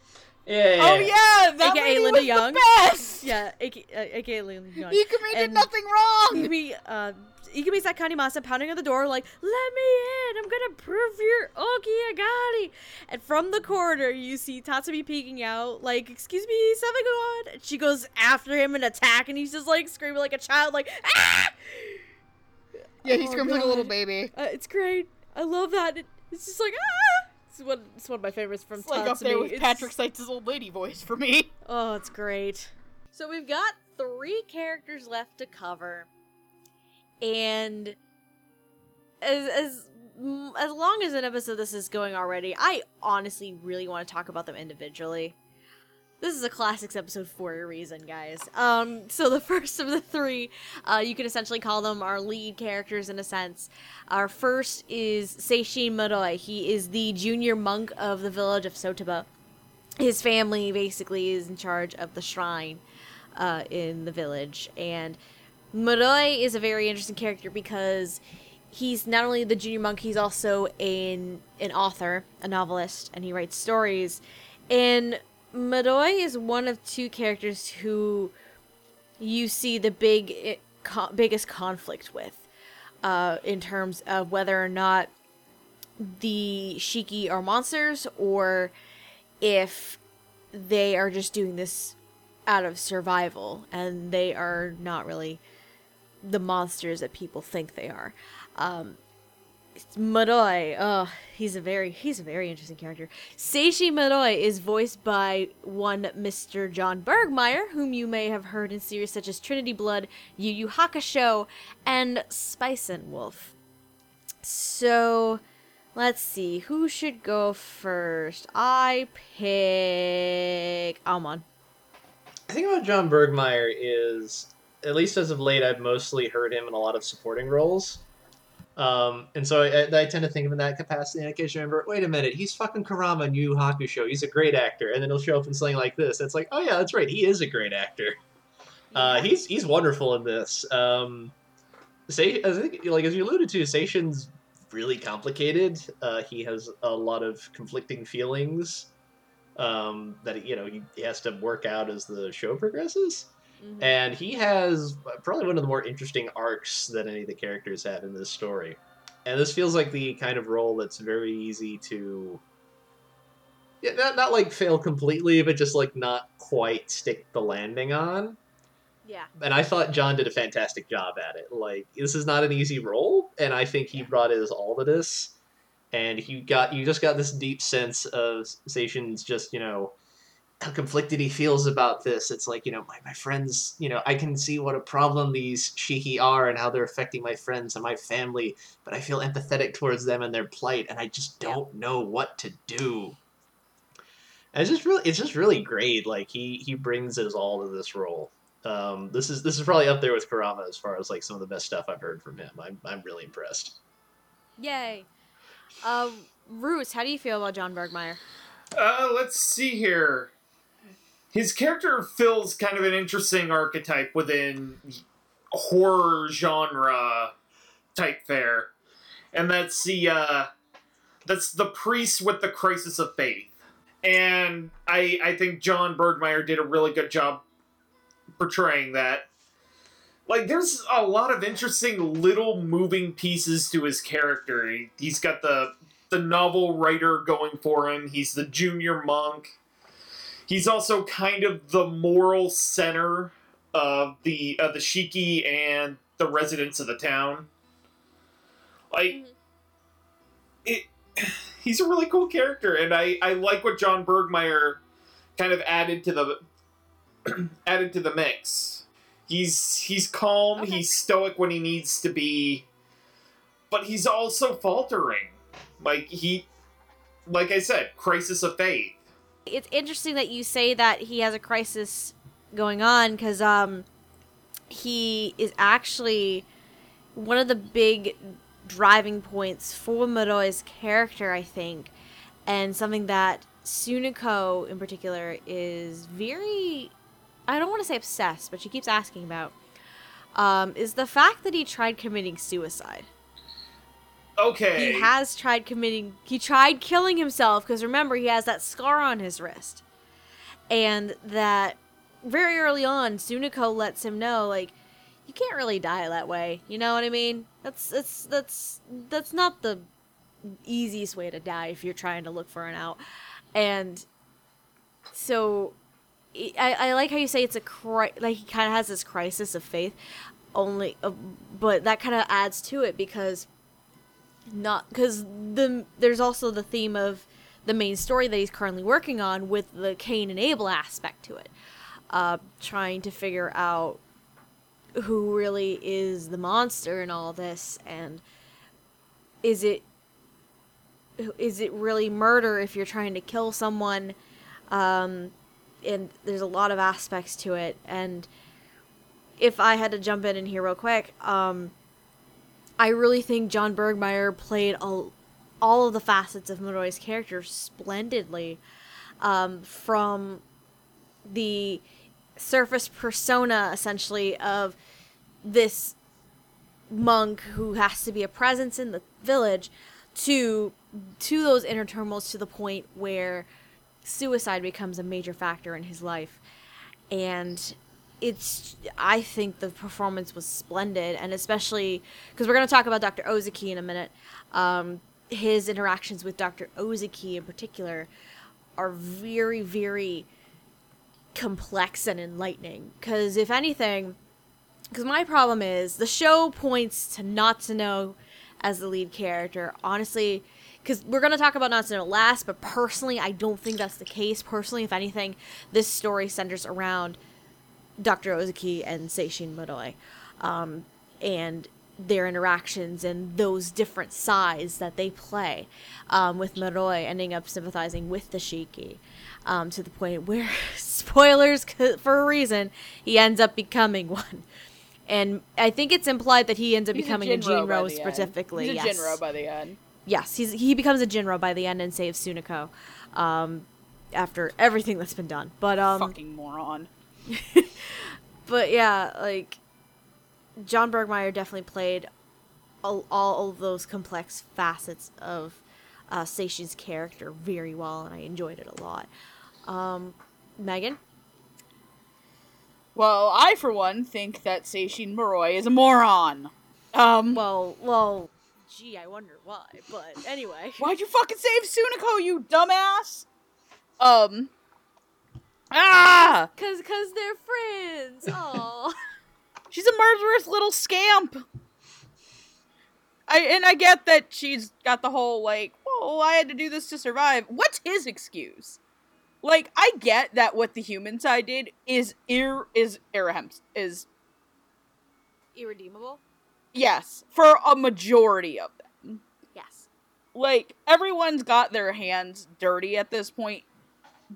Yeah. Oh yeah, that AKA lady Linda was Young. the best. Yeah, aka, uh, AKA Lily Young. Ikumi did And- nothing wrong. Ikumi, uh, Ikumi's at Kanemasa pounding on the door like, let me in, I'm gonna prove your Okiagari. And from the corner, you see Tatsumi peeking out, like, excuse me, something on. And she goes after him and attack, and he's just like screaming like a child, like, ah! Yeah, he Oh, screams like a little God. baby. Uh, it's great. I love that. It, it's just like, ah! It's one, it's one of my favorites from It's like up there with It's- Patrick Seitz' old lady voice for me. Oh, it's great. So we've got three characters left to cover, and as as mm, as long as an episode this is going already, I honestly really want to talk about them individually. This is a classics episode for a reason, guys. Um, so the first of the three, uh, you can essentially call them our lead characters in a sense. Our first is Seishin Moroi. He is the junior monk of the village of Sotoba his family basically is in charge of the shrine uh, in the village and Moroi is a very interesting character because he's not only the junior monk he's also an an author a novelist and he writes stories and Moroi is one of two characters who you see the big co- biggest conflict with uh, in terms of whether or not the Shiki are monsters or if they are just doing this out of survival and they are not really the monsters that people think they are. Um, Moroi, oh, he's a very he's a very interesting character. Seishi Moroi is voiced by one Mr. John Burgmeier, whom you may have heard in series such as Trinity Blood, Yu Yu Hakusho, and Spice and Wolf. So, let's see who should go first. I pick Amon. The thing about John Burgmeier is, at least as of late, I've mostly heard him in a lot of supporting roles. Um, and so I, I tend to think of him in that capacity. And I occasionally remember, wait a minute, he's fucking Kurama in Yu Hakusho. He's a great actor. And then he'll show up in something like this. It's like, oh yeah, that's right, he is a great actor. Uh, he's he's wonderful in this. Um, Say, I think, like as you alluded to, Seishin's really complicated. Uh, he has a lot of conflicting feelings um, that you know he, he has to work out as the show progresses. Mhm. And he has probably one of the more interesting arcs that any of the characters have in this story. And this feels like the kind of role that's very easy to. Yeah, not, not like fail completely, but just like not quite stick the landing on. Yeah. And I thought John did a fantastic job at it. Like, this is not an easy role, and I think he brought his all to this. And he got you just got this deep sense of Seishin's just, you know, how conflicted he feels about this. It's like, you know, my, my friends, you know, I can see what a problem these Shiki are and how they're affecting my friends and my family, but I feel empathetic towards them and their plight, and I just don't know what to do. And it's just really it's just really great. Like he he brings his all to this role. Um, this is this is probably up there with Kurama as far as like some of the best stuff I've heard from him. I'm I'm really impressed. Yay. Uh, Roos, how do you feel about John Burgmeier? Uh, let's see here. His character fills kind of an interesting archetype within horror genre type fare, and that's the uh, that's the priest with the crisis of faith. And I I think John Burgmeier did a really good job portraying that. Like, there's a lot of interesting little moving pieces to his character. He, he's got the the novel writer going for him. He's the junior monk. He's also kind of the moral center of the of the Shiki and the residents of the town. Like Mhm. it he's a really cool character and I I like what John Burgmeier kind of added to the added to the mix. He's he's calm, Okay. he's stoic when he needs to be, but he's also faltering. Like he like I said, crisis of faith. It's interesting that you say that he has a crisis going on because um, he is actually one of the big driving points for Miroi's character, I think, and something that Sunako in particular is very I don't want to say obsessed, but she keeps asking about um, is the fact that he tried committing suicide. Okay. He has tried committing. He tried killing himself because remember he has that scar on his wrist, and that very early on, Sunako lets him know like you can't really die that way. You know what I mean? That's that's that's that's not the easiest way to die if you're trying to look for an out, and so I, I like how you say it's a cri- like he kind of has this crisis of faith only uh, but that kind of adds to it because not because the there's also the theme of the main story that he's currently working on with the Cain and Abel aspect to it. Uh, trying to figure out who really is the monster in all this and is it is it really murder if you're trying to kill someone? Um, and there's a lot of aspects to it. And if i had to jump in in here real quick um, i really think john burgmeier played all, all of the facets of Miroi's character splendidly um, from the surface persona essentially of this monk who has to be a presence in the village to to those inner turmoils to the point where suicide becomes a major factor in his life. And it's i think the performance was splendid and especially because we're going to talk about dr ozaki in a minute um, his interactions with dr ozaki in particular are very very complex and enlightening because if anything because my problem is the show points to Natsuno as the lead character. Honestly, because we're gonna talk about Natsuno last, but personally, I don't think that's the case. Personally, if anything, this story centers around Dr. Ozaki and Seishin Moroi, um, and their interactions and those different sides that they play, um, with Moroi ending up sympathizing with the Shiki. Um, to the point where, spoilers for a reason, he ends up becoming one and I think it's implied that he ends up He's becoming a Jinro by Jinro end. specifically. He's a yes. Jinro by the end. yes, he's he becomes a Jinro by the end and saves Sunako, um, after everything that's been done. But um, Fucking moron. but yeah, like John Burgmeier definitely played all, all of those complex facets of uh, Seishin's character very well, and I enjoyed it a lot. Um, Megan? Well, I for one think that Seishin Moroi is a moron. Um, Well, well, gee, I wonder why, but anyway. why'd you fucking save Sunako, you dumbass? Um. Ah! Cause, cause they're friends. Oh. She's a murderous little scamp. I and I get that she's got the whole like, oh, I had to do this to survive. What's his excuse? Like, I get that what the human side did is ir is irrehem is Irredeemable. yes for a majority of them. Yes. Like everyone's got their hands dirty at this point,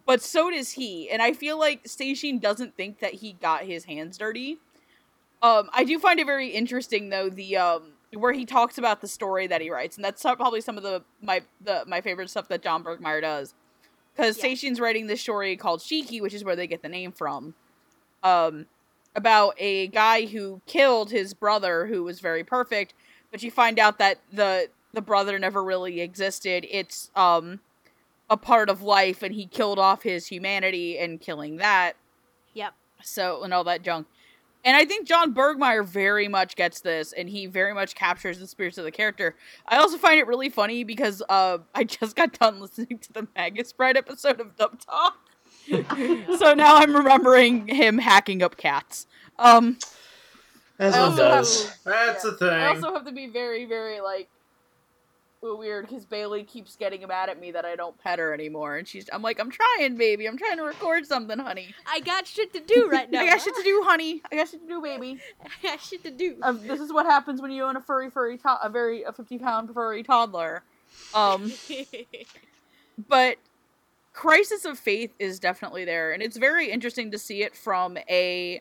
but so does he. And I feel like Seishin doesn't think that he got his hands dirty. Um, I do find it very interesting though the um where he talks about the story that he writes, and that's probably some of the my the my favorite stuff that John Burgmeier does. Because Yeah. Seishin's writing this story called Shiki, which is where they get the name from. Um, about a guy who killed his brother who was very perfect, but you find out that the the brother never really existed. It's um a part of life and he killed off his humanity and killing that. Yep. So and all that junk. And I think John Burgmeier very much gets this and he very much captures the spirits of the character. I also find it really funny because uh I just got done listening to the Magus Bride episode of Dub Talk. so now I'm remembering him hacking up cats. Um As one also have- does. That's yeah. a thing. I also have to be very, very like weird because Bailey keeps getting mad at me that I don't pet her anymore, and she's I'm like I'm trying, baby, I'm trying to record something, honey. I got shit to do right now. I got shit to do, honey. I got shit to do, baby. I got shit to do. Um, this is what happens when you own a furry, furry, to- a very a fifty pound furry toddler. Um, but crisis of faith is definitely there, and it's very interesting to see it from a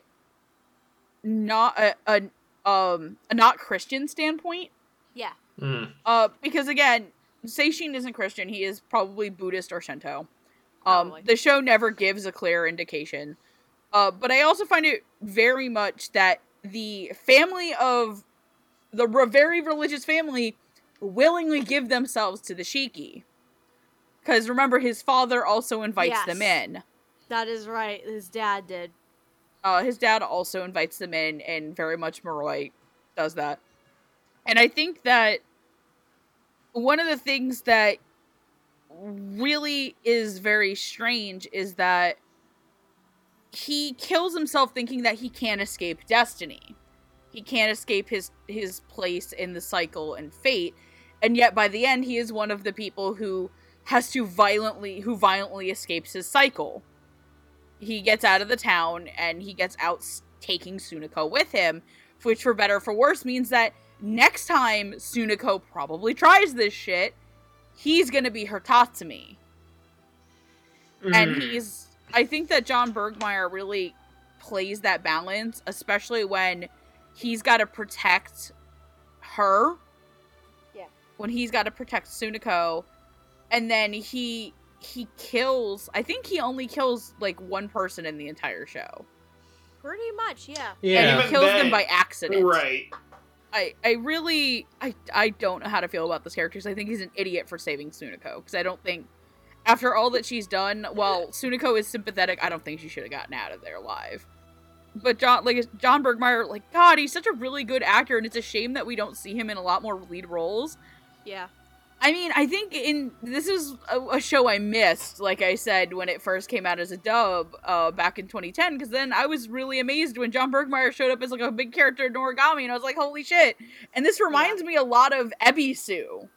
not a, a um a not Christian standpoint. yeah. Mm. Uh, because again, Seishin isn't Christian. He is probably Buddhist or Shinto. Um, Probably. the show never gives a clear indication. Uh, but I also find it very much that the family of the re- very religious family willingly give themselves to the Shiki. Because remember, his father also invites them in. That is right. His dad did. Uh, his dad also invites them in, and very much Moroi does that. And I think that one of the things that really is very strange is that he kills himself thinking that he can't escape destiny. He can't escape his his place in the cycle and fate. And yet by the end he is one of the people who has to violently who violently escapes his cycle he gets out of the town and he gets out taking Sunako with him, which for better or for worse means that next time Sunako probably tries this shit, he's gonna be her Tatsumi. And Mm. he's I think that John Burgmeier really plays that balance, especially when he's gotta protect her. Yeah. When he's gotta protect Sunako. And then he he kills I think he only kills like one person in the entire show. Pretty much, yeah. And Yeah. he Even kills them by accident. Right. I I really I I don't know how to feel about this character because I think he's an idiot for saving Sunako because I don't think after all that she's done, while Sunako is sympathetic, I don't think she should have gotten out of there alive. But John like John Burgmeier, like God, he's such a really good actor, and it's a shame that we don't see him in a lot more lead roles. Yeah. I mean, I think in this is a, a show I missed, like I said when it first came out as a dub uh, back in 2010, because then I was really amazed when John Burgmeier showed up as like a big character in Noragami, and I was like, holy shit! And this reminds me a lot of Ebisu,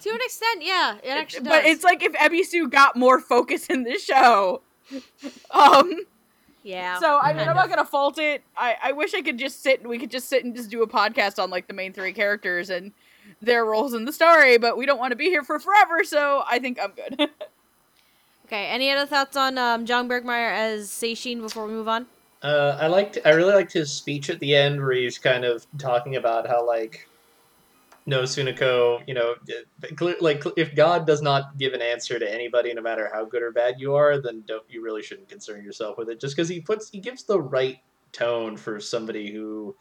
To an extent, yeah. It actually does. but it's like if Ebisu got more focus in this show. um. yeah. So I mean, I'm not gonna fault it. I I wish I could just sit and we could just sit and just do a podcast on like the main three characters and their roles in the story, but we don't want to be here for forever, so I think I'm good. Okay. Any other thoughts on um, John Burgmeier as Seishin before we move on? Uh, I liked. I really liked his speech at the end, where he's kind of talking about how like, no Sunako, you know, like if God does not give an answer to anybody, no matter how good or bad you are, then don't you really shouldn't concern yourself with it. Just because he puts he gives the right tone for somebody who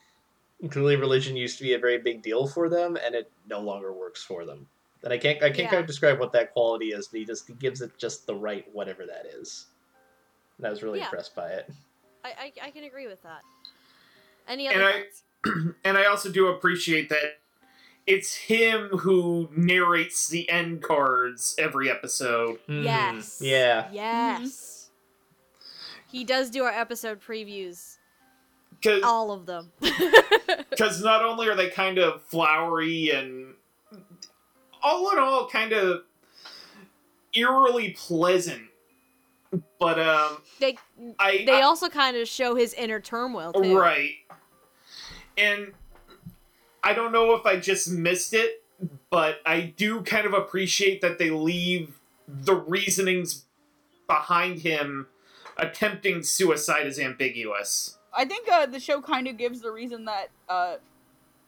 clearly religion used to be a very big deal for them, and it no longer works for them. And I can't I can't Yeah. quite describe what that quality is, but he just he gives it just the right whatever that is. And I was really Yeah. impressed by it. I, I I can agree with that. Any And other I- and I also do appreciate that it's him who narrates the end cards every episode. Mm, Yes. Yeah. Yes. He does do our episode previews, Because all of them. Because not only are they kind of flowery and all in all kind of eerily pleasant, but um, they I they I- also kind of show his inner turmoil too. Right. And I don't know if I just missed it, but I do kind of appreciate that they leave the reasonings behind him attempting suicide as ambiguous. I think uh, the show kind of gives the reason that uh,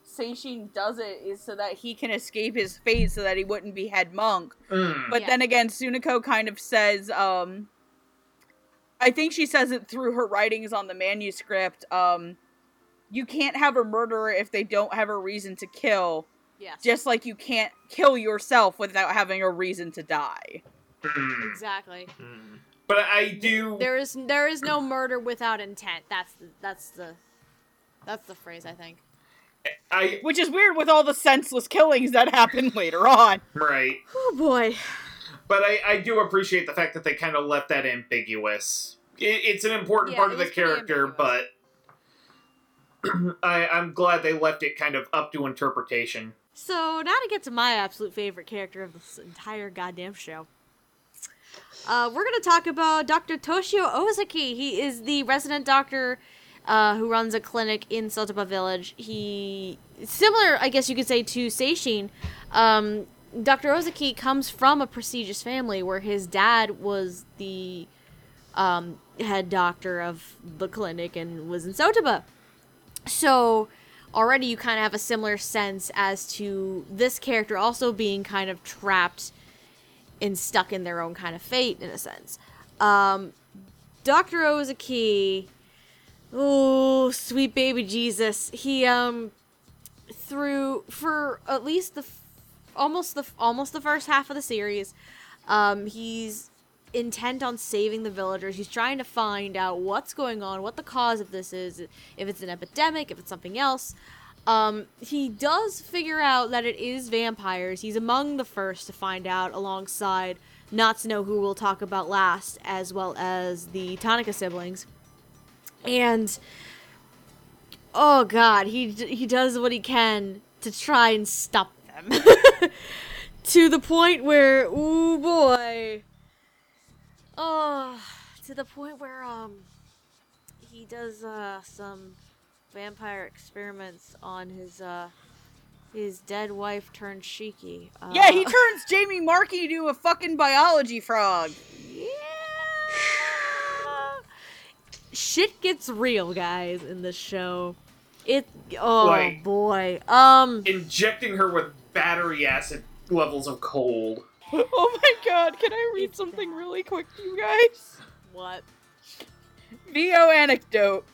Seishin does it is so that he can escape his fate, so that he wouldn't be head monk. Mm. But Yeah. then again, Sunako kind of says, um, I think she says it through her writings on the manuscript. Um, you can't have a murderer if they don't have a reason to kill, Yes. just like you can't kill yourself without having a reason to die. Mm. exactly. Mm. But I do. There is there is no murder without intent. That's the, that's the that's the phrase I think. I Which is weird with all the senseless killings that happen later on. right. Oh boy. But I, I do appreciate the fact that they kind of left that ambiguous. It, it's an important Yeah, part of the was pretty character, but I, I'm glad they left it kind of up to interpretation. So now to get to my absolute favorite character of this entire goddamn show. Uh, we're gonna talk about Dr. Toshio Ozaki. He is the resident doctor uh, who runs a clinic in Sotoba Village. He similar, I guess you could say, to Seishin. Um, Dr. Ozaki comes from a prestigious family where his dad was the um, head doctor of the clinic and was in Sotoba. So already you kind of have a similar sense as to this character also being kind of trapped and stuck in their own kind of fate in a sense. Um, Dr. key. oh sweet baby Jesus, he um through for at least the almost the almost the first half of the series, um, he's intent on saving the villagers. He's trying to find out what's going on, what the cause of this is, if it's an epidemic, if it's something else. Um, he does figure out that it is vampires. He's among the first to find out, alongside Natsuno, who we'll talk about last, as well as the Tanaka siblings. And oh god, he he does what he can to try and stop them. to the point where, oh boy, oh, to the point where um, he does uh some vampire experiments on his uh his dead wife turned Shiki. Uh, Yeah, he turns Jamie Marchi to a fucking biology frog. Yeah. Shit gets real, guys, in this show. It oh Like- boy. Um Injecting her with battery acid levels of cold. Oh my god, can I read something really quick to you guys? what? VO anecdote.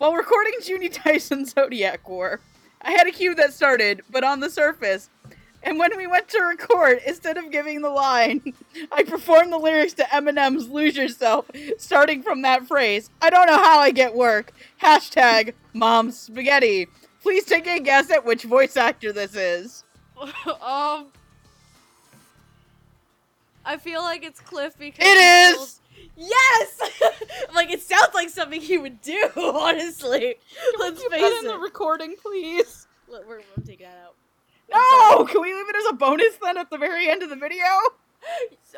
While recording Juni Taisen's Zodiac War, I had a cue that started, but on the surface. And when we went to record, instead of giving the line, I performed the lyrics to Eminem's Lose Yourself, starting from that phrase. I don't know how I get work. Hashtag Mom Spaghetti. Please take a guess at which voice actor this is. um I feel like it's Cliff because it is. Yes! like it sounds like something he would do, honestly. Let's Keep face that in the recording, please. Let- we're, we're taking that out. No! Can we leave it as a bonus then at the very end of the video?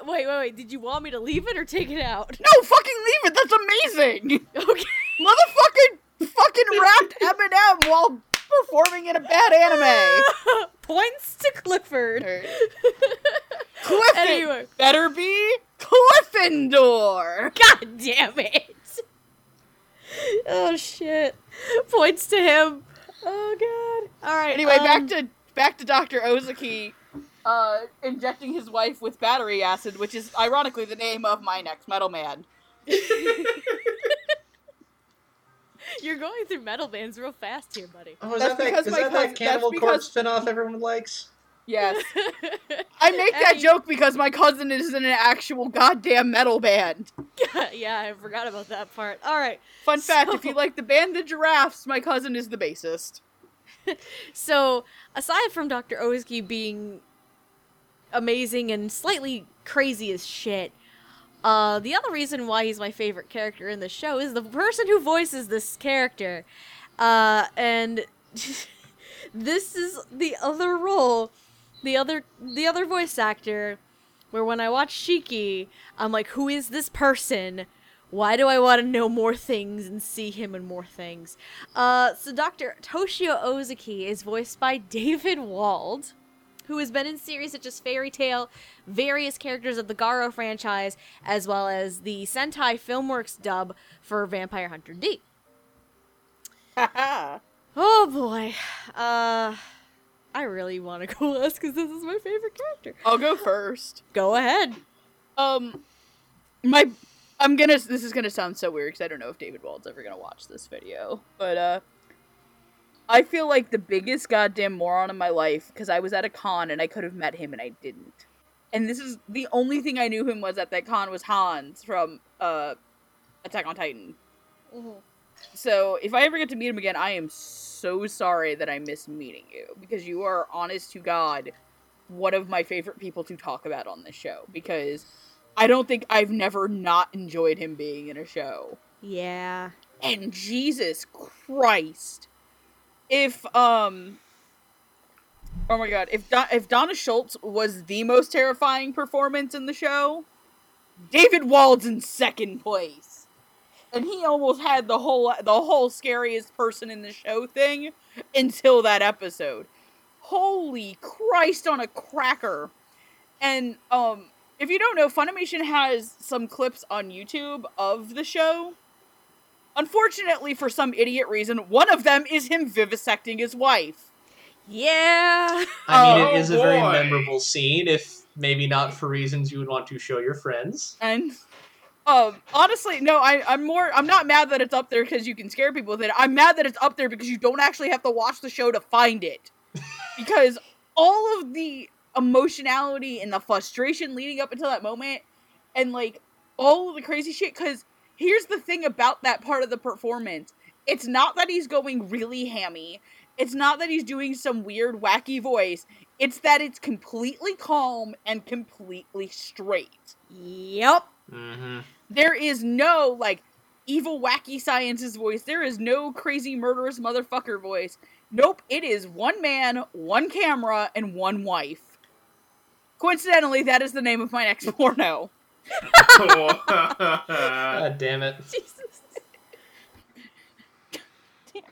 Wait, wait, wait. Did you want me to leave it or take it out? No, fucking leave it. That's amazing. Okay. Motherfucking fucking rapped Eminem while performing in a bad anime. Points to Clifford. Clifford Anyway. better be Gryffindor. God damn it. Oh shit. Points to him. Oh god. All right. Anyway, back um, to back to Dr. Ozaki uh injecting his wife with battery acid, which is ironically the name of my next metal man. You're going through metal bands real fast here, buddy. Oh, is That's that that, because is my that, cousin- that Cannibal that's Corpse because- spinoff everyone likes? Yes. I make that Eddie- joke because my cousin is in an actual goddamn metal band. yeah, I forgot about that part. All right. Fun fact, if you like the band The Giraffes, my cousin is the bassist. So, aside from Dr. Ozaki being amazing and slightly crazy as shit, uh, the other reason why he's my favorite character in the show is the person who voices this character. Uh, and this is the other role, the other the other voice actor, where when I watch Shiki, I'm like, who is this person? Why do I want to know more things and see him in more things? Uh, so Dr. Toshio Ozaki is voiced by David Wald, who has been in series such as Fairy Tail, various characters of the Garo franchise, as well as the Sentai Filmworks dub for Vampire Hunter D. Oh boy. Uh, I really want to go last because this is my favorite character. I'll go first. Go ahead. Um, my, I'm gonna. This is gonna sound so weird because I don't know if David Wald's ever gonna watch this video, but uh, I feel like the biggest goddamn moron in my life because I was at a con and I could have met him and I didn't. And this is the only thing I knew him was at that con was Hans from uh, Attack on Titan. So if I ever get to meet him again, I am so sorry that I missed meeting you because you are honest to God one of my favorite people to talk about on this show because I don't think I've never not enjoyed him being in a show. Yeah. And Jesus Christ. If um Oh my god, if Don- if Donna Schultz was the most terrifying performance in the show, David Wald's in second place. And he almost had the whole the whole scariest person in the show thing until that episode. Holy Christ on a cracker. And um if you don't know, Funimation has some clips on YouTube of the show. Unfortunately, for some idiot reason, one of them is him vivisecting his wife. Yeah. I mean, Oh, it is a very memorable scene, if maybe not for reasons you would want to show your friends. And um, honestly, no, I, I'm more. I'm not mad that it's up there because you can scare people with it. I'm mad that it's up there because you don't actually have to watch the show to find it. because all of the emotionality and the frustration leading up until that moment, and like all of the crazy shit. Because here's the thing about that part of the performance: it's not that he's going really hammy. It's not that he's doing some weird, wacky voice. It's that it's completely calm and completely straight Yep. Mm-hmm. there is no like evil wacky science's voice there is no crazy murderous motherfucker voice nope it is one man one camera and one wife coincidentally that is the name of my next porno God damn it. Jesus.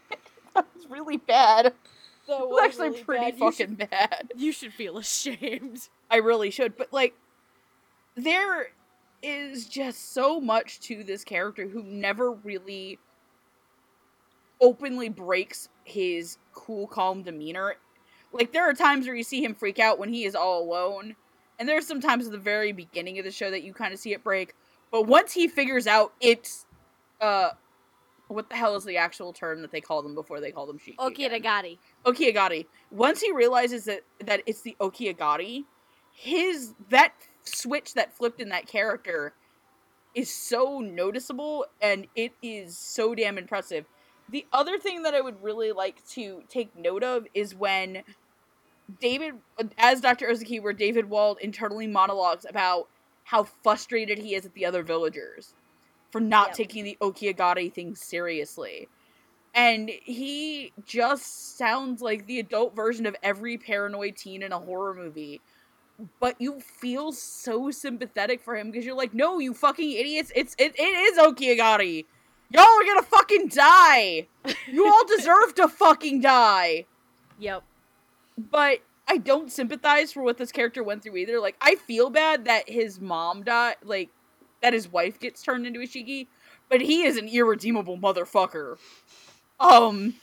that was really bad it That was actually pretty fucking bad You should feel ashamed. I really should, but like there is just so much to this character who never really openly breaks his cool calm demeanor. Like there are times where you see him freak out when he is all alone, and there's some times at the very beginning of the show that you kind of see it break. But once he figures out it's uh what the hell is the actual term that they call them before they call them Shiki? Okay, again? Okiagari. Once he realizes that that it's the Okiagari, his that switch that flipped in that character is so noticeable and it is so damn impressive. The other thing that I would really like to take note of is when David as Dr. Ozaki where David Wald internally monologues about how frustrated he is at the other villagers for not Yep. taking the Okiagari thing seriously and he just sounds like the adult version of every paranoid teen in a horror movie but you feel so sympathetic for him because you're like no you fucking idiots. It's it, it is okiagari. Y'all are gonna fucking die. You all deserve to fucking die. Yep. but i don't sympathize for what this character went through either. Like i feel bad that his mom died like that his wife gets turned into a shiki but he is an irredeemable motherfucker. Um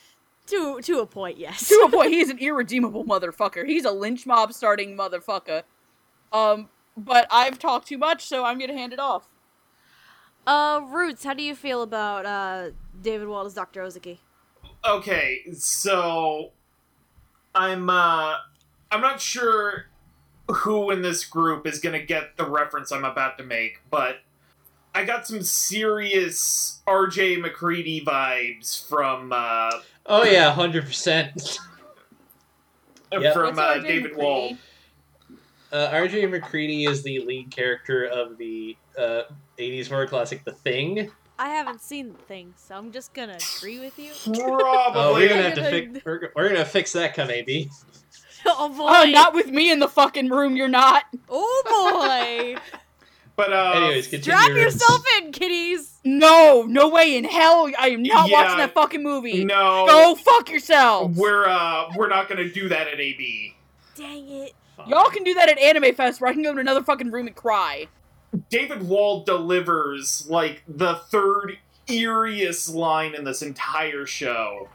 To to a point, yes. to a point, he's an irredeemable motherfucker. He's a lynch mob starting motherfucker. Um, but I've talked too much, so I'm gonna hand it off. Uh, Roots, how do you feel about uh David Wald as Dr. Ozaki? Okay, so I'm uh I'm not sure who in this group is gonna get the reference I'm about to make, but I got some serious RJ MacReady vibes from uh Oh yeah, hundred percent. Yep. from uh, David MacReady? Wald. Uh, R.J. MacReady is the lead character of the uh, '80s horror classic The Thing. I haven't seen the thing, so I'm just gonna agree with you. Oh, Probably. we're gonna have to fix. We're, we're gonna fix that, come AB. oh boy! Oh, not with me in the fucking room. You're not. oh boy! But uh Anyways, continue. Strap yourself in, kiddies. No, no way in hell. I am not Yeah. watching that fucking movie. no Go fuck yourselves. we're uh we're not gonna do that at AB. Dang it! Fine. Y'all can do that at Anime Fest, where I can go to another fucking room and cry. David Wald delivers like the third eeriest line in this entire show.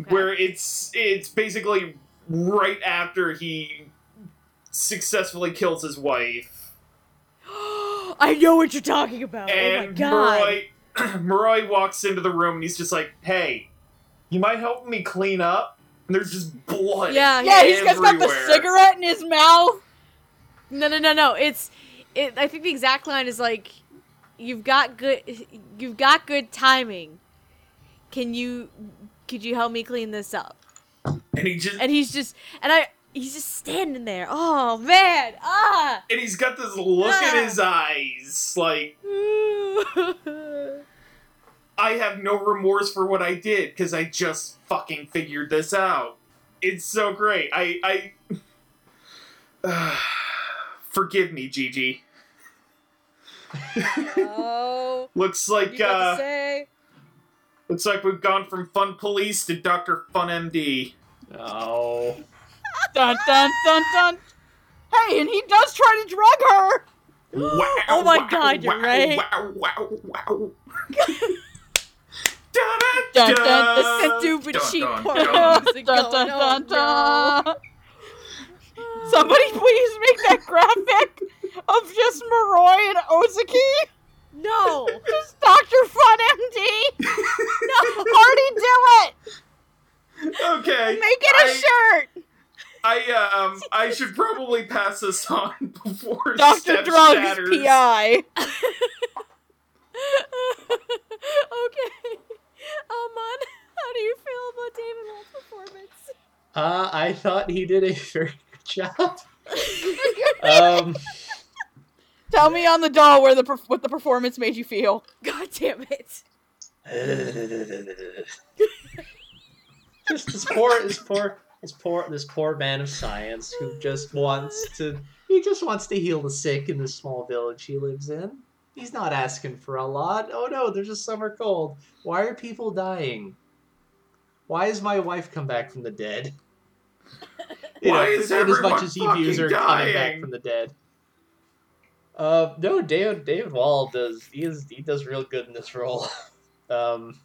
Okay. where it's it's basically right after he successfully kills his wife I know what you're talking about. oh my and god! Murray Murray walks into the room and he's just like, "Hey, you might help me clean up." And there's just blood. Yeah, Yeah, he's got got the cigarette in his mouth. No, no, no, no. It's it. I think the exact line is like, "You've got good, you've got good timing. Can you, could you help me clean this up?" and he just And he's just, and I, he's just standing there. Oh man, ah. and he's got this look in Ah. his eyes like I have no remorse for what I did because I just fucking figured this out. It's so great. I I forgive me, Gigi. oh, Looks like you uh say? looks like we've gone from Fun Police to Doctor Fun MD. Oh. Dun dun dun dun. Hey, and he does try to drug her. Wow, Oh my wow, God, you're wow, right. Wow, wow, wow. Dun, dun, The stupid Dun, cheap dun, porn dun. music Dun, going. dun, Oh, dun, dun. Somebody please make that graphic of just Maroi and Ozaki. No, no, Just Dr. Fun MD. no. Already do it. Okay. Make it a I- shirt. I um I should probably pass this on before Dr. Steph Drugs shatters. PI. okay. Amon, how do you feel about David Wald's performance? Uh, I thought he did a very good job. Um, Tell me on the doll where the what the performance made you feel. God damn it. just this poor, this poor, this poor, this poor man of science who just wants to, he just wants to heal the sick in this small village he lives in. He's not asking for a lot. Oh no, there's a summer cold. Why are people dying? Why has my wife come back from the dead? You Why know, is in as much as he views her coming back dying? from the dead. Uh, no, David David Wald does he is he does real good in this role. um,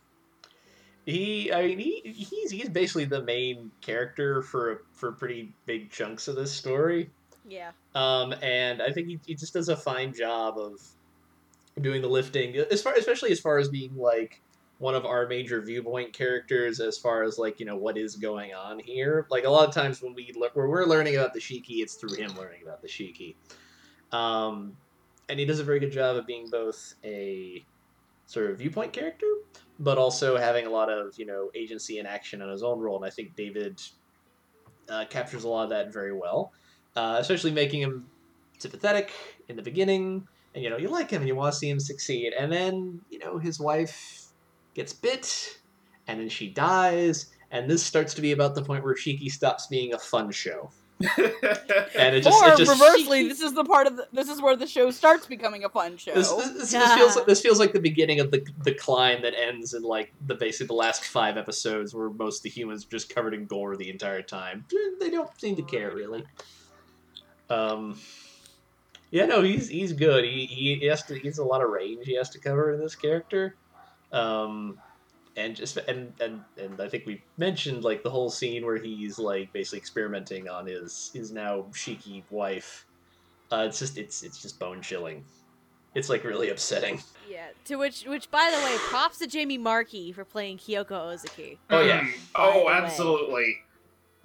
he I mean he he's he's basically the main character for for pretty big chunks of this story. Yeah. Um, and I think he, he just does a fine job of doing the lifting, as far especially as far as being like one of our major viewpoint characters, as far as like you know what is going on here. Like a lot of times when we le- when we're learning about the Shiki, it's through him learning about the Shiki. Um, and he does a very good job of being both a sort of viewpoint character, but also having a lot of you know agency and action on his own role. And I think David uh, captures a lot of that very well, uh, especially making him sympathetic in the beginning, and you know you like him and you want to see him succeed, and then you know his wife gets bit, and then she dies, and this starts to be about the point where Shiki stops being a fun show, and it just or it just reversely, this is the part of the, this is where the show starts becoming a fun show. This, this, this, this feels this feels like the beginning of the decline that ends in like the basically the last five episodes where most of the humans are just covered in gore the entire time. They don't seem to care really. Um, yeah, no, he's he's good. He he has to he has a lot of range he has to cover in this character. Um, and just and and and I think we mentioned like the whole scene where he's like basically experimenting on his his now Shiki wife. Uh, it's just it's it's just bone chilling. It's like really upsetting. Yeah. To which, which by the way, props to Jamie Marchi for playing Kyoko Ozaki. Oh yeah. Mm. Oh, the way. absolutely.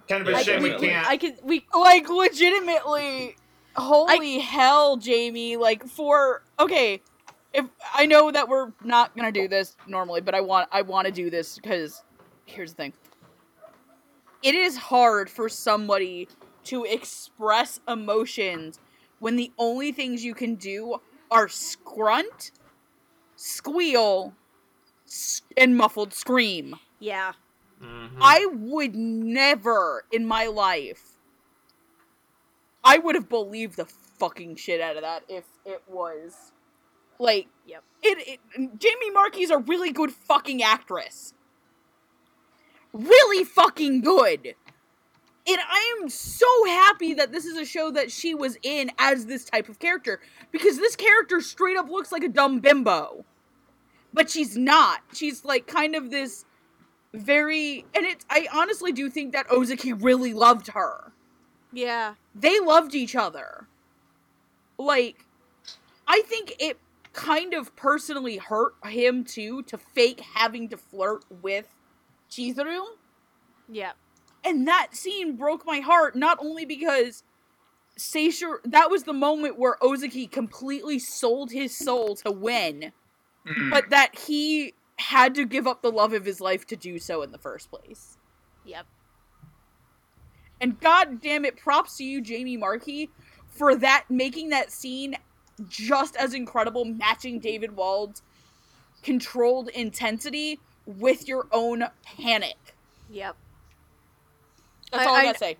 Kind of a Yeah, shame can, we can't. I can. We. like legitimately holy hell jamie like for okay if i know that we're not gonna do this normally but i want i want to do this because here's the thing it is hard for somebody to express emotions when the only things you can do are scrunt squeal and muffled scream Yeah. Mhm. I would never in my life. I would have believed the fucking shit out of that if it was like Yep. it, it Jamie Marchi's a really good fucking actress. Really fucking good. And I am so happy that this is a show that she was in as this type of character because this character straight up looks like a dumb bimbo. But she's not. She's like kind of this very and it I honestly do think that Ozaki really loved her. Yeah. They loved each other. Like I think it kind of personally hurt him too to fake having to flirt with Chizuru. Yeah. And that scene broke my heart not only because Seishiro that was the moment where Ozaki completely sold his soul to win, Mm. but that he had to give up the love of his life to do so in the first place. Yep. And god damn it, props to you, Jamie Marchi, for that making that scene just as incredible, matching David Wald's controlled intensity with your own panic. Yep. That's I- all I, I- gotta say.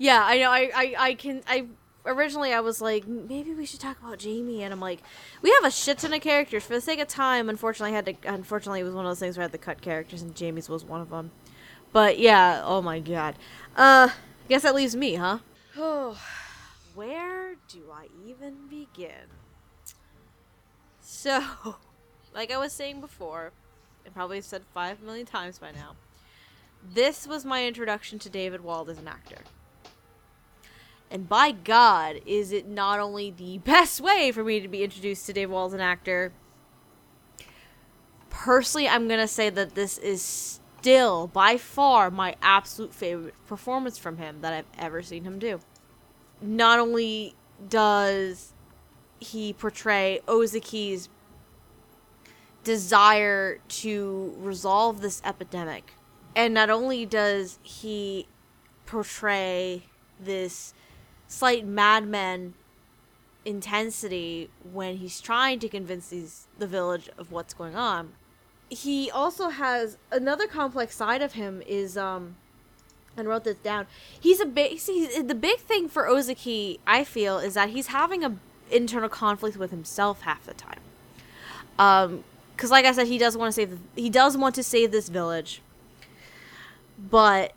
Yeah, I know. I, I, I can. I originally I was like, maybe we should talk about Jamie, and I'm like, we have a shit ton of characters. For the sake of time, unfortunately, I had to. Unfortunately, it was one of those things where I had to cut characters, and Jamie's was one of them. But yeah, oh my god. Uh, guess that leaves me, huh? Oh, where do I even begin? So, like I was saying before, I probably said five million times by now. This was my introduction to David Wald as an actor. And by God, is it not only the best way for me to be introduced to Dave Wald as an actor? Personally, I'm gonna say that this is still by far my absolute favorite performance from him that I've ever seen him do. Not only does he portray Ozaki's desire to resolve this epidemic, and not only does he portray this slight madman intensity when he's trying to convince these the village of what's going on. He also has another complex side of him is um and wrote this down. He's a big the big thing for Ozaki, I feel, is that he's having a internal conflict with himself half the time. Um cuz like I said he does want to save the, he does want to save this village. But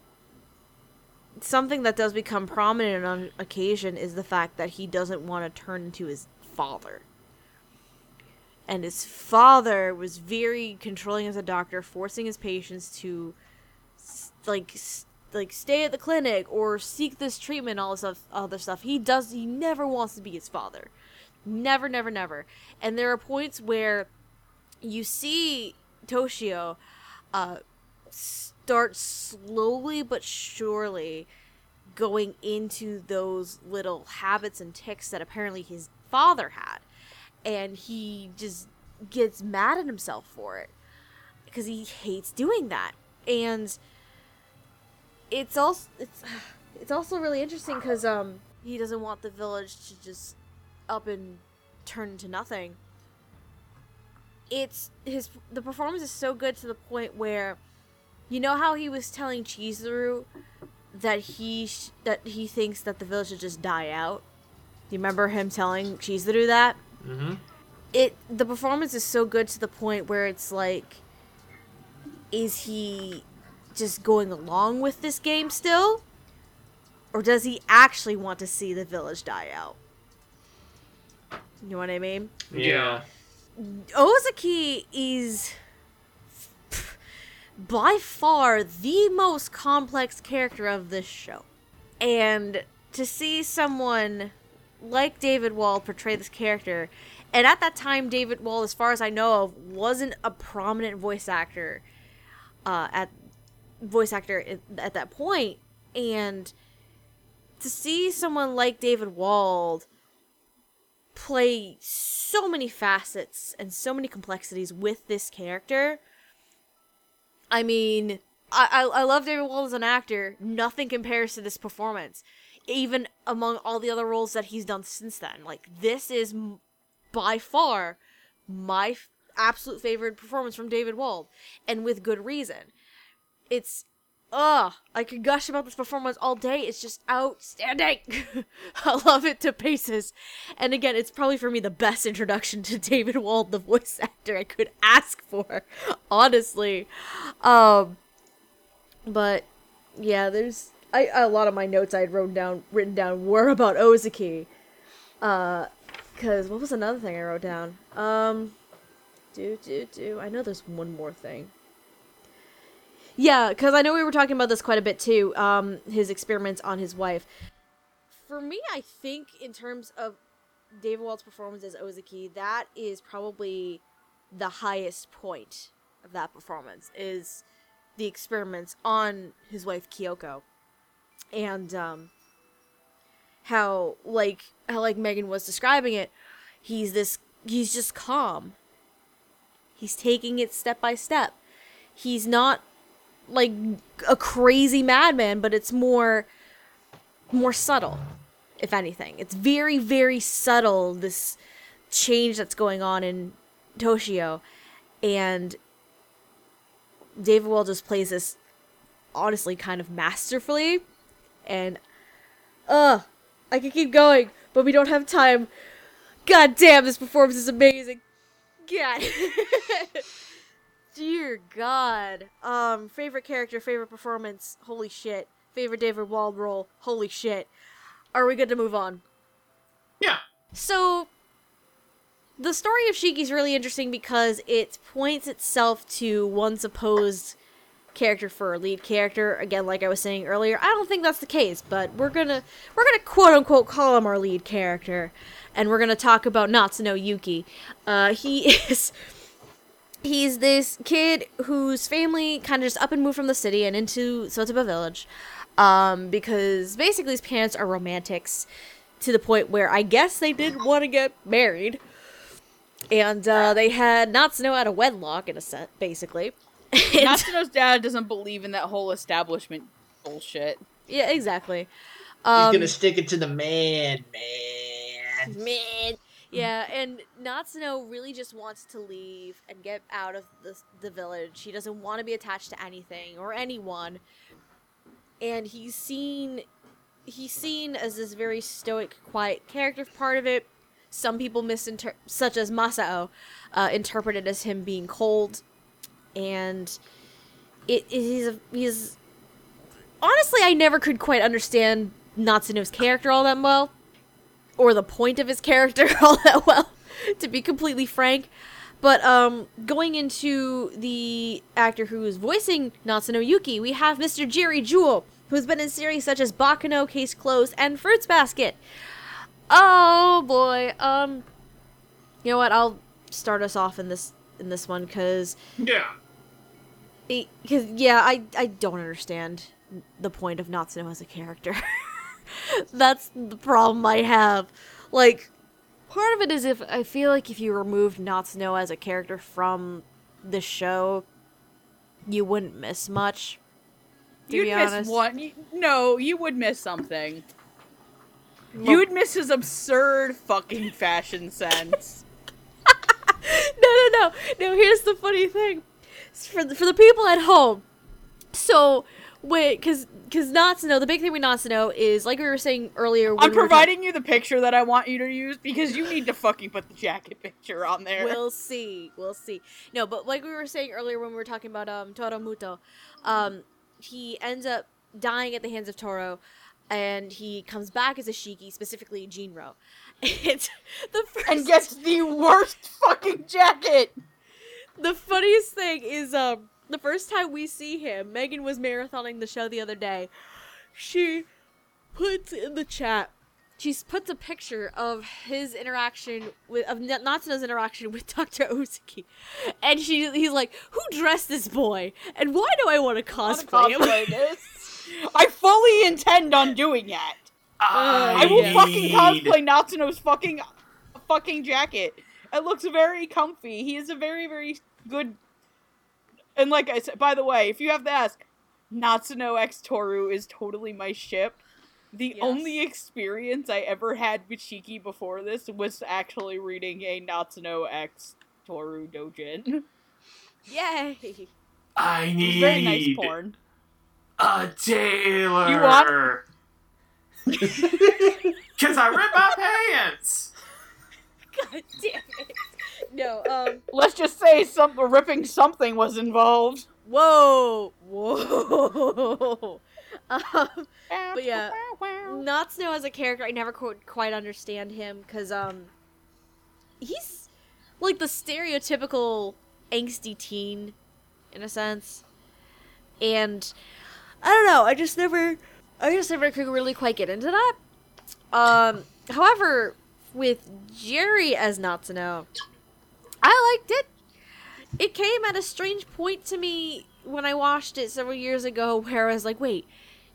something that does become prominent on occasion is the fact that he doesn't want to turn into his father. And his father was very controlling as a doctor, forcing his patients to like like stay at the clinic or seek this treatment, all this stuff, other stuff. He does. He never wants to be his father. Never, never, never. And there are points where you see Toshio uh, start slowly but surely going into those little habits and ticks that apparently his father had and he just gets mad at himself for it because he hates doing that and it's also it's it's also really interesting because um he doesn't want the village to just up and turn into nothing it's his the performance is so good to the point where you know how he was telling Chizuru that he sh- that he thinks that the village should just die out. Do you remember him telling Chizuru that? Mm-hmm. It the performance is so good to the point where it's like is he just going along with this game still? Or does he actually want to see the village die out? You know what I mean? Yeah. Ozaki is by far the most complex character of this show. And to see someone like David Wald portray this character And at that time, David Wald, as far as I know of, wasn't a prominent voice actor. Uh, at voice actor at, at that point, and to see someone like David Wald play so many facets and so many complexities with this character. I mean, I, I, I love David Wald as an actor. Nothing compares to this performance, even among all the other roles that he's done since then. Like, this is by far my f- absolute favorite performance from David Wald, and with good reason. It's Ugh, I could gush about this performance all day. It's just outstanding. I love it to pieces. And again, it's probably for me the best introduction to David Wald, the voice actor I could ask for, honestly. Um, but yeah, there's I a lot of my notes I had wrote down written down were about Ozaki. Uh, cause what was another thing I wrote down? Um, do do do. I know there's one more thing. Yeah, because I know we were talking about this quite a bit too. Um, his experiments on his wife. For me, I think in terms of David Wald's performance as Ozaki, that is probably the highest point of that performance is the experiments on his wife Kyoko, and um, how like how like Megan was describing it, he's this he's just calm. He's taking it step by step. He's not like a crazy madman, but it's more more subtle, if anything. It's very, very subtle, this change that's going on in Toshio. And David Wald just plays this honestly kind of masterfully. And uh I could keep going, but we don't have time. God damn, this performance is amazing. God. Dear God. Um, favorite character, favorite performance, holy shit. Favorite David Wald role, holy shit. Are we good to move on? Yeah. So, the story of Shiki is really interesting because it points itself to one supposed character for a lead character. Again, like I was saying earlier, I don't think that's the case, but we're gonna we're gonna quote unquote call him our lead character, and we're gonna talk about Natsuno Yuki. Uh, he is he's this kid whose family kind of just up and moved from the city and into Sotoba village um, because basically his parents are romantics to the point where I guess they did want to get married. And uh, they had Natsuno out of wedlock in a set, basically. And- Natsuno's dad doesn't believe in that whole establishment bullshit. yeah, exactly. He's Um, gonna stick it to the man, man. man. Yeah, and Natsuno really just wants to leave and get out of the, the village. He doesn't want to be attached to anything or anyone. And he's seen he's seen as this very stoic, quiet character part of it. Some people misinter such as Masao uh, interpret it as him being cold, and it, it he's a, he's honestly I never could quite understand Natsuno's character all that well or the point of his character all that well, to be completely frank. But um, going into the actor who is voicing Natsuno Yuki, we have Mr. Jerry Jewell, who's been in series such as Baccano, Case Closed, and Fruits Basket. Oh boy, um, you know what? I'll start us off in this in this one because Yeah. because yeah, I I don't understand the point of Natsuno as a character. That's the problem I have. Like, part of it is if I feel like if you removed Natsuno as a character from the show, you wouldn't miss much. To You'd be miss one. you- No, you would miss something. Well- You would miss his absurd fucking fashion sense. no, no, no, no. Here's the funny thing, for the, for the people at home. So wait, because because Natsuno the big thing we Natsuno is like we were saying earlier. I'm we were talk- providing you the picture that I want you to use because you need to fucking put the jacket picture on there. We'll see. We'll see. No, but like we were saying earlier when we were talking about um Tohru Muto, um he ends up dying at the hands of Tohru and he comes back as a Shiki, specifically Jinro. And the first and gets the worst fucking jacket. the funniest thing is um the first time we see him, Megan was marathoning the show the other day. She puts in the chat. She puts a picture of his interaction with of N- Natsuno's interaction with Dr. Ozaki, and she he's like, "Who dressed this boy? And why do I want to wanna cosplay him?" this. I fully intend on doing that. I will Yeah. fucking cosplay Natsuno's fucking fucking jacket. It looks very comfy. He is a very very good. And like I said, by the way, if you have to ask, Natsuno X Tohru is totally my ship. The Yes. only experience I ever had with Shiki before this was actually reading a Natsuno X Tohru dojin. Yay! I need very nice porn. a tailor. You want- Cause I ripped my pants. God damn it! No, um, Let's just say some ripping something was involved. whoa, whoa. um, But yeah, Natsuno as a character, I never qu- quite understand him because um, he's like the stereotypical angsty teen, in a sense, and I don't know. I just never, I just never could really quite get into that. Um, however, with Jerry as Natsuno, I liked it. It came at a strange point to me when I watched it several years ago, where I was like, wait.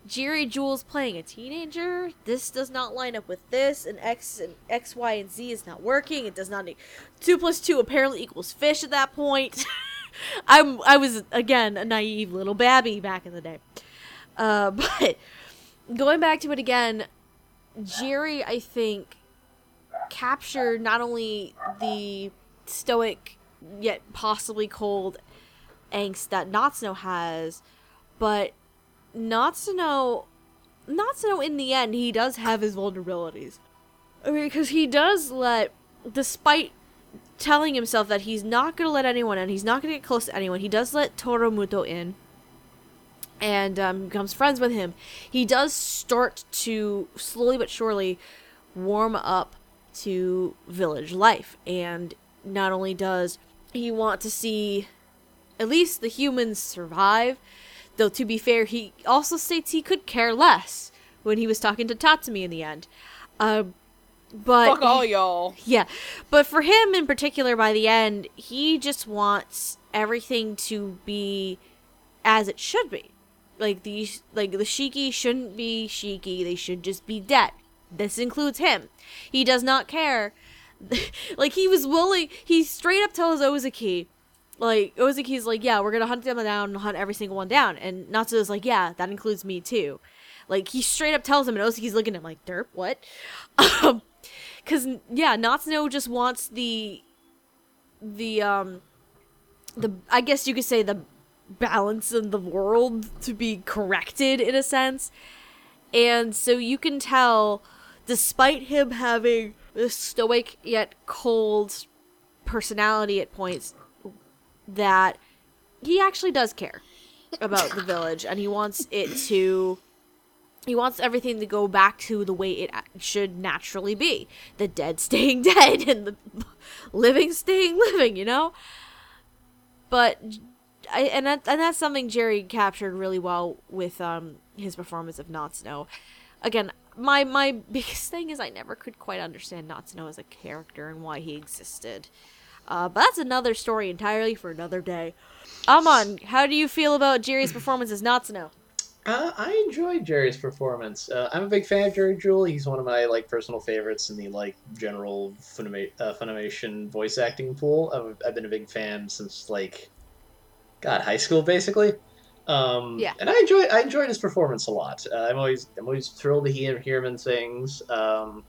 Jerry Jules playing a teenager. This does not line up with this, and X and X, Y, and Z is not working. It does not. e- Two plus two apparently equals fish at that point. I'm I was again a naive little babby back in the day. Uh, but going back to it again, Jerry I think captured not only the stoic yet possibly cold angst that Natsuno has, but Natsuno, Natsuno in the end, he does have his vulnerabilities. Because he does let, despite telling himself that he's not going to let anyone in, he's not going to get close to anyone, he does let Tohru Muto in and um, becomes friends with him. He does start to, slowly but surely, warm up to village life. And not only does he want to see at least the humans survive, Though to be fair, he also states he could care less when he was talking to Tatsumi in the end. Uh, but Fuck all y'all. yeah, but for him in particular, by the end, he just wants everything to be as it should be. Like the like the Shiki shouldn't be Shiki; they should just be dead. This includes him. He does not care. like he was willing. He straight up tells Ozaki, like Ozaki's like, yeah, we're gonna hunt them down and hunt every single one down. And Natsu's like, yeah, that includes me too. Like he straight up tells him, and Ozaki's looking at him like, derp, what? Um, cause yeah, Natsuno just wants the, the um, the I guess you could say the balance in the world to be corrected in a sense, and so you can tell, despite him having stoic yet cold personality at points, that he actually does care about the village and he wants it to he wants everything to go back to the way it should naturally be the dead staying dead and the living staying living you know but I, and that, and that's something Jerry captured really well with um his performance of Natsuno. Again, my my biggest thing is I never could quite understand Natsuno as a character and why he existed. Uh, but that's another story entirely for another day. Amon, how do you feel about Jerry's performance as Natsuno? Uh, I enjoyed Jerry's performance. Uh, I'm a big fan of Jerry Jewell. He's one of my like personal favorites in the like general Funima- uh, Funimation voice acting pool. I've, I've been a big fan since like, God, high school basically. Um, Yeah. And I enjoy I enjoyed his performance a lot. Uh, I'm always I'm always thrilled to hear, hear him in things. Um,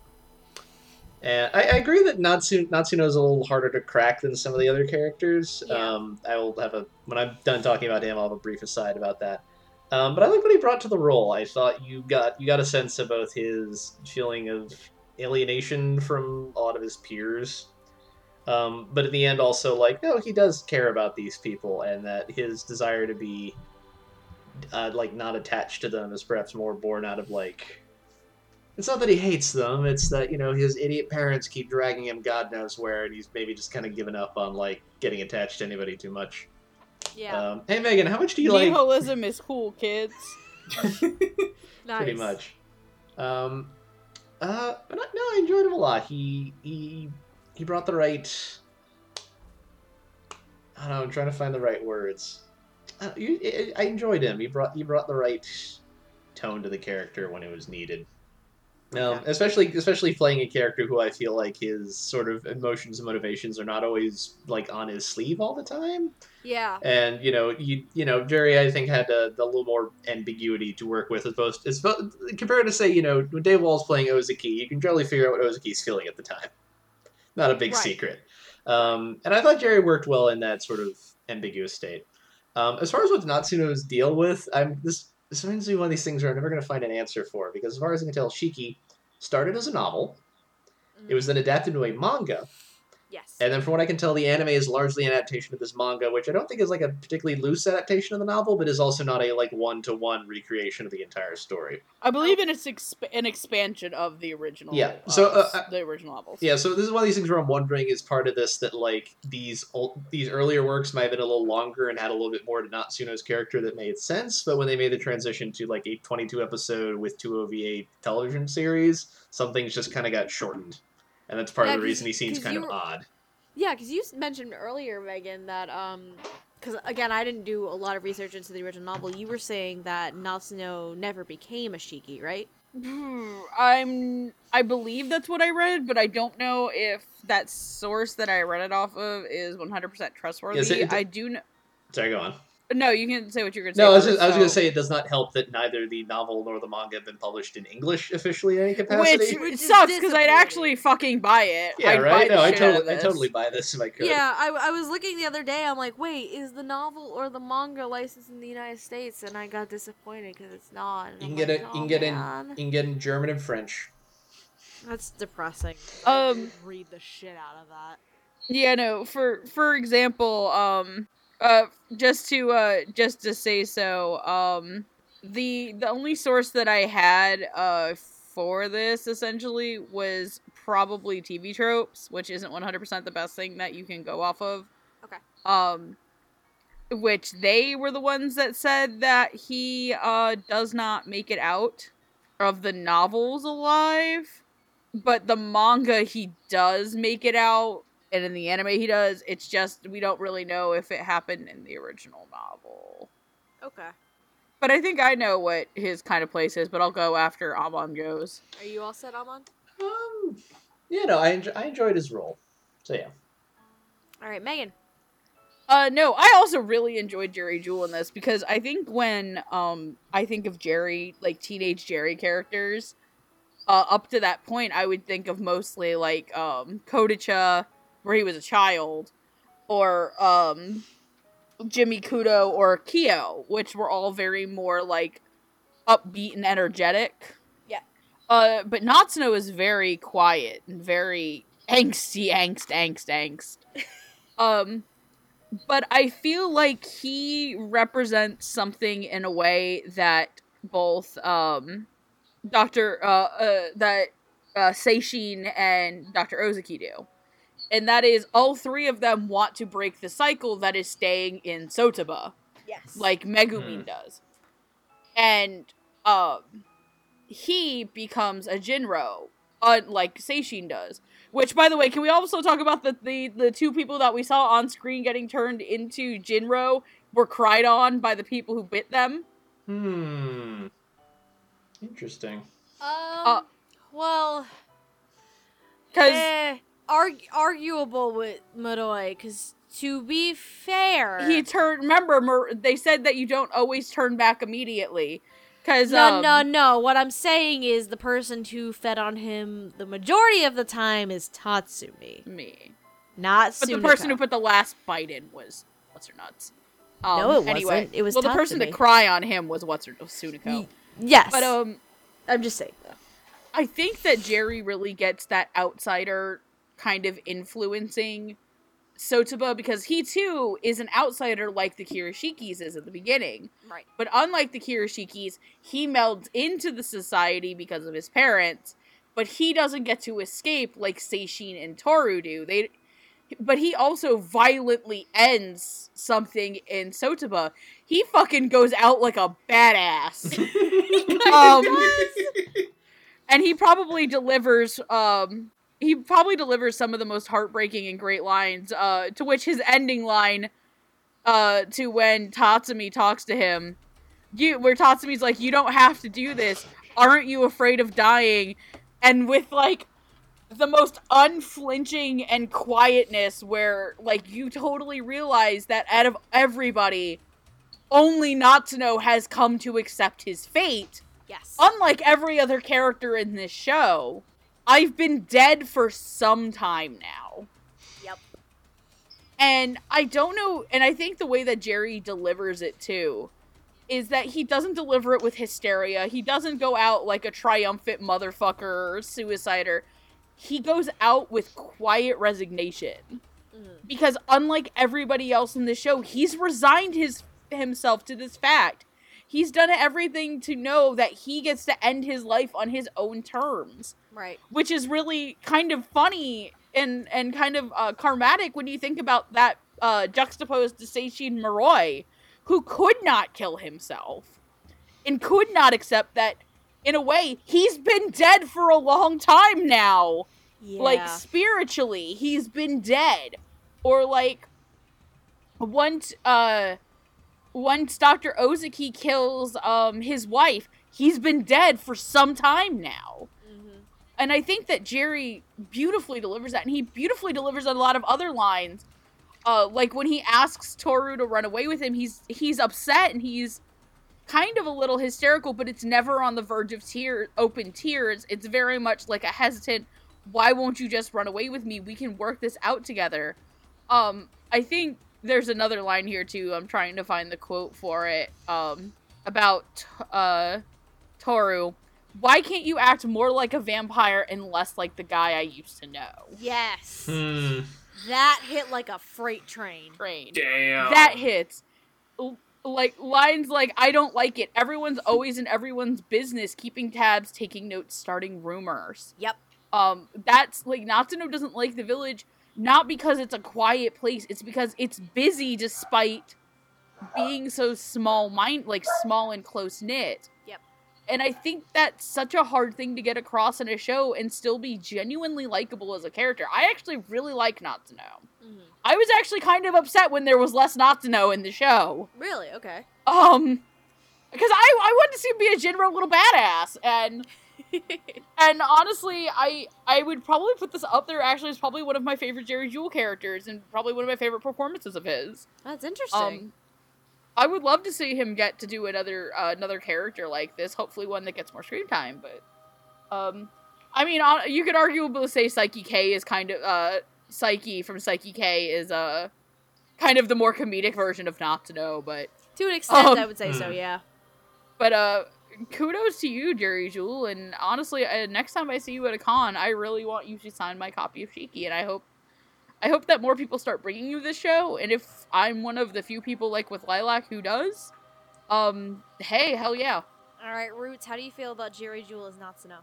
and I, I agree that Natsu Natsuno is a little harder to crack than some of the other characters. Yeah. Um, I will have a when I'm done talking about him, I'll have a brief aside about that. Um, but I like what he brought to the role. I thought you got you got a sense of both his feeling of alienation from a lot of his peers, um, but in the end also like no, he does care about these people, and that his desire to be uh, like not attached to them is perhaps more born out of like. It's not that he hates them; it's that you know his idiot parents keep dragging him God knows where, and he's maybe just kind of given up on like getting attached to anybody too much. Yeah, Um, hey Megan, how much do you like? Nihilism is cool, kids. nice. pretty much. Um, Uh, but I- no, I enjoyed him a lot. He he he brought the right. I don't know. I'm trying to find the right words. Uh, you, I I enjoyed him. He brought he brought the right tone to the character when it was needed. Um, especially especially playing a character who I feel like his sort of emotions and motivations are not always like on his sleeve all the time. Yeah. And you know, you you know, Jerry I think had a, a little more ambiguity to work with as opposed as compared to say you know when Dave Wald's playing Ozaki, you can generally figure out what Ozaki's feeling at the time. Not a big Right. secret. Um, and I thought Jerry worked well in that sort of ambiguous state. Um, as far as what Natsuno's deal with, I'm this this reminds me of one of these things where I'm never going to find an answer for because as far as I can tell, Shiki started as a novel. It was then adapted to a manga, Yes. and then from what I can tell, the anime is largely an adaptation of this manga, which I don't think is like a particularly loose adaptation of the novel, but is also not a like one to one recreation of the entire story. I believe in it's exp- an expansion of the original. Yeah, so, uh, the original novels. Yeah, so this is one of these things where I'm wondering is part of this that like these old, these earlier works might have been a little longer and had a little bit more to Natsuno's character that made sense, but when they made the transition to like a 22 episode with two OVA television series, some things just kind of got shortened, and that's part Yeah, of the reason he seems kind you of were- odd. Yeah, because you mentioned earlier, Megan, that um, because again, I didn't do a lot of research into the original novel. You were saying that Natsuno never became a shiki, right? I'm. I believe that's what I read, but I don't know if that source that I read it off of is 100% trustworthy. Yes, it- I do know. Sorry, go on. No, you can say what you're gonna say. No, I was, first, just, I was going to say it does not help that neither the novel nor the manga have been published in English officially in any capacity. Which, Which sucks because I'd actually fucking buy it. yeah, I'd buy right? the No, I shit out totally, I totally buy this if I could. Yeah, I, I was looking the other day. I'm like, wait, is the novel or the manga licensed in the United States? And I got disappointed because it's not. And You I'm can get like, it. You "Oh, can get in. You can get in German and French. That's depressing. Um, read the shit out of that. Yeah, no. For for example, um, uh, just to uh, just to say so, um, the the only source that I had uh for this essentially was probably TV tropes, which isn't one hundred percent the best thing that you can go off of. Okay. Um, which they were the ones that said that he uh does not make it out of the novels alive but the manga he does make it out and in the anime he does it's just we don't really know if it happened in the original novel Okay. but i think i know what his kind of place is but i'll go after amon goes Are you all set, Amon? Um, yeah, no, I, enjo- I enjoyed his role. So yeah. All right, Megan. uh no i also really enjoyed jerry Jewell in this because i think when um i think of jerry like teenage jerry characters uh up to that point i would think of mostly like um kodicha where he was a child or um Jimmy Kudo or Kyo, which were all very more like upbeat and energetic. Yeah. Uh, but Natsuno is very quiet and very angsty, angst, angst, angst. um, but I feel like he represents something in a way that both um, Doctor uh, uh that uh, Seishin and Doctor Ozaki do and that is all three of them want to break the cycle that is staying in Sotoba, Yes. like Megumin does. And um he becomes a Jinro, unlike Seishin does. Which by the way, can we also talk about the, the the two people that we saw on screen getting turned into Jinro were cried on by the people who bit them? Hmm. Interesting. Um. Uh, well, Cuz eh, arg- arguable with Midoi, because to be fair, he turned remember Mar- they said that you don't always turn back immediately. Cuz No, um, no, no. What I'm saying is the person who fed on him the majority of the time is Tatsumi, me. not But the person who put the last bite in was what's her nuts. Um, No, it anyway, wasn't. It was well, the person to cry on him was what's her Sunako. Yes, But um, I'm just saying. I think that Jerry really gets that outsider kind of influencing Sotoba because he too is an outsider like the Kirishikis is at the beginning. Right. But unlike the Kirishikis, he melds into the society because of his parents, but he doesn't get to escape like Seishin and Tohru do. They but he also violently ends something in Sotoba. He fucking goes out like a badass. um, and he probably delivers um he probably delivers some of the most heartbreaking and great lines uh to which his ending line uh to when Tatsumi talks to him you where Tatsumi's like you don't have to do this. Aren't you afraid of dying? And with like the most unflinching and quietness where like you totally realize that out of everybody only Natsuno has come to accept his fate. Yes. unlike every other character in this show, I've been dead for some time now. Yep. And I don't know, and I think the way that Jerry delivers it too is that he doesn't deliver it with hysteria. He doesn't go out like a triumphant motherfucker or suicider. He goes out with quiet resignation. Mm-hmm. Because unlike everybody else in the show, he's resigned his himself to this fact. He's done everything to know that he gets to end his life on his own terms Right. which is really kind of funny and and kind of uh, karmatic when you think about that uh, juxtaposed to Seishin Muroi, who could not kill himself and could not accept that. In a way, he's been dead for a long time now. Yeah. Like spiritually, he's been dead. Or like once uh once Dr. Ozaki kills um his wife, he's been dead for some time now. And I think that Jerry beautifully delivers that, and he beautifully delivers a lot of other lines. Uh, like when he asks Tohru to run away with him, he's he's upset and he's kind of a little hysterical, but it's never on the verge of tears, open tears. It's very much like a hesitant, why won't you just run away with me? We can work this out together. Um, I think there's another line here too. I'm trying to find the quote for it. Um, about uh Tohru. Why can't you act more like a vampire and less like the guy I used to know? Yes. Hmm. That hit like a freight train. Train. Damn. That hits. Like lines like I don't like it. Everyone's always in everyone's business, keeping tabs, taking notes, starting rumors. Yep. Um, that's like Natsuno doesn't like the village, not because it's a quiet place. It's because it's busy despite being so small mind like small and close knit. Yep. And I think that's such a hard thing to get across in a show and still be genuinely likable as a character. I actually really like Natsuno. Mhm. I was actually kind of upset when there was less Natsuno in the show. Really? Okay. Um, because I I wanted to see him be a general little badass, and and honestly, I I would probably put this up there. Actually, as probably one of my favorite Jerry Jewell characters, and probably one of my favorite performances of his. That's interesting. Um, I would love to see him get to do another uh, another character like this. Hopefully, one that gets more screen time. But, um, I mean, uh, you could arguably say Saiki K is kind of uh Saiki from Saiki K is uh kind of the more comedic version of Natsuno. but to an extent, um, I would say so. hmm. Yeah. but uh. Kudos to you, Jerry Jewell, and honestly, uh, next time I see you at a con, I really want you to sign my copy of Shiki, and I hope, I hope that more people start bringing you this show. And if I'm one of the few people like with Lilac who does, um, hey, hell yeah. All right, Roots. How do you feel about Jerry Jewell as Natsuno?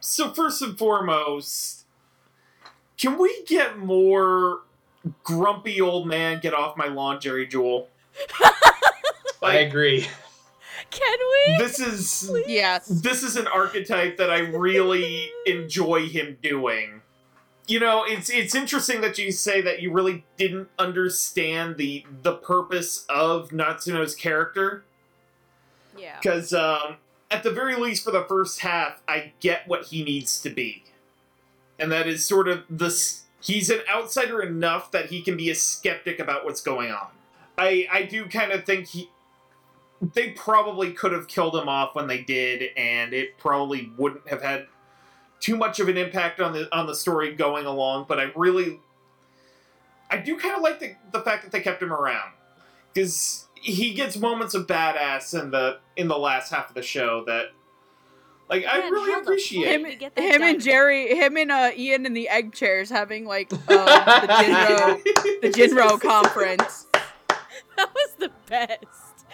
So first and foremost, can we get more grumpy old man get off my lawn, Jerry Jewell? I agree. Can we? This is Yes. this is an archetype that I really enjoy him doing. You know, it's it's interesting that you say that you really didn't understand the the purpose of Natsuno's character Yeah. because um, at the very least for the first half, I get what he needs to be, and that is sort of this. He's an outsider enough that he can be a skeptic about what's going on. I I do kind of think he. They probably could have killed him off when they did, and it probably wouldn't have had too much of an impact on the on the story going along. But I really, I do kind of like the the fact that they kept him around because he gets moments of badass in the in the last half of the show that, like, I really appreciate. fuck Him, did we get that him and? Jerry, him and uh, Ian in the egg chairs having like uh, the Jinro, the Jinro conference. That was the best.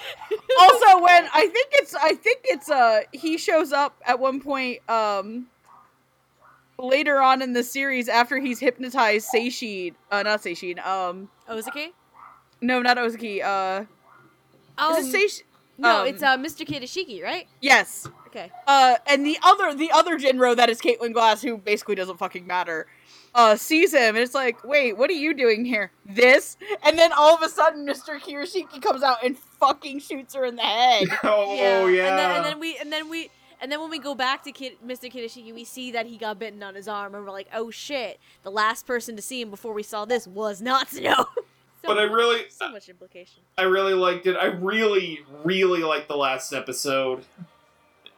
also when i think it's i think it's uh he shows up at one point um later on in the series after he's hypnotized Seishin, uh not Seishin, um Ozaki? no not Ozaki, uh Oh, is it Seishin? no, um, it's uh, Mr. Kirishiki, right? yes Okay. Uh, and the other the other Jinro that is Caitlin Glass, who basically doesn't fucking matter, uh, sees him and it's like, wait, what are you doing here? This? And then all of a sudden, Mr. Kirishiki comes out and fucking shoots her in the head. oh yeah. And then, and then we and then we and then when we go back to Kid, Mr. Kirishiki, we see that he got bitten on his arm, and we're like, oh shit! The last person to see him before we saw this was not Snow. so But I really- so much implication. I really liked it. I really, really liked the last episode.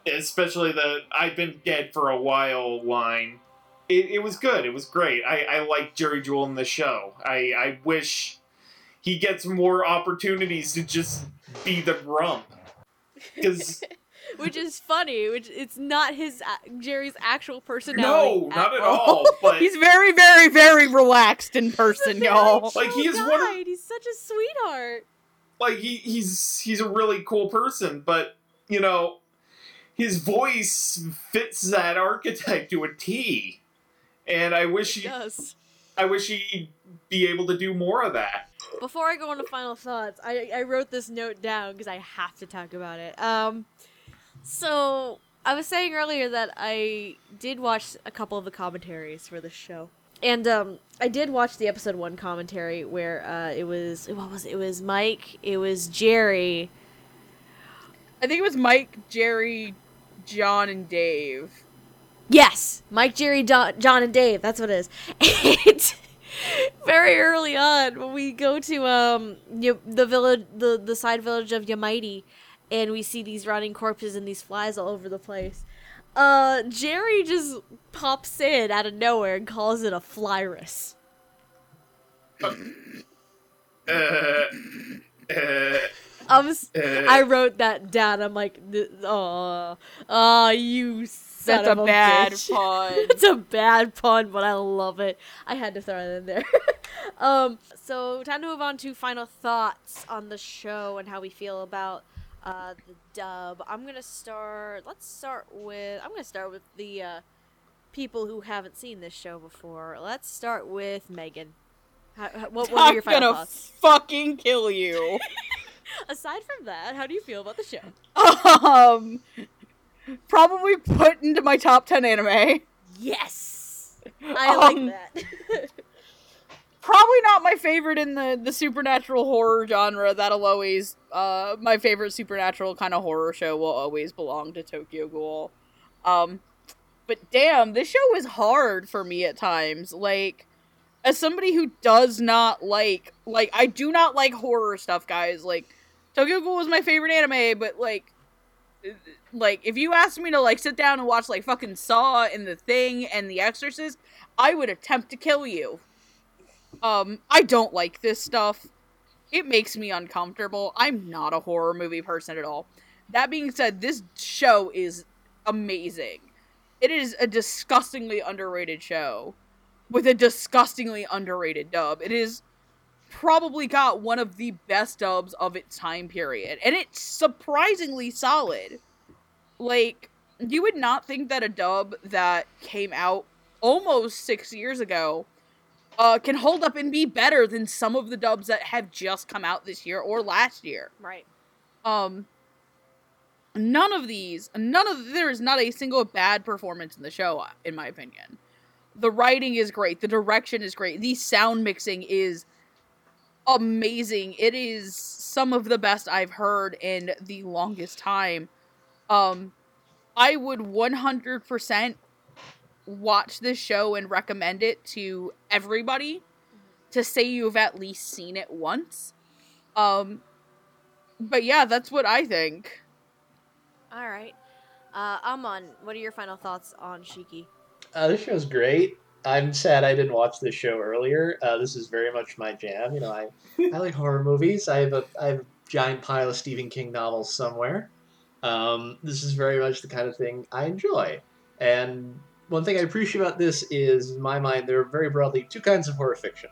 Especially the I've been dead for a while line. It, it was good. It was great. I, I like Jerry Jewell in the show. I, I wish he gets more opportunities to just be the grump. Because, Which is funny. Which it's not his a- Jerry's actual personality. no, not at all. But, He's very, very, very relaxed in person, y'all. Like, he is guy. one of- He's such a sweetheart. like, he, he's, he's a really cool person, but, you know, his voice fits that archetype to a T. And I wish He he, does. I wish he'd be able to do more of that. Before I go on to final thoughts, I, I wrote this note down because I have to talk about it. Um, so I was saying earlier that I did watch a couple of the commentaries for this show, and um, I did watch the episode one commentary where uh, it was what was it? it was Mike, it was Jerry. I think it was Mike, Jerry, John, and Dave. Yes, Mike, Jerry, Don, John, and Dave. That's what it is. And very early on, when we go to um the village, the the side village of Yamairi, and we see these rotting corpses and these flies all over the place. Uh, Jerry just pops in out of nowhere and calls it a flyrus. Uh, uh, I was, I wrote that down. I'm like, oh, oh, you son That's a a bad bitch. pun. it's a bad pun, but I love it. I had to throw it in there. um, so time to move on to final thoughts on the show and how we feel about uh, the dub. I'm gonna start. Let's start with. I'm gonna start with the uh, people who haven't seen this show before. Let's start with Megan. How, how, what, what are I'm your final gonna thoughts? fucking kill you. Aside from that, how do you feel about the show? um, probably put into my top 10 anime. Yes, I like Um, that. Probably not my favorite in the, the supernatural horror genre. That'll always, uh, my favorite supernatural kind of horror show will always belong to Tokyo Ghoul. Um, but damn, this show is hard for me at times. Like, as somebody who does not like, like, I do not like horror stuff, guys. Like, Tokyo Ghoul is my favorite anime, but like, like if you asked me to like sit down and watch like fucking Saw and The Thing and The Exorcist, I would attempt to kill you. Um, I don't like this stuff. It makes me uncomfortable. I'm not a horror movie person at all. That being said, this show is amazing. It is a disgustingly underrated show with a disgustingly underrated dub. It is probably got one of the best dubs of its time period, and it's surprisingly solid. Like, you would not think that a dub that came out almost six years ago uh, can hold up and be better than some of the dubs that have just come out this year or last year. right. Um, none of these, none of there is not a single bad performance in the show, uh, in my opinion. The writing is great, the direction is great, the sound mixing is amazing. It is some of the best I've heard in the longest time. Um, I would 100% watch this show and recommend it to everybody to say you've at least seen it once. Um, but yeah, that's what I think. All right. Uh, Amon, what are your final thoughts on Shiki? Uh, this show's great. I'm sad I didn't watch this show earlier. Uh, this is very much my jam. You know, I I like horror movies. I have a I have a giant pile of Stephen King novels somewhere. Um, this is very much the kind of thing I enjoy. And one thing I appreciate about this is, in my mind, there are very broadly two kinds of horror fiction.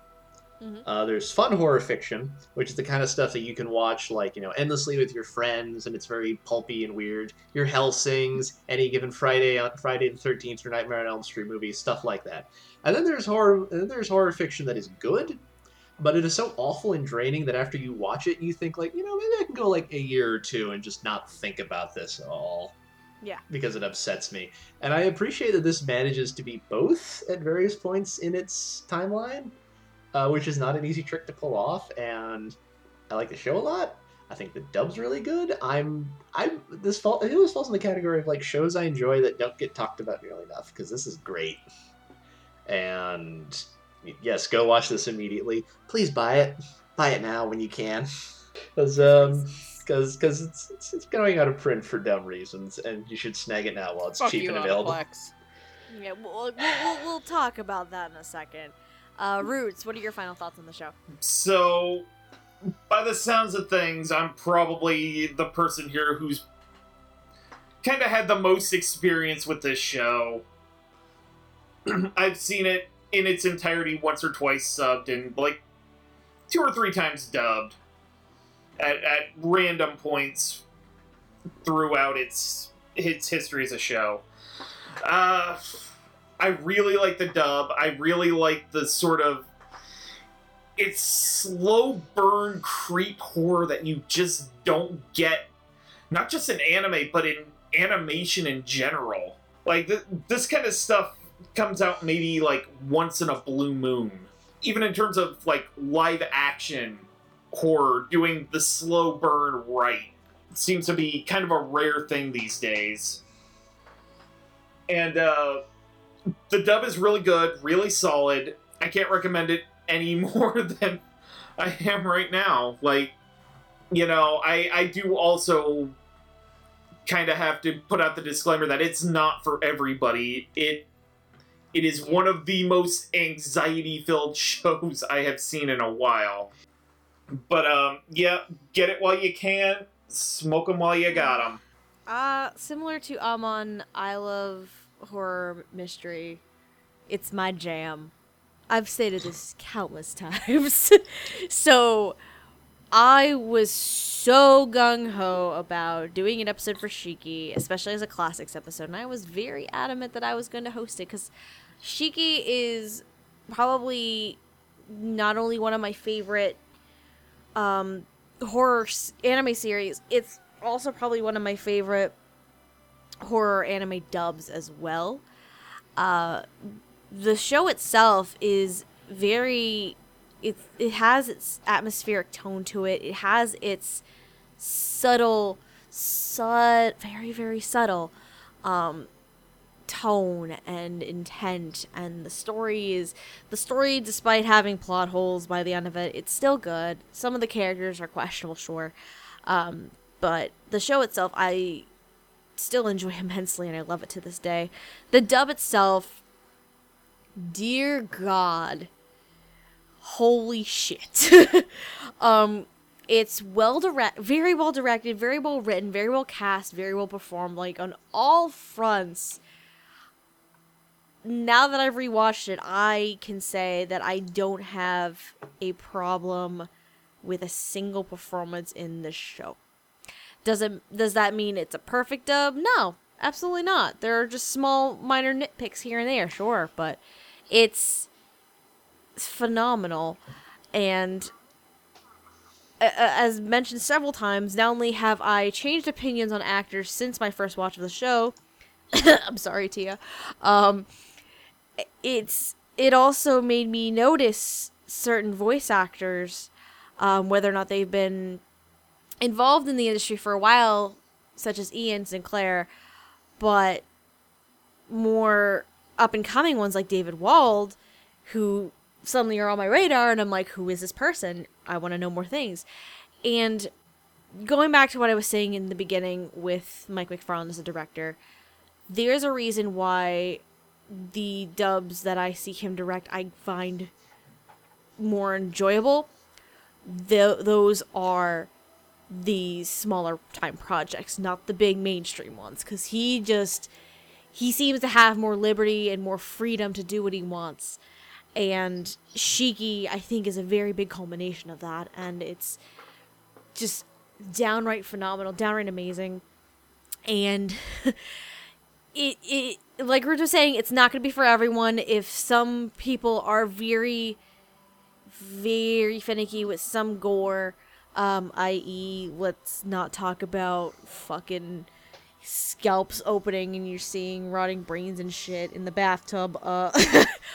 Mhm. Uh, there's fun horror fiction, which is the kind of stuff that you can watch like you know endlessly with your friends, and it's very pulpy and weird. Your Hellsings, any given Friday on Friday the Thirteenth or Nightmare on Elm Street movies, stuff like that. And then there's horror. And then there's horror fiction that is good, but it is so awful and draining that after you watch it, you think like you know maybe I can go like a year or two and just not think about this at all. Yeah. because it upsets me. And I appreciate that this manages to be both at various points in its timeline, uh, which is not an easy trick to pull off. And I like the show a lot. I think the dub's really good. I'm I'm this fall I think this falls in the category of like shows I enjoy that don't get talked about nearly enough because this is great. And yes, go watch this immediately. Please buy it. Buy it now when you can. Because um because because it's, it's it's going out of print for dumb reasons, and you should snag it now while it's Fuck cheap you, and available. Aniplex. Yeah, we'll, we'll, we'll, we'll talk about that in a second. Uh, Roots, what are your final thoughts on the show? So, by the sounds of things, I'm probably the person here who's kind of had the most experience with this show. I've seen it in its entirety once or twice subbed, and like two or three times dubbed at, at random points throughout its its history as a show. Uh, I really like the dub. I really like the sort of it's slow burn creep horror that you just don't get not just in anime but in animation in general like th- this kind of stuff comes out maybe like once in a blue moon even in terms of like live action horror doing the slow burn right seems to be kind of a rare thing these days and uh the dub is really good really solid i can't recommend it any more than I am right now. Like, you know, I I do also kind of have to put out the disclaimer that it's not for everybody. It it is one of the most anxiety filled shows I have seen in a while. But um, yeah, get it while you can. Smoke them while you got them. Uh, similar to Amon, I love horror mystery. It's my jam. I've stated this countless times. so, I was so gung ho about doing an episode for Shiki, especially as a classics episode, and I was very adamant that I was going to host it because Shiki is probably not only one of my favorite um, horror anime series, it's also probably one of my favorite horror anime dubs as well. Uh, the show itself is very it it has its atmospheric tone to it. It has its subtle sud very very subtle um tone and intent and the story is the story despite having plot holes by the end of it it's still good. Some of the characters are questionable sure um but the show itself i still enjoy immensely and i love it to this day. The dub itself dear god holy shit. Um it's well direct very well directed very well written very well cast very well performed like on all fronts now that i've rewatched it i can say that i don't have a problem with a single performance in this show. Does it does that mean it's a perfect dub? No absolutely not. There are just small minor nitpicks here and there sure but it's phenomenal. And a- a- as mentioned several times not only have i changed opinions on actors since my first watch of the show i'm sorry tia um it's it also made me notice certain voice actors um, whether or not they've been involved in the industry for a while such as ian sinclair but more up and coming ones like David Wald, who suddenly are on my radar, and I'm like, who is this person? I want to know more things. And going back to what I was saying in the beginning with Mike McFarland as a director, there's a reason why the dubs that I see him direct I find more enjoyable. Th- those are the smaller time projects, not the big mainstream ones, because he just he seems to have more liberty and more freedom to do what he wants. And Shiki, I think, is a very big culmination of that, and it's just downright phenomenal, downright amazing. And it it like we are just saying, it's not going to be for everyone. If some people are very very finicky with some gore, um, i.e., let's not talk about fucking scalps opening and you're seeing rotting brains and shit in the bathtub. Uh,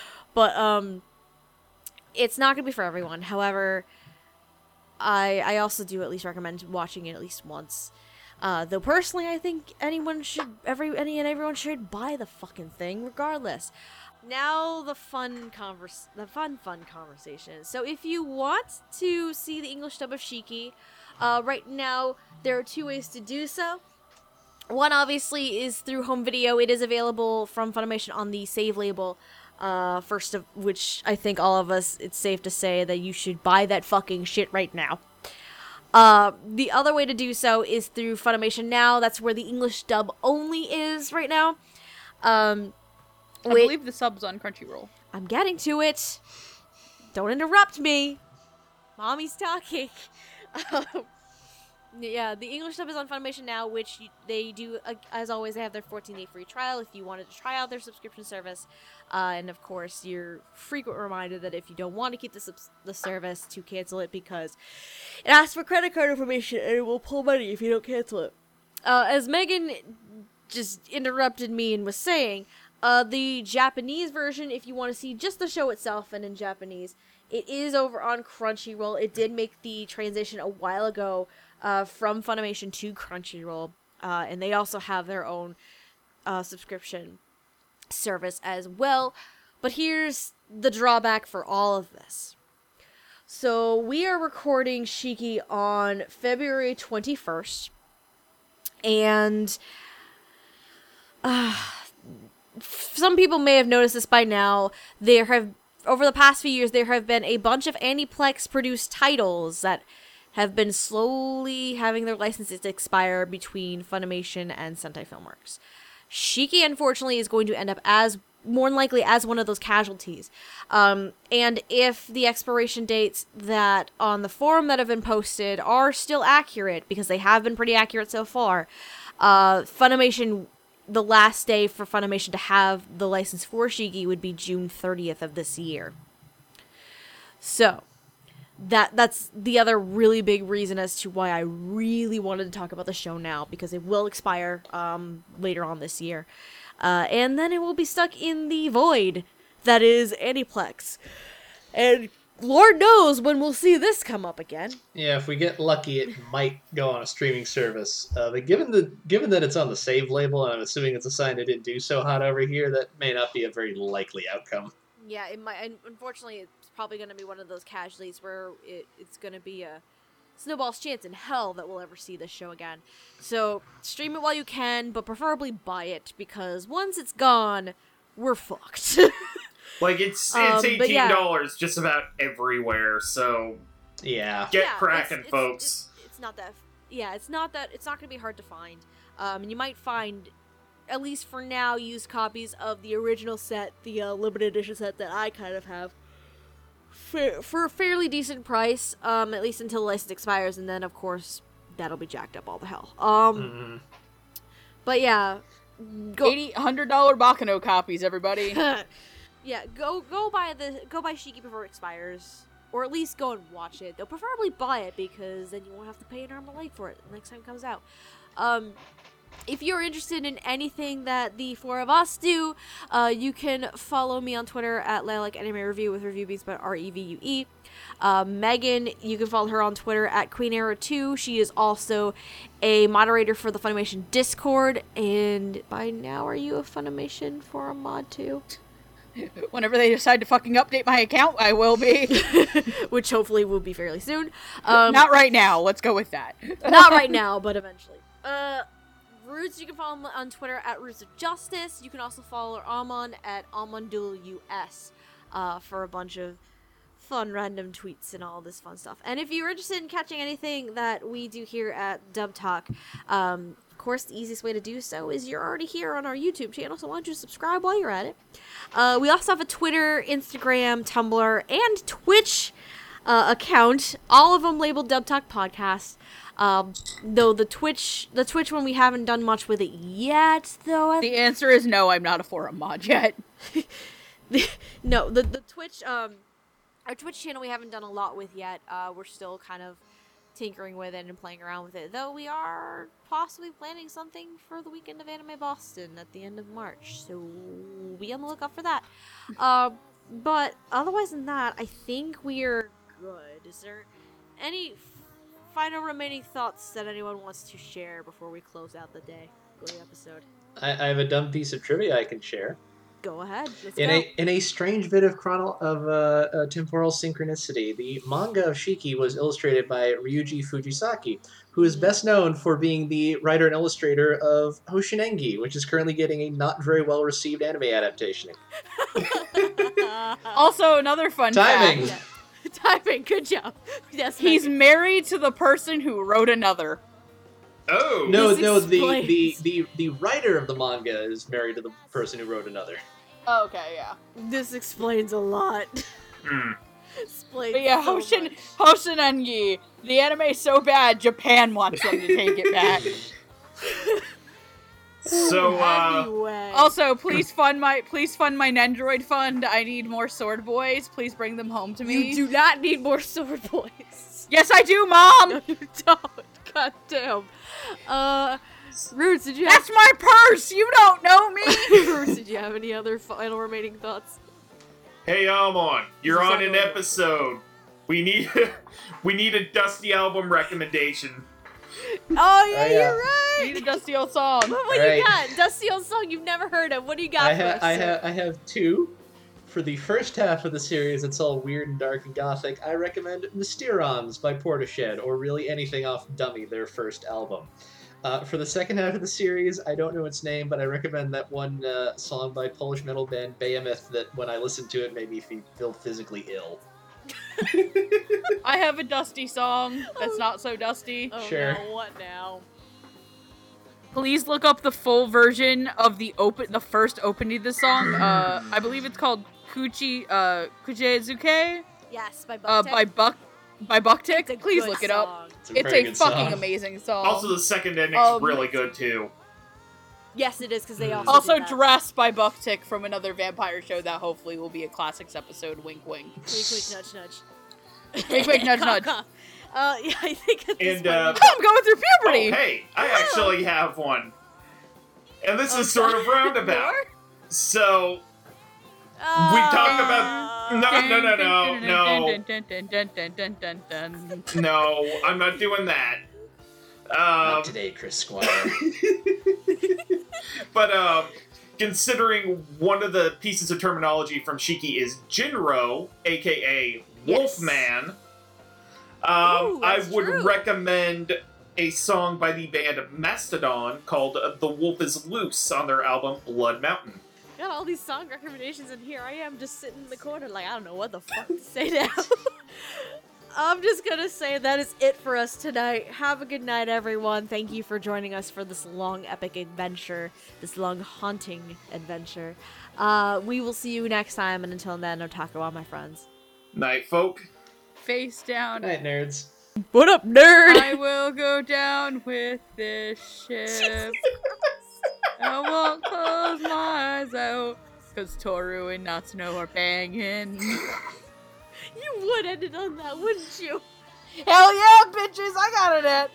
but um, it's not gonna be for everyone. However, I I also do at least recommend watching it at least once. Uh, though personally, I think anyone should, every any and everyone should buy the fucking thing, regardless. Now the fun converse, the fun fun conversation. So if you want to see the English dub of Shiki, uh, right now there are two ways to do so. One obviously is through home video. It is available from Funimation on the save label. Uh, first of which I think all of us, it's safe to say that you should buy that fucking shit right now. Uh, the other way to do so is through Funimation Now. That's where the English dub only is right now. Um, I wait- believe the sub's on Crunchyroll. I'm getting to it. Don't interrupt me. Mommy's talking. Um, yeah, the English sub is on Funimation now, which they do, as always, they have their 14 day free trial if you wanted to try out their subscription service. Uh, and of course, you're frequent reminder that if you don't want to keep the, subs- the service, to cancel it because it asks for credit card information and it will pull money if you don't cancel it. Uh, as Megan just interrupted me and was saying, uh, the Japanese version, if you want to see just the show itself and in Japanese, it is over on Crunchyroll. It did make the transition a while ago uh, from Funimation to Crunchyroll, uh, and they also have their own uh, subscription service as well. But here's the drawback for all of this. So we are recording Shiki on February 21st, and some people may have noticed this by now. There have over the past few years there have been a bunch of Aniplex produced titles that have been slowly having their licenses expire between Funimation and Sentai Filmworks. Shiki unfortunately is going to end up as more than likely as one of those casualties. Um, and if the expiration dates that on the forum that have been posted are still accurate, because they have been pretty accurate so far, uh, Funimation, the last day for Funimation to have the license for Shiki would be June 30th of this year. So, that that's the other really big reason as to why I really wanted to talk about the show now because it will expire um, later on this year, uh, and then it will be stuck in the void that is Aniplex, and Lord knows when we'll see this come up again. Yeah, if we get lucky, it might go on a streaming service. Uh, but given the given that it's on the save label, and I'm assuming it's a sign it didn't do so hot over here, that may not be a very likely outcome. Yeah, it might. Unfortunately, it's probably going to be one of those casualties where it, it's going to be a snowball's chance in hell that we'll ever see this show again. So stream it while you can, but preferably buy it because once it's gone, we're fucked. Like it's Um, it's but eighteen yeah. dollars just about everywhere. So Yeah. get Yeah, cracking, it's- it's- folks. It's, it's not that. Yeah, it's not that. It's not going to be hard to find. Um, and you might find, at least for now, used copies of the original set, the uh, limited edition set that I kind of have, for, for a fairly decent price. Um, at least until the license expires, and then of course that'll be jacked up all the hell. Um, Mhm. but yeah, go. Eighty hundred dollar Baccano copies, everybody. yeah, go go buy the go buy Shiki before it expires, or at least go and watch it. Though preferably buy it because then you won't have to pay an arm and a leg for it next time it comes out. Um, if you're interested in anything that the four of us do, uh, you can follow me on Twitter at Lilac Anime Review with review beats spelled R E V U E. Uh, Megan, you can follow her on Twitter at Queen Era 2. She is also a moderator for the Funimation Discord. And by now, are you a Funimation for a mod too? Whenever they decide to fucking update my account, I will be. which hopefully will be fairly soon. Um, Not right now. Let's go with that. not right now, but eventually. Uh, Roots, you can follow him on Twitter at Roots of Justice. You can also follow Amon at AlmondulUS uh, for a bunch of fun random tweets and all this fun stuff. And if you're interested in catching anything that we do here at Dub Talk, um, of course, the easiest way to do so is you're already here on our YouTube channel, so why don't you subscribe while you're at it? Uh, we also have a Twitter, Instagram, Tumblr, and Twitch uh, account. All of them labeled Dub Talk Podcast. Um, though the Twitch, the Twitch one, we haven't done much with it yet. Though I The answer is no. I'm not a forum mod yet. no, the the Twitch um our Twitch channel we haven't done a lot with yet. Uh, we're still kind of tinkering with it and playing around with it. Though we are possibly planning something for the weekend of Anime Boston at the end of March, so be on the lookout for that. Uh, but otherwise than that, I think we're good. Is there any final remaining thoughts that anyone wants to share before we close out the day, the episode? I, I have a dumb piece of trivia I can share. Go ahead. Let's In go. a in a strange bit of chrono of uh, uh, temporal synchronicity, the manga of Shiki was illustrated by Ryuji Fujisaki, who is best known for being the writer and illustrator of Hoshin Engi, which is currently getting a not very well received anime adaptation. Also, another fun Timing. fact. Timing. Good job. Yes. He's Megan. married to the person who wrote another. Oh. No, This no, the, the, the the writer of the manga is married to the person who wrote another. Oh, okay, yeah. This explains a lot. Hmm. Explains. But yeah, so Hoshin much. Hoshin Engi. The anime's so bad, Japan wants them to take it back. So, uh, Anyway. Also, please fund my please fund my Nendroid fund. I need more sword boys. Please bring them home to me. you do not need more sword boys. Yes, I do, Mom. No, you don't. God damn. Uh, Roots, did you have? That's my purse. You don't know me. Roots, did you have any other final remaining thoughts? hey, Amon, you're on an episode. We need we need a Dusty album recommendation. Oh yeah, Oh, yeah. you're right. Need a dusty old song. What, what Right. you got? Dusty old song you've never heard of. What do you got I, for ha- us? I, ha- I have two. For the first half of the series, it's all weird and dark and gothic. I recommend Mysterons by Portishead, or really anything off Dummy, their first album. Uh, for the second half of the series, I don't know its name, but I recommend that one uh, song by Polish metal band Behemoth that, when I listened to it, made me feel physically ill. I have a dusty song that's not so dusty. Oh, Sure. no, what now? Please look up the full version of the open, the first opening of the song. Uh, I believe it's called Kuchi, uh, Kuchizuke, Yes, by uh, Buck by Buck, by Buck-Tick. It's Please good look it up. It's a, It's a fucking song. amazing song. Also, the second ending's Um, really good too. Yes, it is because they also. Also, did that. Dress by Buck-Tick from another vampire show that hopefully will be a classics episode. Wink, wink. Wink, wink, nudge, nudge. Wink, wink, nudge, nudge. Uh, yeah, I think at this And, uh, we- I'm going through Oh, puberty. hey, I actually have one. And this Oh, is sort of roundabout. So, Uh, we talked about. No, no, no, no, no. No, I'm not doing that. Not Um, today, Chris Squire. but um, considering one of the pieces of terminology from Shiki is Jinro, aka Yes. Wolfman, um, Ooh, I that's would true. recommend a song by the band Mastodon called uh, "The Wolf Is Loose" on their album Blood Mountain. Got all these song recommendations, and here I am just sitting in the corner, like I don't know what the fuck to say now. I'm just gonna say that is it for us tonight. Have a good night, everyone. Thank you for joining us for this long, epic adventure, this long, haunting adventure. Uh, we will see you next time, and until then, otaku all my friends. Night, folk. Face down. Night, nerds. What up, nerd? I will go down with this ship. I won't close my eyes out. Cause Tohru and Natsuno are banging. You would end it on that, wouldn't you? Hell yeah, bitches! I got it. At.